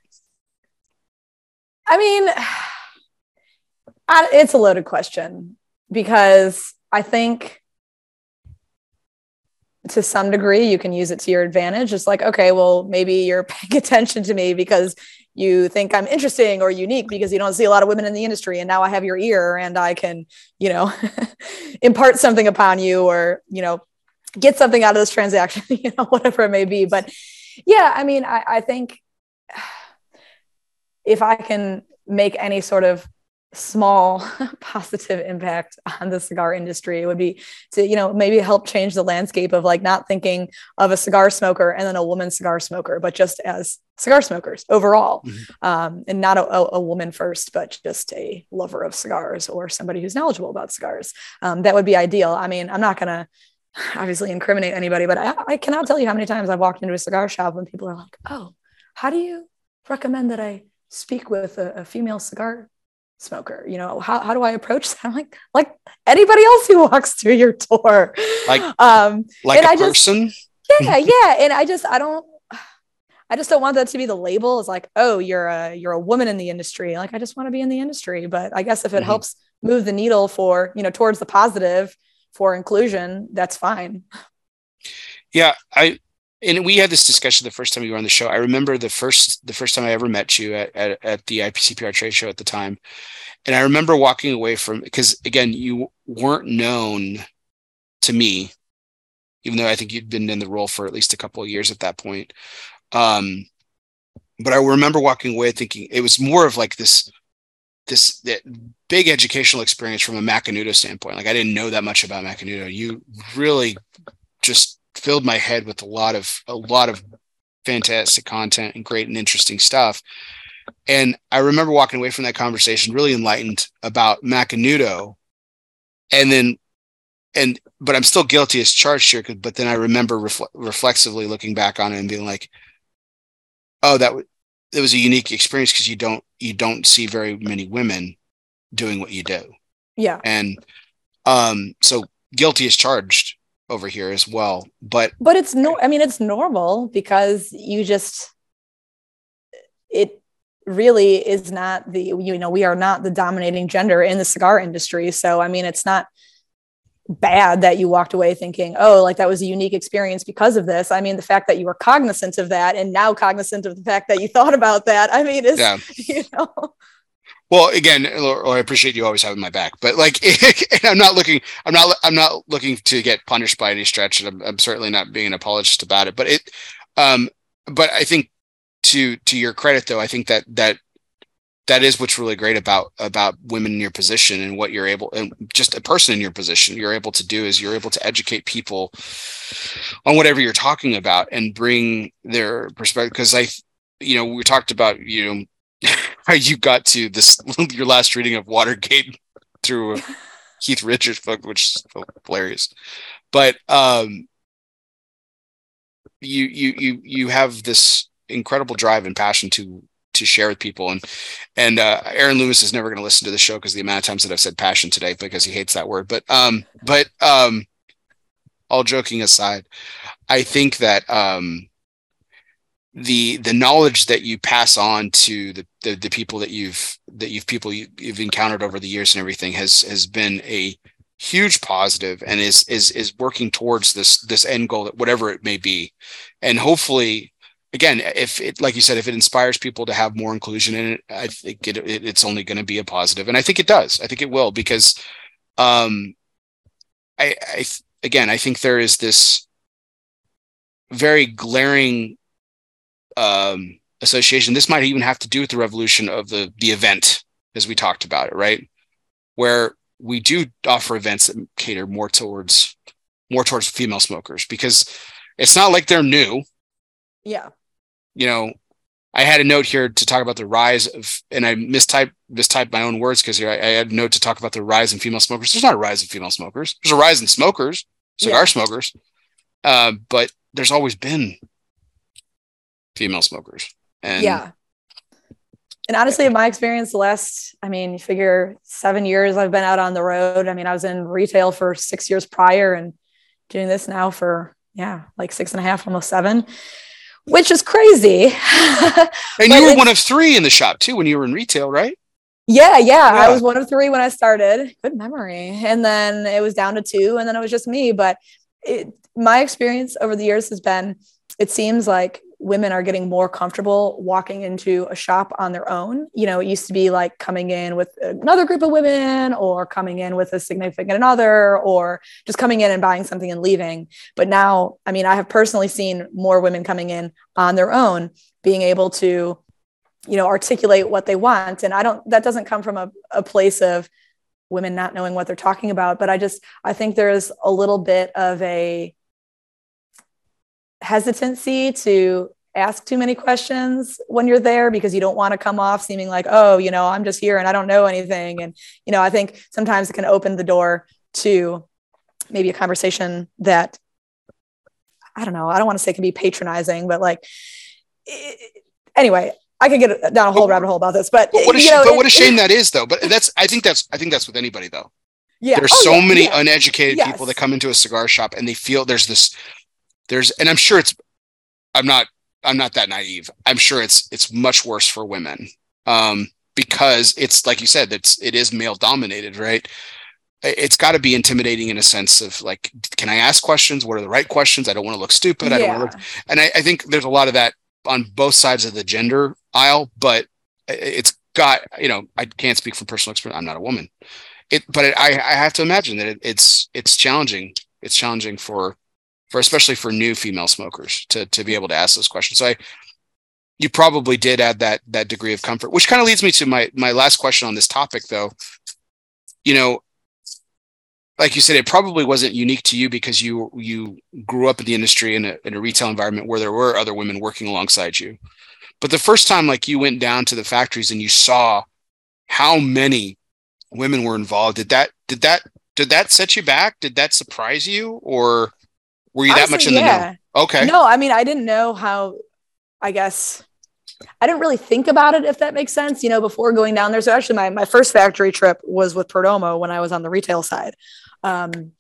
I mean, <sighs> I, it's a loaded question because I think to some degree you can use it to your advantage. It's like, okay, well, maybe you're <laughs> paying attention to me because you think I'm interesting or unique because you don't see a lot of women in the industry. And now I have your ear and I can, you know, <laughs> impart something upon you or, you know, get something out of this transaction, <laughs> you know, whatever it may be. But yeah, I mean, I, I think if I can make any sort of small <laughs> positive impact on the cigar industry it would be to you know maybe help change the landscape of like not thinking of a cigar smoker and then a woman cigar smoker but just as cigar smokers overall. Mhm. um, and not a, a, a woman first but just a lover of cigars or somebody who's knowledgeable about cigars. Um, that would be ideal. I mean i'm not going to obviously incriminate anybody but I, I cannot tell you how many times i've walked into a cigar shop and people are like oh how do you recommend that i speak with a, a female cigar smoker you know how, how do i approach that <laughs> i'm like like anybody else who walks through your door Like- um Like And a I just- person? yeah <laughs> yeah and i just i don't i just don't want that to be the label it's like oh you're a you're a woman in the industry like i just want to be in the industry but i guess if it Mhm. helps move the needle for you know towards the positive for inclusion that's fine Yeah, I and we had this discussion the first time you were on the show. I remember the first the first time I ever met you at at, at the IPCPR trade show at the time, and I remember walking away from because again you weren't known to me, even though I think you'd been in the role for at least a couple of years at that point. Um, but I remember walking away thinking it was more of like this this big educational experience from a Macanudo standpoint. Like I didn't know that much about Macanudo. You really just filled my head with a lot of a lot of fantastic content and great and interesting stuff. And I remember walking away from that conversation really enlightened about Macanudo. And then and but I'm still guilty as charged here. But then I remember refle- reflexively looking back on it and being like, "Oh, that w- it was a unique experience because you don't you don't see very many women doing what you do." yeah And um, so guilty is charged over here as well. But but it's no i mean it's normal because you just it really is not the you know we are not the dominating gender in the cigar industry so i mean it's not bad that you walked away thinking oh like that was a unique experience because of this i mean the fact that you were cognizant of that and now cognizant of the fact that you thought about that i mean is yeah. <laughs> you know well again i appreciate you always having my back but like <laughs> i'm not looking i'm not i'm not looking to get punished by any stretch and I'm, I'm certainly not being an apologist about it but it um but i think to to your credit though, I think that that that is what's really great about about women in your position and what you're able and just a person in your position you're able to do is you're able to educate people on whatever you're talking about and bring their perspective because i you know we talked about you know <laughs> how you got to this <laughs> your last reading of watergate through <laughs> keith richards book which is hilarious. But um you you you you have this incredible drive and passion to to share with people. And and uh, Aaron Loomis is never going to listen to the show because the amount of times that I've said passion today because he hates that word. But um but um all joking aside I think that um the the knowledge that you pass on to the, the, the people that you've that you've people you, have encountered over the years and everything has has been a huge positive and is is is working towards this this end goal that whatever it may be. And hopefully again, if it, like you said, if it inspires people to have more inclusion in it, I think it, it it's only going to be a positive, and I think it does. I think it will because, um, I, I again, I think there is this very glaring um, association. This might even have to do with the revolution of the the event, as we talked about it, right? Where we do offer events that cater more towards more towards female smokers because it's not like they're new. Yeah you know, I had a note here to talk about the rise of, and I mistyped mistyped my own words because I, I, had a note to talk about the rise in female smokers. There's not a rise in female smokers. There's a rise in smokers, cigar yeah. smokers, uh, but there's always been female smokers. And yeah. And honestly, in my experience, the last, I mean, you figure seven years I've been out on the road. I mean, I was in retail for six years prior and doing this now for, yeah, like six and a half, almost seven which is crazy. <laughs> and you were one of three in the shop too when you were in retail, right? Yeah, yeah, yeah, I was one of three when I started. Good memory. And then it was down to two, and then it was just me. But it, my experience over the years has been it seems like women are getting more comfortable walking into a shop on their own. You know, it used to be like coming in with another group of women or coming in with a significant other or just coming in and buying something and leaving. But now, I mean, I have personally seen more women coming in on their own, being able to, you know, articulate what they want. And I don't, that doesn't come from a, a place of, women not knowing what they're talking about but i just i think there's a little bit of a hesitancy to ask too many questions when you're there because you don't want to come off seeming like oh you know i'm just here and i don't know anything and you know i think sometimes it can open the door to maybe a conversation that i don't know i don't want to say can be patronizing but like it, anyway I could get down a whole rabbit hole about this, but, but what a, sh- know, but what a shame that is, though. But that's I think that's I think that's with anybody, though. Yeah, there's oh, so yeah, many yeah. uneducated yes. people that come into a cigar shop and they feel there's this there's and i'm sure it's i'm not i'm not that naive. I'm sure it's it's much worse for women. Um because it's like you said it's it is male dominated right? It's got to be intimidating in a sense of like can i ask questions? What are the right questions? I don't want to look stupid. Yeah. i don't want to look and I, I think there's a lot of that on both sides of the gender aisle but it's got you know i can't speak from personal experience. I'm not a woman. It but it, I, I have to imagine that it, it's it's challenging. It's challenging for for especially for new female smokers to to be able to ask those questions. So I you probably did add that that degree of comfort, which kind of leads me to my my last question on this topic though. You know, like you said, it probably wasn't unique to you because you you grew up in the industry in a, in a retail environment where there were other women working alongside you. But the first time like you went down to the factories and you saw how many women were involved, did that did that did that set you back? Did that surprise you or were you Honestly, that much in yeah. the know? Okay. No, I mean, I didn't know how, I guess, I didn't really think about it, if that makes sense, you know, before going down there. So actually, my, my first factory trip was with Perdomo when I was on the retail side. Um,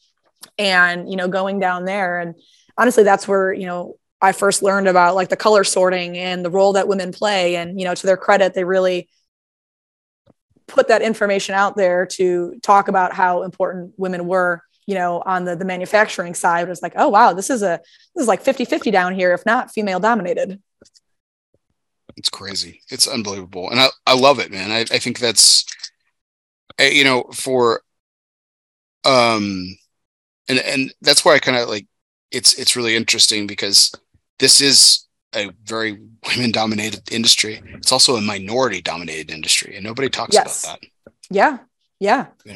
and, you know, going down there and honestly, that's where, you know, I first learned about like the color sorting and the role that women play. And, you know, to their credit, they really put that information out there to talk about how important women were, you know, on the, the manufacturing side. It was like, oh, wow, this is a, this is like 50, 50 down here, if not female dominated. It's crazy. It's unbelievable. And I, I love it, man. I, I think that's, eh, you know, for, um, and, and that's why I kind of like, it's, it's really interesting because this is a very women dominated industry. It's also a minority dominated industry and nobody talks yes. about that. Yeah. Yeah. Know?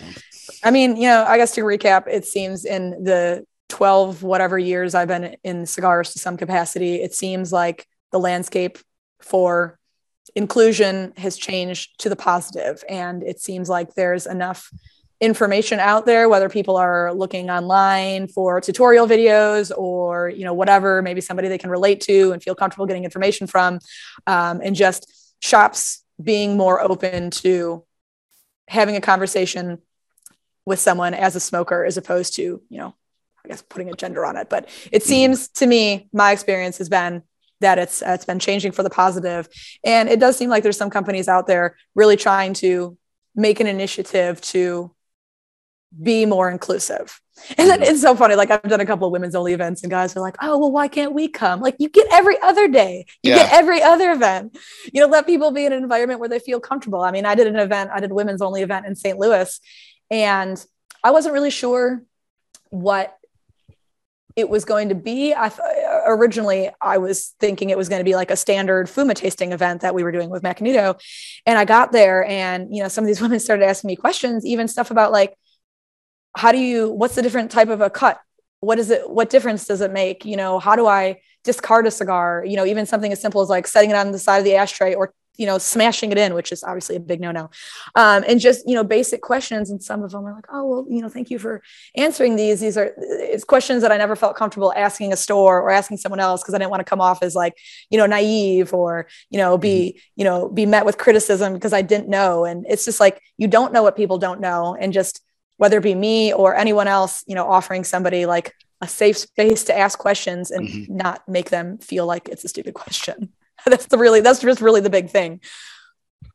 I mean, you know, I guess to recap, it seems in the 12 whatever years I've been in cigars to some capacity, it seems like the landscape for inclusion has changed to the positive. And it seems like there's enough information out there whether people are looking online for tutorial videos or you know whatever maybe somebody they can relate to and feel comfortable getting information from um, and just shops being more open to having a conversation with someone as a smoker as opposed to you know i guess putting a gender on it but it mm-hmm. seems to me my experience has been that it's uh, it's been changing for the positive and it does seem like there's some companies out there really trying to make an initiative to be more inclusive. And then mm-hmm. it's so funny. Like I've done a couple of women's only events, and guys are like, "Oh, well, why can't we come? Like you get every other day, you yeah. get every other event. You know, let people be in an environment where they feel comfortable." I mean, I did an event, I did a women's only event in St. Louis, and I wasn't really sure what it was going to be. I th- originally I was thinking it was going to be like a standard Fuma tasting event that we were doing with Macanudo, and I got there, and you know, some of these <laughs> women started asking me questions, even stuff about like how do you what's the different type of a cut? What is it what difference does it make? You know how do i discard a cigar? You know even something as simple as like setting it on the side of the ashtray or you know smashing it in which is obviously a big no-no um, and just you know basic questions and some of them are like oh well you know thank you for answering these these are it's questions that i never felt comfortable asking a store or asking someone else because i didn't want to come off as like you know naive or you know be mm-hmm. you know be met with criticism because i didn't know and it's just like you don't know what people don't know and just whether it be me or anyone else, you know, offering somebody like a safe space to ask questions and mm-hmm. not make them feel like it's a stupid question. <laughs> that's the really, that's just really the big thing.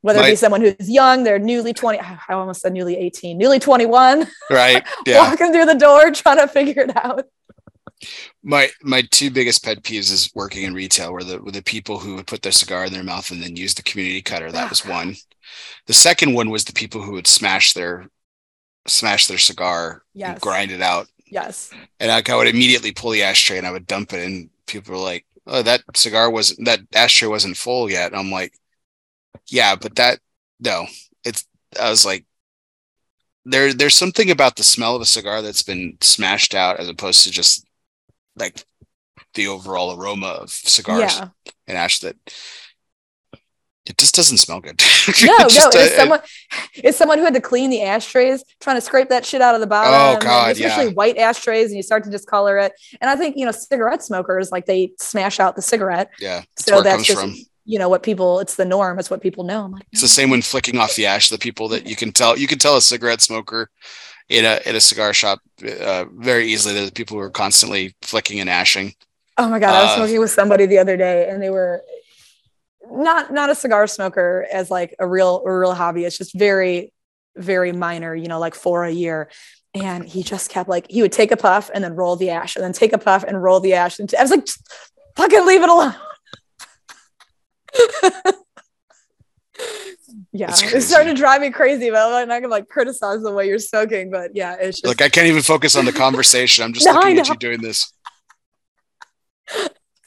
Whether My, it be someone who's young, they're newly 20, I almost said newly 18, newly 21. Right. <laughs> Yeah. walking through the door, trying to figure it out. My my two biggest pet peeves is working in retail where the where the people who would put their cigar in their mouth and then use the community cutter. That was ah. one. The second one was the people who would smash their smash their cigar yes. and grind it out. Yes. And I, I would immediately pull the ashtray and I would dump it and people were like, Oh, that cigar wasn't that ashtray wasn't full yet. I'm like, Yeah, but that no. It's I was like there there's something about the smell of a cigar that's been smashed out as opposed to just like the overall aroma of cigars yeah. and ash that it just doesn't smell good. <laughs> no, no, it's uh, someone it's someone who had to clean the ashtrays, trying to scrape that shit out of the bottom. Oh god, especially yeah. white ashtrays, and you start to discolor it. And I think you know, cigarette smokers like they smash out the cigarette. Yeah, that's so that's just from. you know what people. It's the norm. It's what people know. Like, it's the same when flicking off the ash. The people that you can tell, you can tell a cigarette smoker in a in a cigar shop uh, very easily. The people who are constantly flicking and ashing. Oh my god, I was uh, smoking with somebody the other day, and they were not not a cigar smoker as like a real a real hobby. It's just very very minor, you know, like for a year. And he just kept like he would take a puff and then roll the ash and then take a puff and roll the ash. And I was like, fucking leave it alone. <laughs> yeah, it's starting to drive me crazy, but I'm not gonna like criticize the way you're smoking. But yeah, it's just like I can't even focus on the conversation. I'm <laughs> just no, looking at you doing this.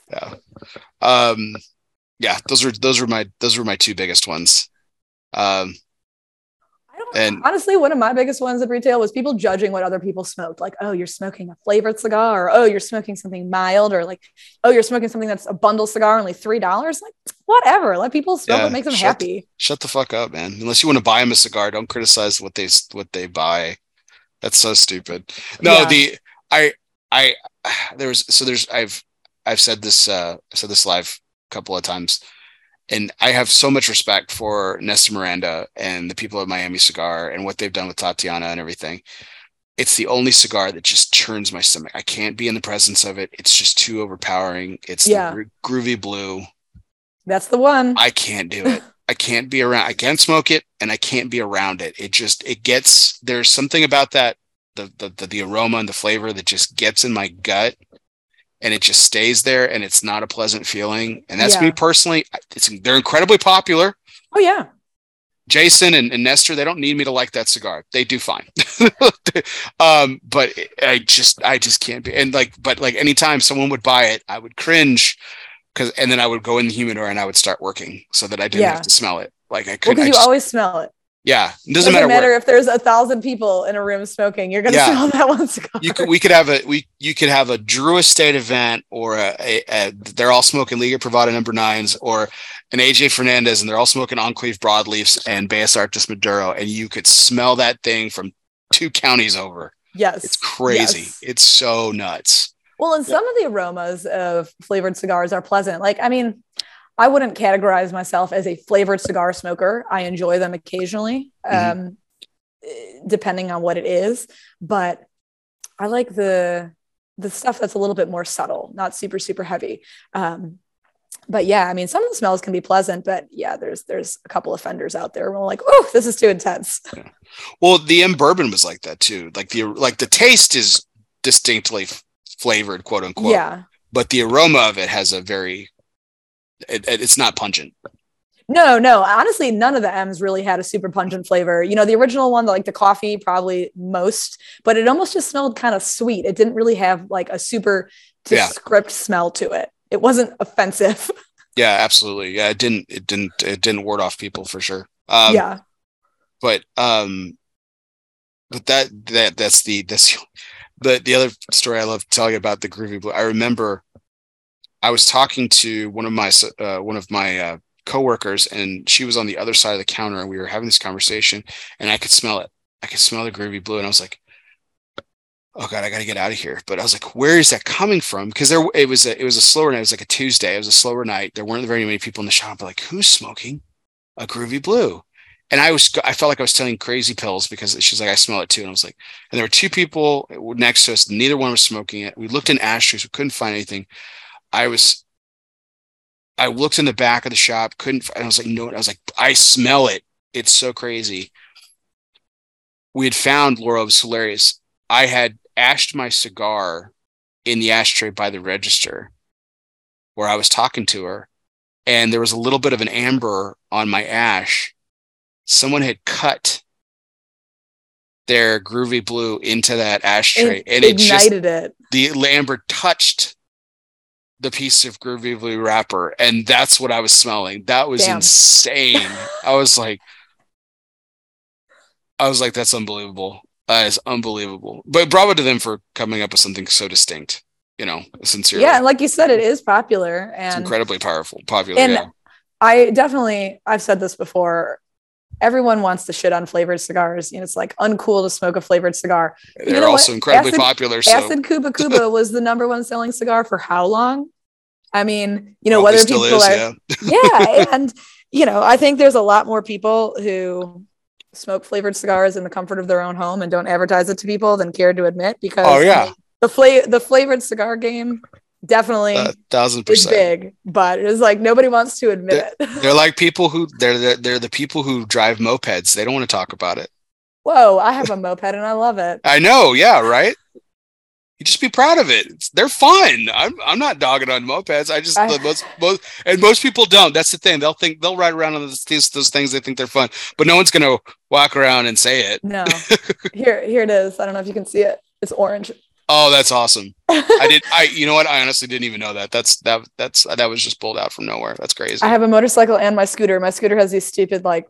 Yeah. Um yeah, those were those were my those were my two biggest ones. Um, and honestly, one of my biggest ones at retail was people judging what other people smoked. Like, oh, you're smoking a flavored cigar, or oh, you're smoking something mild, or like, oh, you're smoking something that's a bundle cigar, only three dollars. Like, whatever. Let people smoke yeah, what makes them shut, happy. Shut the fuck up, man. Unless you want to buy them a cigar, don't criticize what they what they buy. That's so stupid. No, yeah. the I I <sighs> there's so there's I've I've said this uh I said this live couple of times. And I have so much respect for Nestor Miranda and the people of Miami Cigar and what they've done with Tatiana and everything. it's the only cigar that just churns my stomach. I can't be in the presence of it. It's just too overpowering. It's Yeah. the groovy blue. That's the one. I can't do it. <laughs> I can't be around. I can't smoke it, and I can't be around it. It just it gets there's something about that the the the, the aroma and the flavor that just gets in my gut, and it just stays there, and it's not a pleasant feeling. And that's me personally. It's they're incredibly popular. oh yeah. Jason and, and Nestor, they don't need me to like that cigar. They do fine. <laughs> um, but I just, I just can't be. And like, but like anytime someone would buy it, I would cringe because, and then I would go in the humidor and I would start working so that I didn't Yeah. have to smell it. Like I couldn't. because I you just- always smell it. Yeah, it Doesn't, doesn't, matter, matter if there's a thousand people in a room smoking. You're gonna Yeah. smell that one cigar. You could, we could have a we you could have a Drew Estate event or a, a, a they're all smoking Liga Privada number nines or an AJ Fernandez and they're all smoking Enclave broadleafs and Bellas Artes Maduro and you could smell that thing from two counties over. yes. It's crazy. Yes. It's so nuts. Well, and some of the aromas of flavored cigars are pleasant. Like, I mean, I wouldn't categorize myself as a flavored cigar smoker. I enjoy them occasionally, Mhm. um, depending on what it is. But I like the the stuff that's a little bit more subtle, not super super heavy. Um, but yeah, I mean, some of the smells can be pleasant, but yeah, there's there's a couple offenders out there. Where we're like, oh, this is too intense. Well, the M bourbon was like that too. Like the like the taste is distinctly f- flavored, quote unquote. Yeah. But the aroma of it has a very it, it- it's not pungent. No, no. Honestly, none of the M's really had a super pungent flavor. You know, the original one, like the coffee, probably most, but it almost just smelled kind of sweet. It didn't really have like a super Yeah. descript smell to it. It wasn't <laughs> offensive. Yeah, absolutely. Yeah, it didn't it didn't it didn't ward off people for sure. Um yeah. but um but that that that's the that's <laughs> the the other story I love to tell you about the groovy blue. I remember I was talking to one of my uh, one of my uh, coworkers, and she was on the other side of the counter, and we were having this conversation, and I could smell it. I could smell the groovy blue, and I was like, "Oh God, I got to get out of here." But I was like, "Where is that coming from?" Because there it was a it was a slower night. It was like a Tuesday. It was a slower night. There weren't very many people in the shop. But like, who's smoking a groovy blue? And I was I felt like I was telling crazy pills because she's like, I smell it too, and I was like, and there were two people next to us. Neither one was smoking it. We looked in ashtrays. We couldn't find anything. I was, I looked in the back of the shop, couldn't. And I was like, no. I was like, I smell it. It's so crazy. We had found Laura. It was hilarious. I had ashed my cigar in the ashtray by the register, where I was talking to her, and there was a little bit of an amber on my ash. Someone had cut their groovy blue into that ashtray, It and it just ignited it. the amber touched the piece of groovy blue wrapper, and that's what I was smelling. That was Damn. insane. <laughs> I was like, I was like, that's unbelievable. That is unbelievable. But bravo to them for coming up with something so distinct. You know, sincerely. Yeah, and like you said, it is popular it's and incredibly powerful, popular. and yeah. I definitely I've said this before. Everyone wants to shit on flavored cigars. You know, it's like uncool to smoke a flavored cigar. They're know what? also incredibly Acid- popular. So Acid Kuba Kuba <laughs> was the number one selling cigar for how long? I mean, you know, probably whether people is, are yeah. yeah, <laughs> and you know, I think there's a lot more people who smoke flavored cigars in the comfort of their own home and don't advertise it to people than care to admit because Oh yeah, the fla- the flavored cigar game definitely a thousand is percent. big, but it's like nobody wants to admit it. <laughs> They're like people who they're the, they're the people who drive mopeds. They don't want to talk about it. Whoa, I have a moped and I love it. I know, yeah, right. You just be proud of it. It's- they're fun. I'm I'm not dogging on mopeds. I just I- the most most and most people don't. That's the thing. They'll think they'll ride around on those these those things. They think they're fun, but no one's gonna walk around and say it. No, <laughs> here here it is. I don't know if you can see it. It's orange. Oh, that's awesome. I did. I <laughs> you know what? I honestly didn't even know that. That's that that's that was just pulled out from nowhere. That's crazy. I have a motorcycle and my scooter. My scooter has these stupid like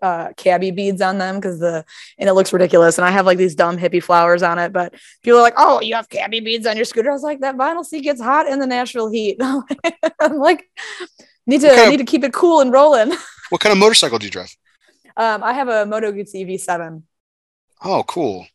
uh cabbie beads on them because the and it looks ridiculous. And I have like these dumb hippie flowers on it. But people are like, "Oh, you have cabbie beads on your scooter." I was like, "That vinyl seat gets hot in the natural heat." <laughs> I'm like, need to kind of- need to keep it cool and rolling. <laughs> what kind of motorcycle do you drive? Um, I have a Moto Guzzi V7. Oh, cool.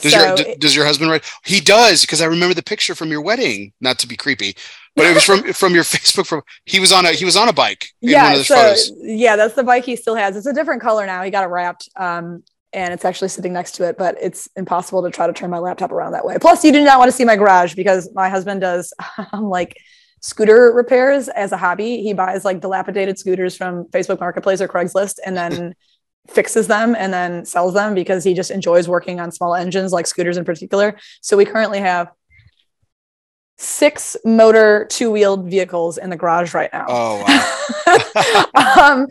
Does So your d- does your husband ride? He does because I remember the picture from your wedding. Not to be creepy, but it was from <laughs> from your Facebook. From he was on a he was on a bike. In one yeah of so photos. yeah that's the bike he still has it's a different color now he got it wrapped um and it's actually sitting next to it, but it's impossible to try to turn my laptop around that way. Plus, you do not want to see my garage because my husband does <laughs> um, like scooter repairs as a hobby. He buys like dilapidated scooters from Facebook Marketplace or Craigslist and then <laughs> fixes them and then sells them because he just enjoys working on small engines like scooters in particular. So we currently have six motor two-wheeled vehicles in the garage right now. Oh wow. <laughs> um,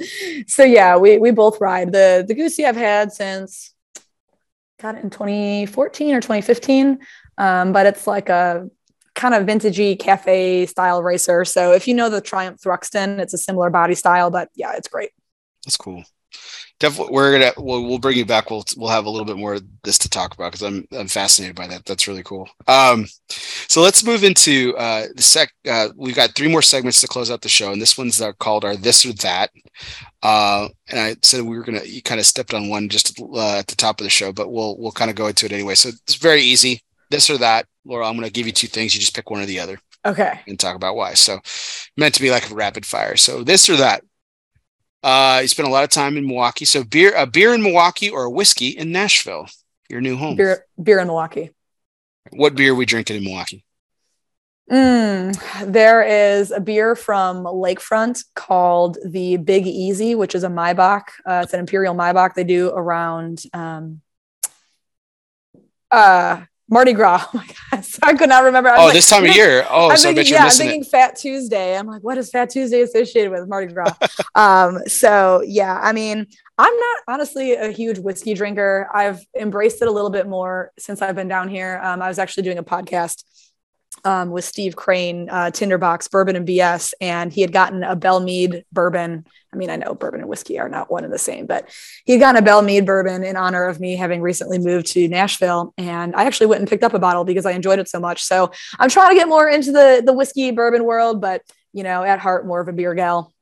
so yeah, we we both ride the the Guzzi I've had since got it in 2014 or 2015. Um, but it's like a kind of vintagey cafe style racer. So if you know the Triumph Thruxton, it's a similar body style, but yeah, it's great. That's cool definitely we're gonna we'll, we'll bring you back. We'll we'll have a little bit more of this to talk about because i'm i'm fascinated by that. That's really cool. Um so let's move into uh the sec uh we've got three more segments to close out the show and this one's uh, called our this or that. Uh and i said we were gonna you kind of stepped on one just uh, at the top of the show but we'll we'll kind of go into it anyway. So it's very easy. This or that laura i'm gonna give you two things. You just pick one or the other okay. and talk about why. So meant to be like a rapid fire. So this or that uh, you spent a lot of time in Milwaukee. So beer, a beer in Milwaukee or a whiskey in Nashville, your new home. Beer, beer in Milwaukee. What beer are we drinking in Milwaukee? Mm, there is a beer from Lakefront called the Big Easy, which is a Maibock. Uh, it's an Imperial Maibock they do around um, uh, Mardi Gras. <laughs> Oh my God. So I could not remember. oh, like, this time of year. Oh, I'm so thinking, I bet you're yeah, I'm thinking it. Fat Tuesday. I'm like, what is Fat Tuesday associated with Mardi Gras? <laughs> um, so yeah, I mean, I'm not honestly a huge whiskey drinker. I've embraced it a little bit more since I've been down here. Um, I was actually doing a podcast um, with Steve Crane, uh, Tinderbox Bourbon and BS, and he had gotten a Belle Meade bourbon. I mean, I know bourbon and whiskey are not one and the same, but he had gotten a Belle Meade bourbon in honor of me having recently moved to Nashville. And I actually went and picked up a bottle because I enjoyed it so much. So I'm trying to get more into the the whiskey bourbon world, but you know, at heart, more of a beer gal.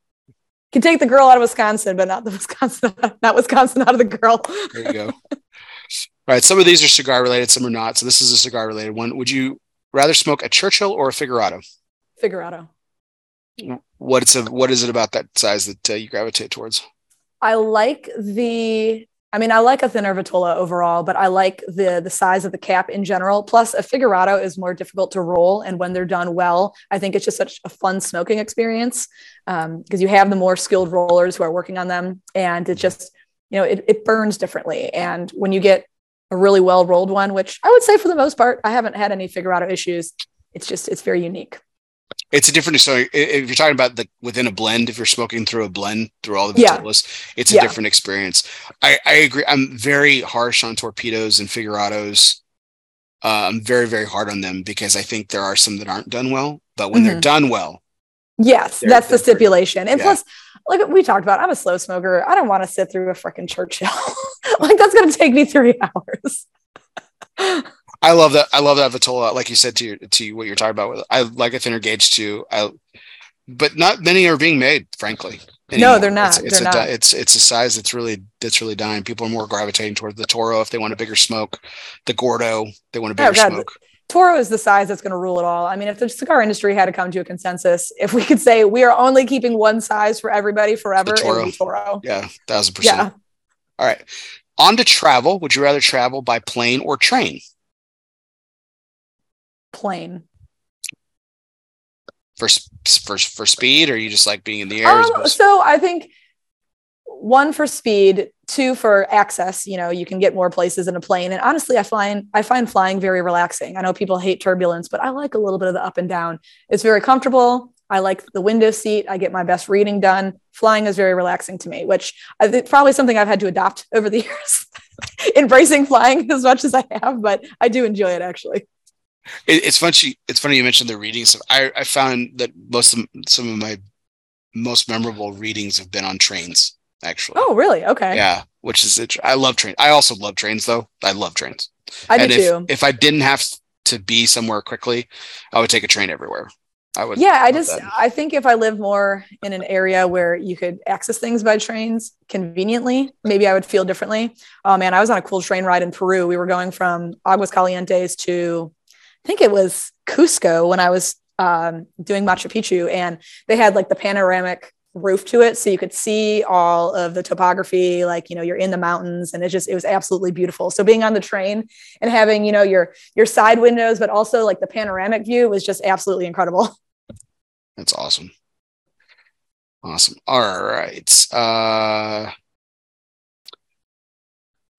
Can take the girl out of Wisconsin, but not the <laughs> Wisconsin, not Wisconsin out of the girl. There you go. All right. Some of these are cigar related, some are not. So this is a cigar related one. Would you rather smoke a Churchill or a Figurado? Figurado. What's a what is it about that size that uh, you gravitate towards? I like the I mean, I like a thinner Vitola overall, but I like the the size of the cap in general. Plus, a Figurado is more difficult to roll, and when they're done well, I think it's just such a fun smoking experience because um, you have the more skilled rollers who are working on them, and it just you know it, it burns differently. And when you get a really well rolled one, which I would say for the most part, I haven't had any Figurado issues. It's just it's very unique. It's a different. So if you're talking about the within a blend, if you're smoking through a blend through all the Yeah. Vitolas, it's a Yeah. different experience. I, I agree. I'm very harsh on torpedoes and figurados. Uh, I'm very very hard on them because I think there are some that aren't done well, but when they're Mhm. done well, Yes, They're that's the stipulation. And Yeah. plus, like we talked about, I'm a slow smoker. I don't want to sit through a freaking Churchill. <laughs> like that's gonna take me three hours. I love that. I love that Vitola. Like you said to your, to what you're talking about. With I like a thinner gauge too. I, but not many are being made, frankly. No, they're not. It's, it's They're a not. it's it's a size that's really that's really dying. People are more gravitating towards the Toro if they want a bigger smoke. The Gordo, they want a Oh, bigger God. smoke. Toro is the size that's going to rule it all. I mean, if the cigar industry had to come to a consensus, if we could say we are only keeping one size for everybody forever, it would be Toro. Yeah, thousand percent. Yeah, All right. On to travel. Would you rather travel by plane or train? Plane. For for for speed, or you just like being in the air? Um, so I think one for speed, two for access. You know, you can get more places in a plane. And honestly, I find I find flying very relaxing. I know people hate turbulence, but I like a little bit of the up and down. It's very comfortable. I like the window seat. I get my best reading done. Flying is very relaxing to me, which I think probably something I've had to adopt <laughs> over the years. <laughs> Embracing flying as much as I have, but I do enjoy it actually. It, it's funny. It's funny you mentioned the readings. I, I found that most of some of my most memorable readings have been on trains. Actually, Oh, really? Okay. yeah, which is it. I love trains. I also love trains, though. I love trains. I do and if, too. if I didn't have to be somewhere quickly, I would take a train everywhere. I would. yeah i just that. i think if i live more in an area where you could access things by trains conveniently maybe i would feel differently oh man i was on a cool train ride in peru we were going from aguas calientes to i think it was cusco when i was um, doing machu picchu and they had like the panoramic roof to it so you could see all of the topography like you know you're in the mountains and it just it was absolutely beautiful so being on the train and having you know your your side windows but also like the panoramic view was just absolutely incredible <laughs> That's awesome. Awesome. All right. Uh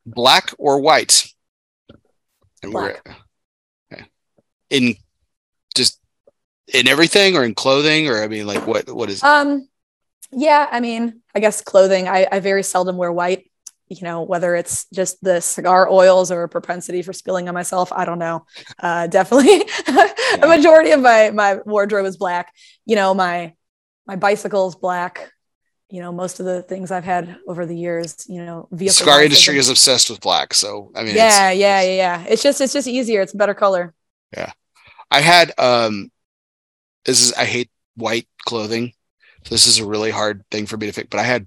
black or white? And we're okay. in just in everything or in clothing or I mean like what what is um yeah i mean i guess clothing I, I very seldom wear white you know whether it's just the cigar oils or a propensity for spilling on myself i don't know. Uh, <laughs> definitely a majority of my my wardrobe is black. You know my my bicycle is black. You know most of the things i've had over the years you know vehicle cigar industry is obsessed with black. So I mean yeah it's- yeah yeah yeah. It's just it's just easier it's a better color. Yeah. I had um this is I hate white clothing. So this is a really hard thing for me to pick, but I had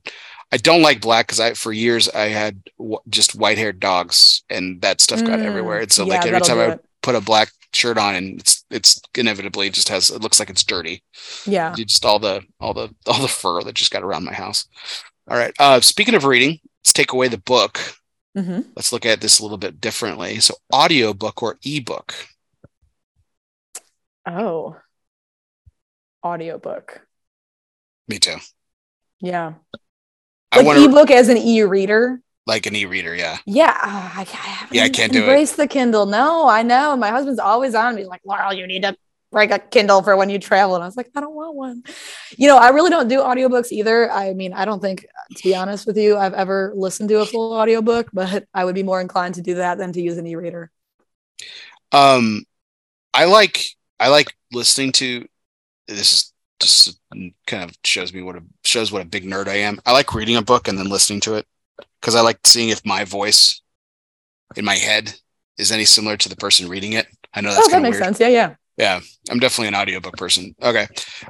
I don't like black because I for years I had w- just white haired dogs and that stuff got Mm, everywhere. And so yeah, like every time I put a black shirt on and it's it's inevitably just has it looks like it's dirty. yeah Just all the all the all the fur that just got around my house. All right. Uh speaking of reading, let's take away the book. Mm-hmm. Let's look at this a little bit differently. So audiobook or ebook. oh audiobook Me too. yeah I like want ebook as an e-reader like an e-reader, yeah. Yeah, uh, I, I Yeah, I can't do it. embraced the Kindle. No, I know. My husband's always on me, like, Laurel, you need to break a Kindle for when you travel. And I was like, I don't want one. You know, I really don't do audiobooks either. I mean, I don't think, to be honest with you, I've ever listened to a full audiobook, but I would be more inclined to do that than to use an e-reader. Um, I like I like listening to. This is just kind of shows me what a shows what a big nerd I am. I like reading a book and then listening to it because I like seeing if my voice in my head is any similar to the person reading it. I know that's oh, that kind of makes weird. sense. Yeah, yeah. Yeah, I'm definitely an audiobook person. Okay,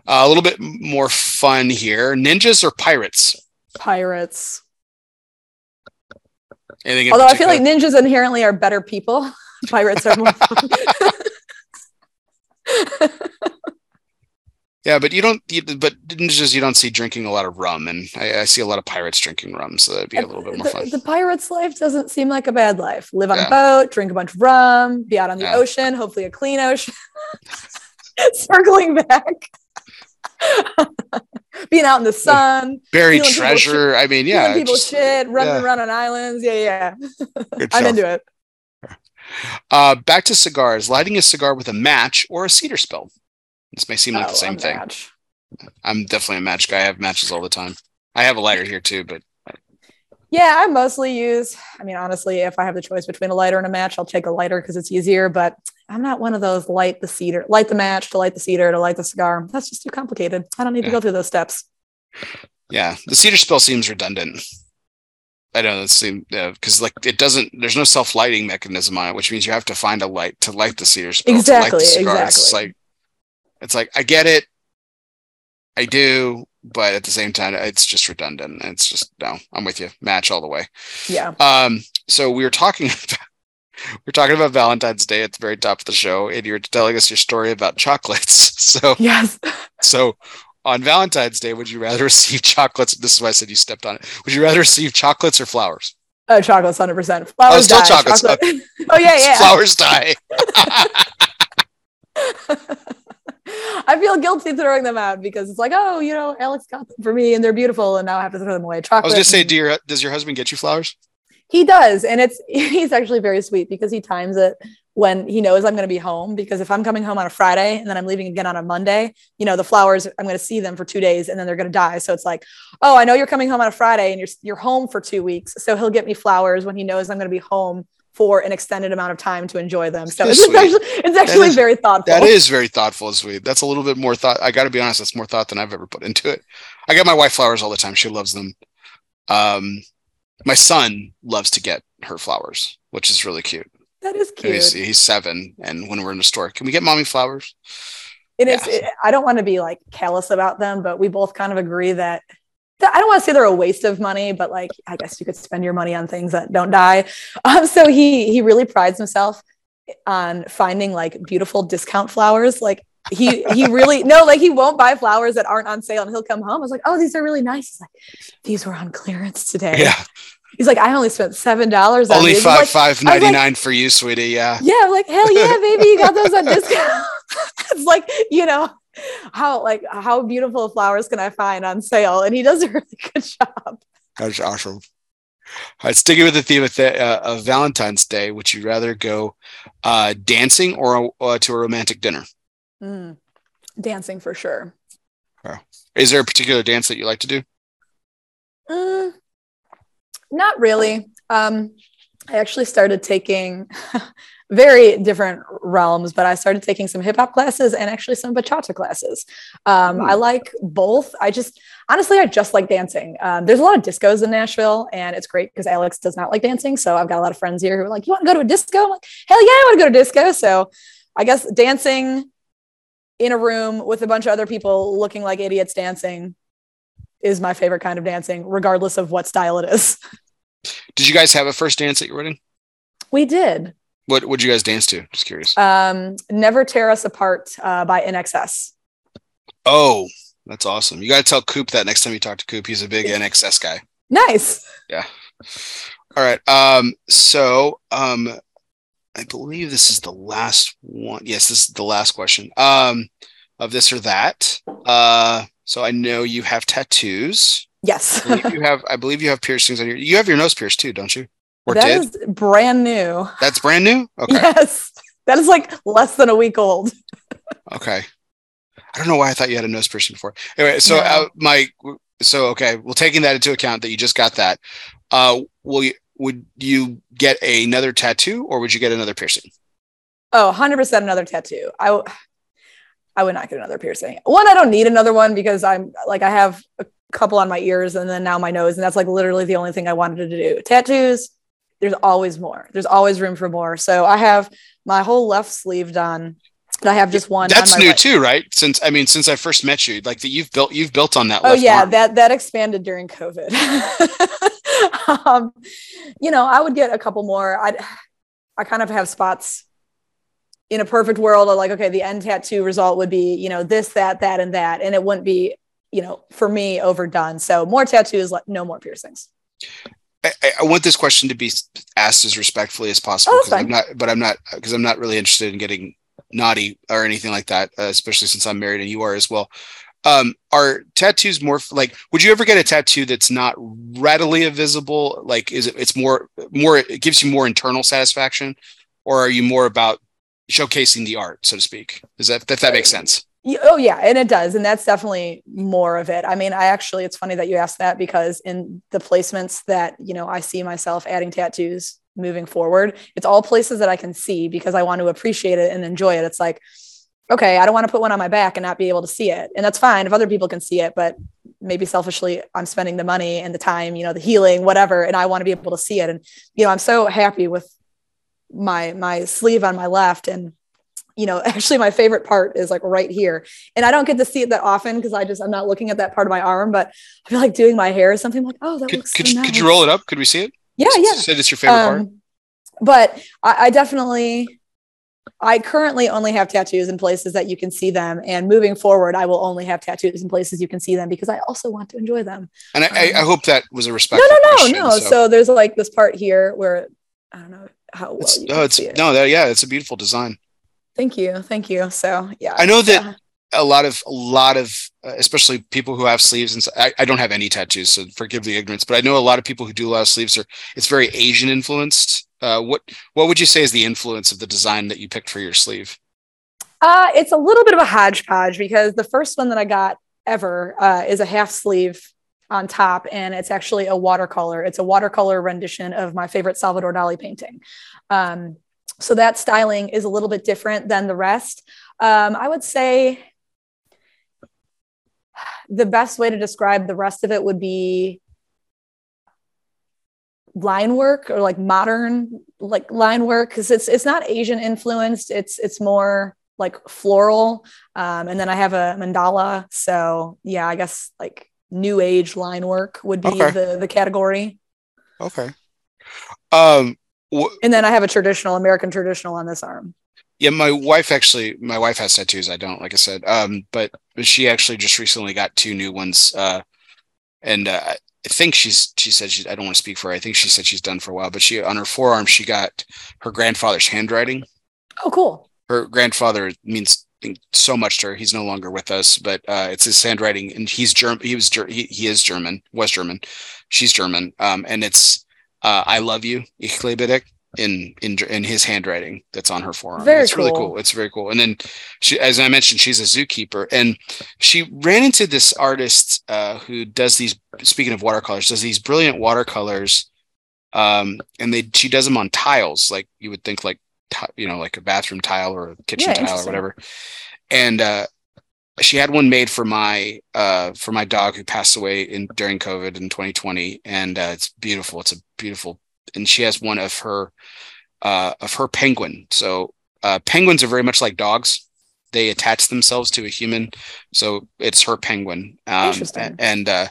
uh, a little bit more fun here: ninjas or pirates? Pirates. Anything? Although I feel like ninjas inherently are better people. <laughs> Pirates are more fun. <laughs> <laughs> Yeah, but you don't. You, but ninjas, you don't see drinking a lot of rum, and I, I see a lot of pirates drinking rum, so that'd be a little bit more the, fun. the pirate's life doesn't seem like a bad life. Live on Yeah. a boat, drink a bunch of rum, be out on the Yeah. ocean, hopefully a clean ocean. <laughs> Circling back. <laughs> Being out in the sun, Buried treasure. I mean, yeah. people just- shit, running yeah. around on islands. Yeah, yeah. <laughs> I'm into it. Uh, back to cigars. Lighting a cigar with a match or a cedar spill. This may seem like Oh, the same thing. match. I'm definitely a match guy. I have matches all the time. I have a lighter here too, but Yeah, I mostly use, I mean, honestly, if I have the choice between a lighter and a match, I'll take a lighter because it's easier. But I'm not one of those light the cedar, light the match to light the cedar to light the cigar. That's just too complicated. I don't need to go through those steps. yeah, the cedar spill seems redundant. I don't know. It seems because like it doesn't. There's no self lighting mechanism on it, which means you have to find a light to light the cedar light the Exactly. It's exactly. like it's like I get it. I do, but at the same time, it's just redundant. It's just no. I'm with you. Match all the way. Yeah. Um, so we were talking <laughs> about we're talking about Valentine's Day at the very top of the show, and you were telling us your story about chocolates. <laughs> So Yes. so on Valentine's Day, would you rather receive chocolates? This is why I said you stepped on it. Would you rather receive chocolates or flowers? Oh, chocolates, 100%. Flowers still die. chocolates. chocolate- <laughs> oh, yeah, yeah. Flowers die. <laughs> I feel guilty throwing them out because it's like, oh, you know, Alex got them for me and they're beautiful and now I have to throw them away. Chocolate. I was gonna say, and- do your does your husband get you flowers? He does, and it's <laughs> he's actually very sweet because he times it when he knows I'm going to be home. Because if I'm coming home on a Friday and then I'm leaving again on a Monday, you know the flowers I'm going to see them for two days and then they're going to die. So it's like, oh, I know you're coming home on a Friday and you're you're home for two weeks, so he'll get me flowers when he knows I'm going to be home for an extended amount of time to enjoy them. So it's actually it's actually is- very thoughtful. That is very thoughtful and sweet. That's a little bit more thought. I got to be honest, that's more thought than I've ever put into it. I get my wife flowers all the time. She loves them. Um, my son loves to get her flowers, which is really cute. that is cute. He's, he's seven, and when we're in the store, can we get mommy flowers? It's, Yeah. it- I don't want to be like callous about them, but we both kind of agree that- I don't want to say they're a waste of money, but like I guess you could spend your money on things that don't die. Um, so he he really prides himself on finding like beautiful discount flowers. Like he he really no like he won't buy flowers that aren't on sale and he'll come home. I was like, oh, these are really nice. He's like, these were on clearance today. Yeah. He's like, I only spent seven dollars. Only these." Five like, five ninety nine for you, sweetie. Yeah. yeah, I'm like hell yeah, baby, you got those on <laughs> discount. <laughs> it's like you know how like how beautiful flowers can I find on sale, and he does a <laughs> really good job. That's awesome. All right, sticking with the theme of, th- uh, of Valentine's Day, would you rather go uh, dancing or uh, to a romantic dinner? Mm, dancing for sure. Is there a particular dance that you like to do? Mm, not really. Um, I actually started taking <laughs> very different realms, but I started taking some hip hop classes and actually some bachata classes. Um, I like both. I just honestly, I just like dancing. Um, there's a lot of discos in Nashville, and it's great because Alex does not like dancing. So I've got a lot of friends here who are like, "You want to go to a disco?" I'm like, "Hell yeah, I want to go to disco." So I guess dancing in a room with a bunch of other people looking like idiots dancing is my favorite kind of dancing, regardless of what style it is. Did you guys have a first dance at your wedding? We did. What would you guys dance to? Just curious. Um, Never Tear Us Apart uh, by INXS. oh, that's awesome. You got to tell Coop that next time you talk to Coop. He's a big <laughs> INXS guy. Nice. Yeah. All right. Um, so um, I believe this is the last one. Yes, this is the last question. Um, of this or that. Uh, so I know you have tattoos. Yes. I you have. I believe you have piercings on your. You have your nose pierced too, don't you? Or That did? is brand new. That's brand new. <laughs> Okay. Yes. That is like less than a week old. Okay. I don't know why I thought you had a nose piercing before. Anyway, so uh, my so okay, well taking that into account that you just got that, uh, will you would you get another tattoo or would you get another piercing? Oh, 100% another tattoo. I, w- I would not get another piercing. One, I don't need another one because I'm like, I have a couple on my ears and then now my nose. And that's like literally the only thing I wanted to do. Tattoos, there's always more. There's always room for more. So I have my whole left sleeve done. And I have just one. on That's my new right. too, right? Since I mean, since I first met you, like that you've built you've built on that. Oh yeah, arm. that that expanded during COVID. <laughs> um, you know, I would get a couple more. I I kind of have spots in a perfect world of like, okay, the end tattoo result would be, you know, this, that, that, and that, and it wouldn't be, you know, for me overdone. So more tattoos, like no more piercings. I, I- want this question to be asked as respectfully as possible Oh, I'm not, but I'm not because I'm not really interested in getting naughty or anything like that, uh, especially since I'm married and you are as well. Um, are tattoos more like? Would you ever get a tattoo that's not readily visible? Like, is it? It's more more. It gives you more internal satisfaction, or are you more about showcasing the art, so to speak? Does that if that makes sense? Oh yeah, and it does, and that's definitely more of it. I mean, I actually, it's funny that you asked that because in the placements that you know I see myself adding tattoos moving forward, it's all places that I can see because I want to appreciate it and enjoy it. It's like, okay, I don't want to put one on my back and not be able to see it, and that's fine if other people can see it, but maybe selfishly, I'm spending the money and the time, you know, the healing, whatever, and I want to be able to see it. And you know, I'm so happy with my my sleeve on my left and you know <laughs> actually my favorite part is like right here and i don't get to see it that often because i just i'm not looking at that part of my arm but i feel like doing my hair or something I'm like oh that Could looks could, so nice. could you roll it up? Could we see it? yeah yeah Said it's your favorite part. um, but I, I definitely i currently only have tattoos in places that you can see them and moving forward i will only have tattoos in places you can see them because i also want to enjoy them And I, I, I um, hope that was a no respectful no no question, no so- so. there's like this part here where i don't know how well It's, you no, it's it. no, that, yeah, it's a beautiful design. Thank you thank you so yeah I know that- uh, A lot of, a lot of, uh, especially people who have sleeves, and so, I, I don't have any tattoos, so forgive the ignorance. But I know a lot of people who do a lot of sleeves are. It's very Asian influenced. Uh, what what would you say is the influence of the design that you picked for your sleeve? Uh, it's a little bit of a hodgepodge because the first one that I got ever uh, is a half sleeve on top, and it's actually a watercolor. It's a watercolor rendition of my favorite Salvador Dali painting. Um, so that styling is a little bit different than the rest. Um, I would say the best way to describe the rest of it would be line work or like modern like line work because it's it's not Asian influenced. It's it's more like floral. Um, and then I have a mandala. So yeah, I guess like new age line work would be Okay. the the category. Okay. Um. Wh- And then I have a traditional American traditional on this arm. Yeah, my wife actually, my wife has tattoos. I don't, like I said, um, but she actually just recently got two new ones. Uh, and uh, I think she's, she said she, I don't want to speak for her. I think she said she's done for a while, but she, on her forearm, she got her grandfather's handwriting. Oh, cool. Her grandfather means so much to her. He's no longer with us, but uh, it's his handwriting, and he's German. He was he, he is German, was German. She's German, um, and it's uh, "I love you, ich liebe dich," in in in his handwriting that's on her forearm. Very it's cool. really cool. It's very cool. And then she, as I mentioned, she's a zookeeper, and she ran into this artist uh, who does these. Speaking of watercolors, does these brilliant watercolors, um, and they she does them on tiles, like you would think like you know like a bathroom tile or a kitchen Yeah, tile or whatever. And uh, she had one made for my uh for my dog who passed away in during COVID in 2020, and uh, it's beautiful. It's a beautiful, and she has one of her uh of her penguin. So uh, penguins are very much like dogs. They attach themselves to a human, so it's her penguin. Um, Interesting. And uh,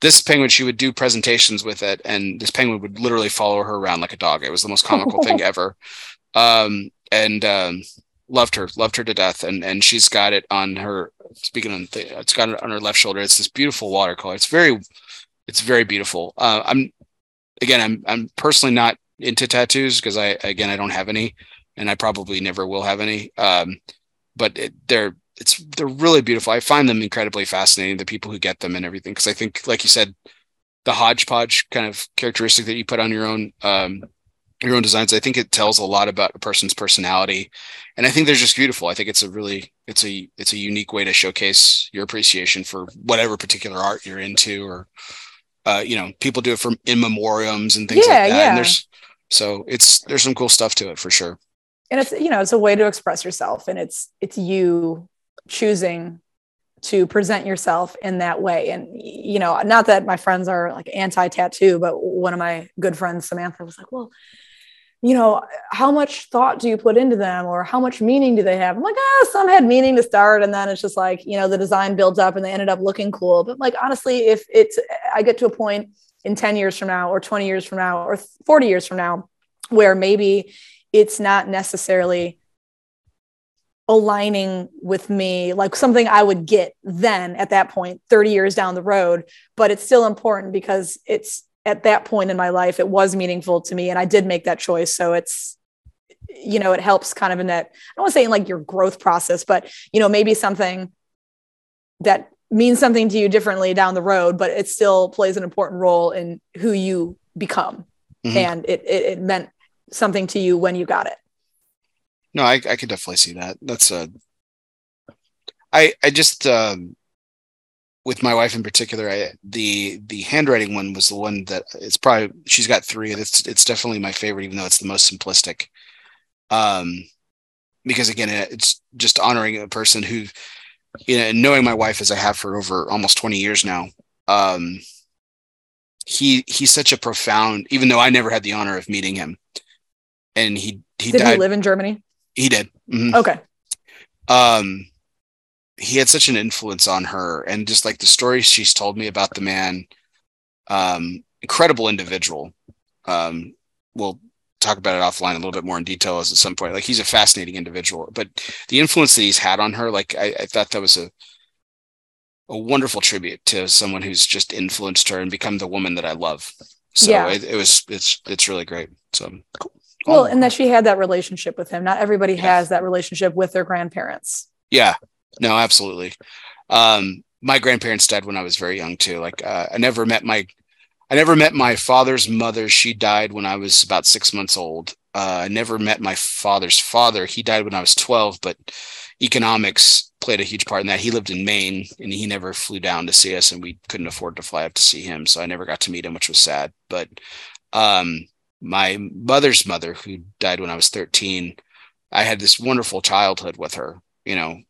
this penguin, she would do presentations with it, and this penguin would literally follow her around like a dog. It was the most comical thing <laughs> ever. Um, and um, loved her, loved her to death. And and she's got it on her. Speaking on, the, it's got it on her left shoulder. It's this beautiful watercolor. It's very, it's very beautiful. Uh, I'm, again, I'm I'm personally not into tattoos because I again I don't have any, and I probably never will have any. Um, but it, they're it's they're really beautiful. I find them incredibly fascinating. The people who get them and everything, because I think, like you said, the hodgepodge kind of characteristic that you put on your own um, your own designs. I think it tells a lot about a person's personality, and I think they're just beautiful. I think it's a really it's a it's a unique way to showcase your appreciation for whatever particular art you're into, or uh, you know, people do it for in memoriams and things Yeah, like that. yeah. And there's so it's there's some cool stuff to it for sure. and it's you know it's a way to express yourself and it's it's you choosing to present yourself in that way and you know not that my friends are like anti-tattoo but one of my good friends samantha was like well you know how much thought do you put into them or how much meaning do they have? I'm like ah some had meaning to start and then it's just like you know the design builds up and they ended up looking cool. But like honestly if it's i get to a point in 10 years from now or 20 years from now or 40 years from now where maybe it's not necessarily aligning with me like something i would get then at that point 30 years down the road but it's still important because it's at that point in my life it was meaningful to me and i did make that choice so it's you know it helps kind of in that i don't want to say in like your growth process but you know maybe something that means something to you differently down the road but it still plays an important role in who you become Mhm. and it, it it meant something to you when you got it No, I, I could definitely see that. That's a. I I just um, with my wife in particular, I the the handwriting one was the one that it's probably she's got three. and It's it's definitely my favorite, even though it's the most simplistic. Um, because again, it's just honoring a person who, you know, knowing my wife as I have for over almost twenty years now. Um, he he's such a profound, even though I never had the honor of meeting him, and he he did died. he live in germany He did. Mhm. okay Um, he had such an influence on her, and just like the stories she's told me about the man, um, incredible individual. Um, we'll talk about it offline a little bit more in detail as at some point. Like he's a fascinating individual, but the influence that he's had on her, like I, I thought that was a a wonderful tribute to someone who's just influenced her and become the woman that I love. So Yeah. it, it was it's it's really great. So cool. well Oh. and that she had that relationship with him not everybody Yeah. has that relationship with their grandparents Yeah, no, absolutely. Um, my grandparents died when I was very young too. Like uh, I never met my, I never met my father's mother. She died when I was about six months old. Uh, I never met my father's father. He died when I was twelve. But economics played a huge part in that. He lived in Maine and he never flew down to see us, and we couldn't afford to fly up to see him. So I never got to meet him, which was sad. But um, my mother's mother, who died when I was thirteen, I had this wonderful childhood with her. You know,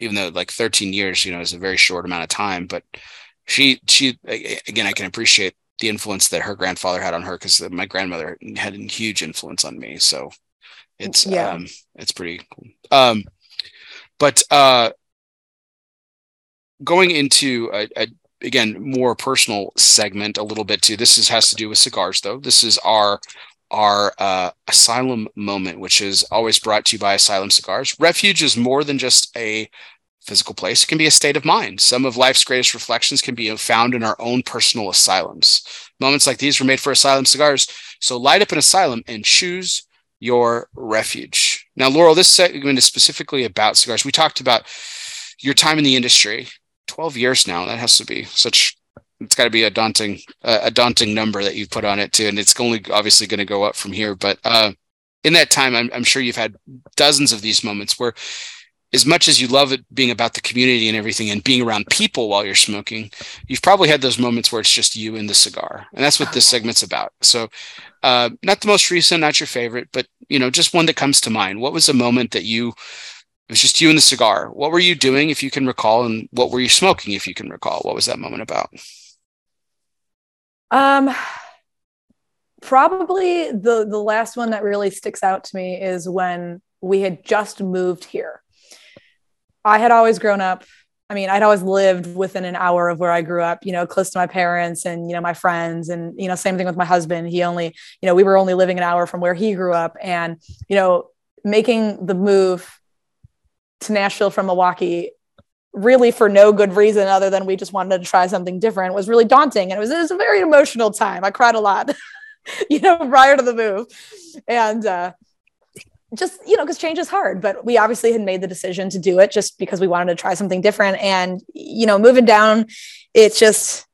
even though like 13 years, you know, is a very short amount of time, but she, she, again, I can appreciate the influence that her grandfather had on her because my grandmother had a huge influence on me. So it's, Yeah. um, it's pretty cool. Um, but, uh, going into a, a, again, more personal segment a little bit too, this is, has to do with cigars though. This is our our uh, asylum moment, which is always brought to you by Asylum Cigars. Refuge is more than just a physical place, it can be a state of mind. Some of life's greatest reflections can be found in our own personal asylums. Moments like these were made for Asylum Cigars. So light up an asylum and choose your refuge. Now, Laurel, this segment is specifically about cigars. We talked about your time in the industry 12 years now. That has to be such it's got to be a daunting uh, a daunting number that you put on it too and it's only obviously going to go up from here but uh, in that time I'm, I'm sure you've had dozens of these moments where as much as you love it being about the community and everything and being around people while you're smoking you've probably had those moments where it's just you and the cigar and that's what this segment's about. So uh, not the most recent not your favorite but you know just one that comes to mind. What was a moment that you it was just you and the cigar. What were you doing if you can recall and what were you smoking if you can recall? What was that moment about um, probably the the last one that really sticks out to me is when we had just moved here. I had always grown up. I mean, I'd always lived within an hour of where I grew up, you know, close to my parents and, you know, my friends. And, you know, same thing with my husband. He only, you know, we were only living an hour from where he grew up. And, you know, making the move to Nashville from Milwaukee really for no good reason other than we just wanted to try something different was really daunting. And it was, it was a very emotional time. I cried a lot <laughs> you know prior to the move. And uh, just you know because change is hard but we obviously had made the decision to do it just because we wanted to try something different. And you know moving down it's just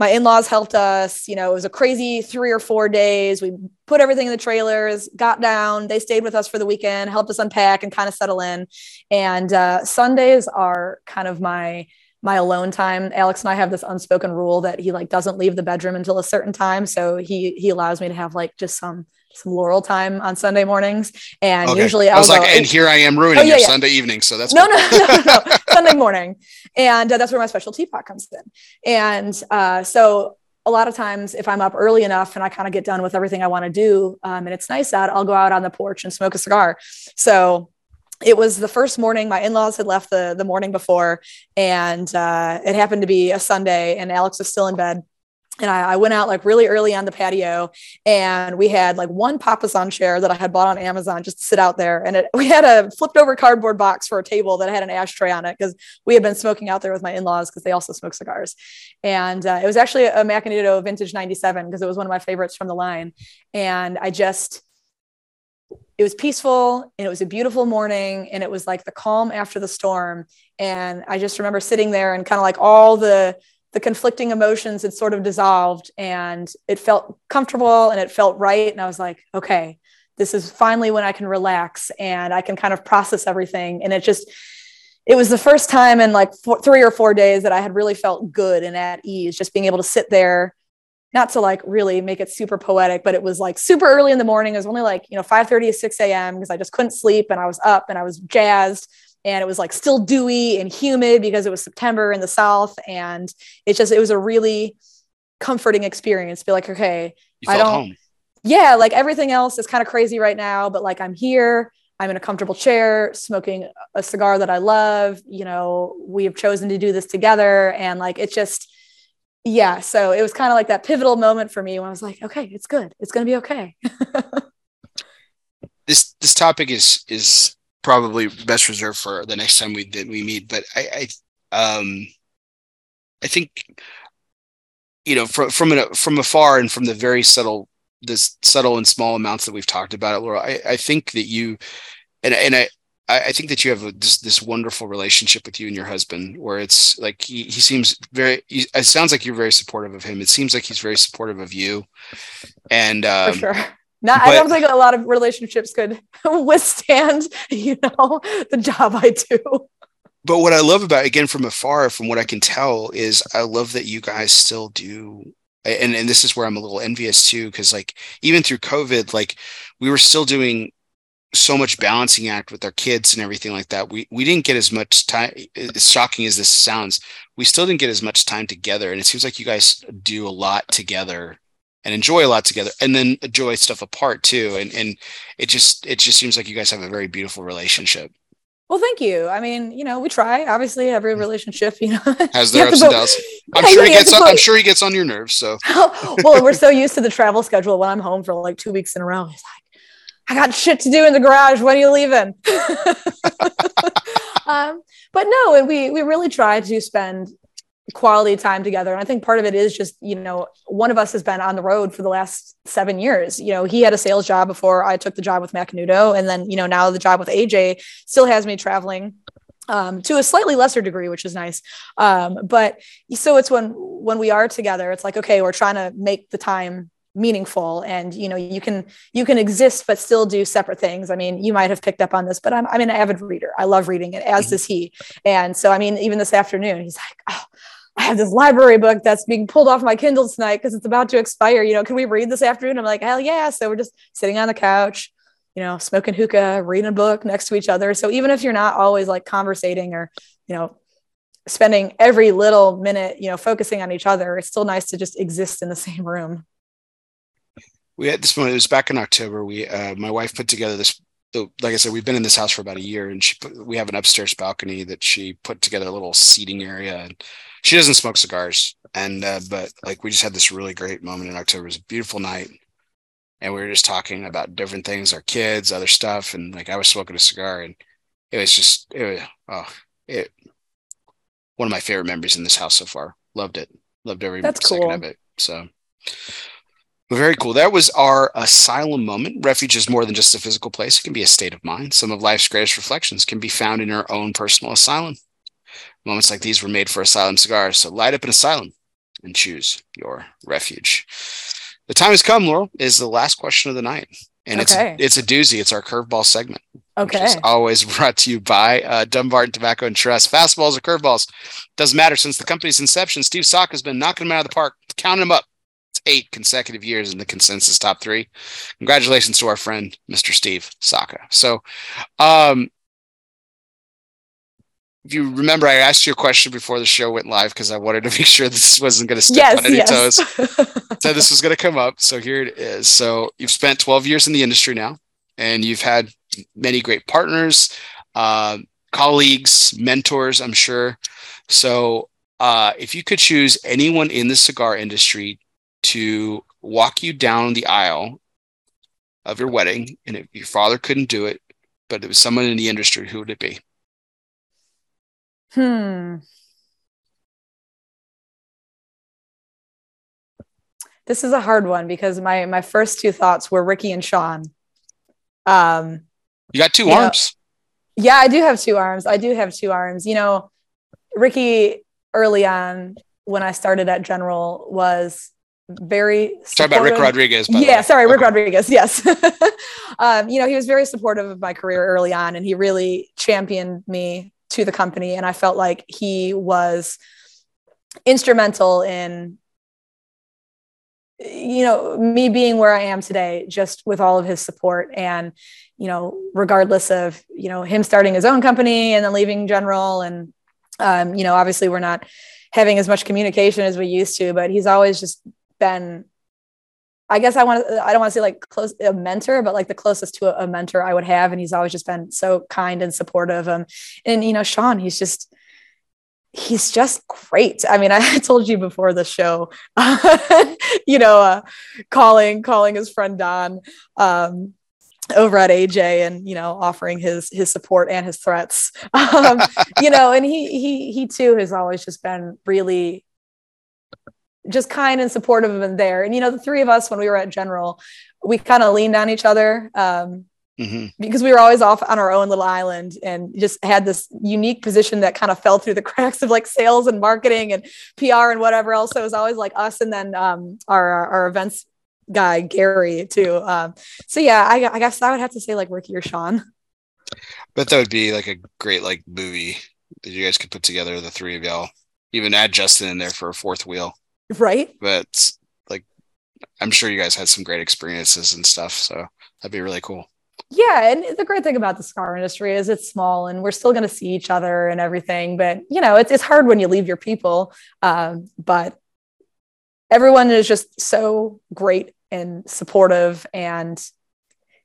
my in-laws helped us you know it was a crazy three or four days. We put everything in the trailers got down. They stayed with us for the weekend helped us unpack and kind of settle in. And uh, sundays are kind of my my alone time. Alex and i have this unspoken rule that he like doesn't leave the bedroom until a certain time. So he he allows me to have like just some some Laurel time on Sunday mornings, and okay. usually I'll I was like, and here I am ruining oh, yeah, your yeah. Sunday evening. So that's no, no, no, no, no, <laughs> Sunday morning, and uh, that's where my special teapot comes in. And uh, so a lot of times, if I'm up early enough and I kind of get done with everything I want to do, um, and it's nice out, I'll go out on the porch and smoke a cigar. So it was the first morning my in-laws had left the the morning before and uh, it happened to be a sunday and alex was still in bed and I, I, went out like really early on the patio and we had like one papasan chair that I had bought on Amazon just to sit out there. And it, we had a flipped over cardboard box for a table that had an ashtray on it because we had been smoking out there with my in-laws because they also smoke cigars. And uh, it was actually a Macanudo vintage 97 because it was one of my favorites from the line. And I just, it was peaceful and it was a beautiful morning and it was like the calm after the storm. And I just remember sitting there and kind of like all the, the conflicting emotions had sort of dissolved and it felt comfortable and it felt right. And I was like, okay, this is finally when I can relax and I can kind of process everything. And it just, it was the first time in like four, three or four days that I had really felt good and at ease, just being able to sit there, not to like really make it super poetic, but it was like super early in the morning. It was only like, you know, 5 30 to 6 a.m. because I just couldn't sleep and I was up and I was jazzed and it was like still dewy and humid because it was September in the South. And it just, it was a really comforting experience. Be like, okay, I don't, home. yeah, like everything else is kind of crazy right now, but like I'm here, I'm in a comfortable chair, smoking a cigar that I love. You know, we have chosen to do this together. And like, it's just, yeah. So it was kind of like that pivotal moment for me when I was like, okay, it's good. It's going to be okay. <laughs> this, this topic is, is probably best reserved for the next time we did we meet. But I, I um, I think you know from from an, from afar and from the very subtle this subtle and small amounts that we've talked about it, Laura. I, I think that you and and I. I think that you have a, this this wonderful relationship with you and your husband, where it's like he, he seems very. He, it sounds like you're very supportive of him. It seems like he's very supportive of you, and um, sure not, but, I don't think a lot of relationships could <laughs> withstand, you know, the job I do. But what I love about, again, from afar, from what I can tell, is I love that you guys still do. And, and this is where I'm a little envious too, because like even through COVID, like we were still doing so much balancing act with our kids and everything like that. We we didn't get as much time. As shocking as this sounds, we still didn't get as much time together. And it seems like you guys do a lot together and enjoy a lot together and then enjoy stuff apart too and and it just it just seems like you guys have a very beautiful relationship well thank you i mean you know we try obviously every relationship you know <laughs> has their ups and downs <laughs> I'm sure he gets. On, I'm sure he gets on your nerves. So. <laughs> well, we're so used to the travel schedule. When I'm home for like two weeks in a row, he's like, "I got shit to do in the garage. When are you leaving?" um, but no, and we we really try to spend quality time together. And I think part of it is just, you know, one of us has been on the road for the last seven years. You know, he had a sales job before I took the job with Macanudo. And then, you know, now the job with AJ still has me traveling um, to a slightly lesser degree, which is nice. Um, but so it's when when we are together, it's like, okay, we're trying to make the time meaningful and you know you can you can exist but still do separate things i mean you might have picked up on this but i'm, I'm an avid reader i love reading it as mm-hmm. does he and so i mean even this afternoon he's like oh I have this library book that's being pulled off my Kindle tonight because it's about to expire. You know, can we read this afternoon? I'm like, hell yeah. So we're just sitting on the couch, you know, smoking hookah, reading a book next to each other. So even if you're not always like conversating or, you know, spending every little minute, you know, focusing on each other, it's still nice to just exist in the same room. We had this one, it was back in October. We, uh, my wife put together this like I said, we've been in this house for about a year, and she put, we have an upstairs balcony that she put together a little seating area, and she doesn't smoke cigars, and uh, but like we just had this really great moment in October. It was a beautiful night, and we were just talking about different things, our kids, other stuff, and like I was smoking a cigar, and it was just it was oh it one of my favorite memories in this house so far. Loved it, loved every That's second cool. of it. So. Very cool. That was our asylum moment. Refuge is more than just a physical place, it can be a state of mind. Some of life's greatest reflections can be found in our own personal asylum. Moments like these were made for Asylum Cigars, so light up an asylum and choose your refuge. The time has come, Laurel, is the last question of the night. And okay. it's it's a doozy. It's our curveball segment. Okay. Which is always <laughs> brought to you by uh, Dunbarton Tobacco and Trust. Fastballs or curveballs. Doesn't matter. Since the company's inception, Steve Saka has been knocking them out of the park, counting them up. It's eight consecutive years in the consensus top three. Congratulations to our friend, Mr. Steve Saka. So um, if you remember, I asked you a question before the show went live because I wanted to <laughs> make sure this wasn't going to step yes, on any yes. toes. <laughs> so this was going to come up. So here it is. So you've spent 12 years in the industry now, and you've had many great partners, uh, colleagues, mentors, I'm sure. So uh, if you could choose anyone in the cigar industry to walk you down the aisle of your wedding, and if your father couldn't do it, but it was someone in the industry, who would it be? Hmm. This is a hard one because my my first two thoughts were Ricky and Sean. Um, you got two arms. Know, yeah, I do have two arms. I do have two arms. You know, Ricky early on when I started at General was very sorry about Rick Rodriguez. yeah, sorry, Rick okay. Rodriguez. Yes, <laughs> um, you know he was very supportive of my career early on, and he really championed me to the company. And I felt like he was instrumental in you know me being where i am today just with all of his support and you know regardless of you know him starting his own company and then leaving general and um, you know obviously we're not having as much communication as we used to but he's always just been I guess I want to, I don't want to say like close a mentor, but like the closest to a, a, mentor I would have. And he's always just been so kind and supportive. Um, and, you know, Sean, he's just, he's just great. I mean, <laughs> I told you before the show, <laughs> you know, uh, calling, calling his friend Don, um, over at AJ and you know offering his his support and his threats <laughs> um, you know and he he he too has always just been really just kind and supportive of him there. And you know, the three of us when we were at General, we kind of leaned on each other um, mm-hmm. because we were always off on our own little island and just had this unique position that kind of fell through the <laughs> cracks of like sales and marketing and PR and whatever else. So it was always like us and then um, our our events guy Gary too. Um, so yeah, I, I guess I would have to say like Ricky or Sean. But that would be like a great like movie that you guys could put together, the three of y'all. Even add Justin in there for a fourth wheel. Right. But like, I'm sure you guys had some great experiences and stuff. So that'd be really cool. Yeah. And the great thing about the cigar industry is it's small and we're still going to see each other and everything. But, you know, it's, it's hard when you leave your people. Um, but everyone is just so great and supportive and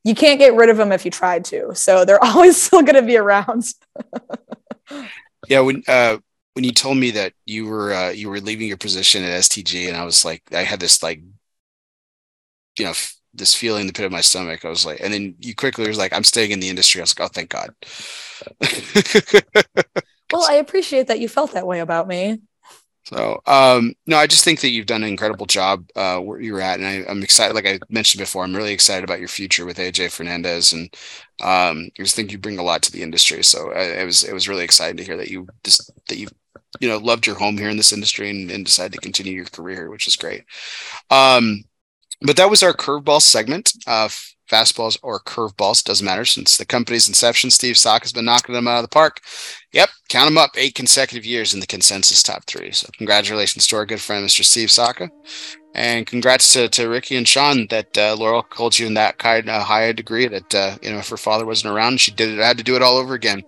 you can't get rid of them if you tried to. So they're <laughs> always still going to be around. <laughs> yeah. When, uh, when you told me that you were uh, you were leaving your position at STG, and I was like, I had this like, you know, f- this feeling in the pit of my stomach. I was like, and then you quickly was like, I'm staying in the industry. I was like, oh, thank God. <laughs> well, I appreciate that you felt that way about me. So, um, no, I just think that you've done an incredible job uh, where you're at, and I, am excited. Like I mentioned before, I'm really excited about your future with AJ Fernandez, and um, I just think you bring a lot to the industry. So, I, it was it was really exciting to hear that you just that you you know loved your home here in this industry and, and decided to continue your career, which is great. Um, but that was our curveball segment. Uh, fastballs or curveballs doesn't matter since the company's inception. Steve Saka has been knocking them out of the park. Yep, count them up, eight consecutive years in the consensus top three. So congratulations to our good friend Mr. Steve Saka, and congrats to, to Ricky and Sean that uh, Laurel called you in that kind of high degree that uh, you know if her father wasn't around, she did it had to do it all over again.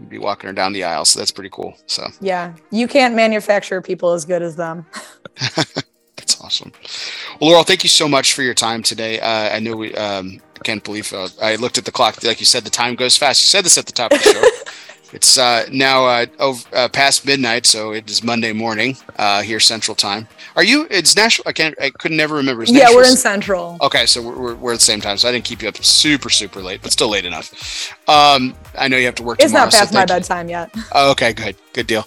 You'd be walking her down the aisle, so that's pretty cool. So yeah, you can't manufacture people as good as them. <laughs> That's awesome. Well, Laurel, thank you so much for your time today. Uh, I know we um, can't believe uh, I looked at the clock. Like you said, the time goes fast. You said this at the top of the show. <laughs> it's uh, now uh, over, uh, past midnight, so it is Monday morning uh, here Central Time. Are you? It's national. I can't. I could never remember. It's yeah, we're in Central. Okay, so we're, we're, we're, at the same time. So I didn't keep you up super super late, but still late enough. Um, I know you have to work. It's tomorrow, not past so my bedtime yet. <laughs> Oh, okay, good, good deal.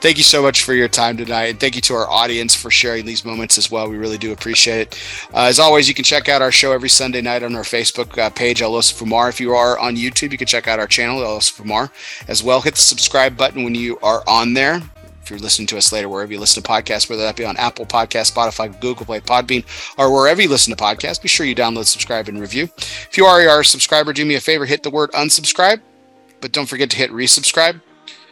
Thank you so much for your time tonight, and thank you to our audience for sharing these moments as well. We really do appreciate it. Uh, as always, you can check out our show every Sunday night on our Facebook uh, page, El Oso Fumar. If you are on YouTube, you can check out our channel, El Oso Fumar, as well. Hit the subscribe button when you are on there if you're listening to us later, wherever you listen to podcasts, whether that be on Apple Podcast, Spotify, Google Play, Podbean, or wherever you listen to podcasts, be sure you download, subscribe, and review. If you are a subscriber, do me a favor, hit the word unsubscribe, but don't forget to hit resubscribe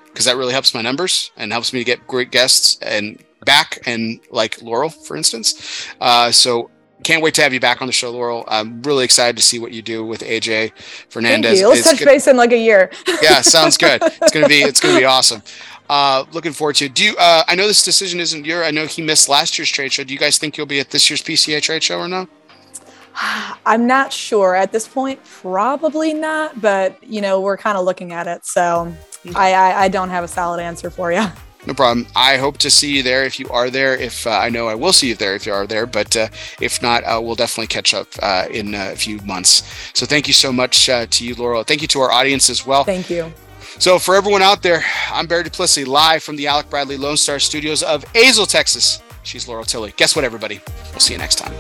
because that really helps my numbers and helps me to get great guests and back and like Laurel, for instance. Uh, so can't wait to have you back on the show, Laurel. I'm really excited to see what you do with AJ Fernandez. Thank you. Let's it's touch good. base in like a year. yeah, sounds good. It's gonna be it's gonna be <laughs> awesome. Uh, looking forward to. It. Do you? Uh, I know this decision isn't your. I know he missed last year's trade show. Do you guys think you'll be at this year's PCA trade show or no? <sighs> I'm not sure at this point. Probably not, but you know we're kind of looking at it, so. I, I, I don't have a solid answer for you. <laughs> No problem. I hope to see you there if you are there. If uh, I know I will see you there if you are there, but uh, if not, uh, we'll definitely catch up uh, in a few months. So thank you so much uh, to you, Laurel. Thank you to our audience as well. Thank you. So, for everyone out there, I'm Barry Duplessis, live from the Alec Bradley Lone Star Studios of Azle, Texas. She's Laurel Tilley. Guess what, everybody? We'll see you next time.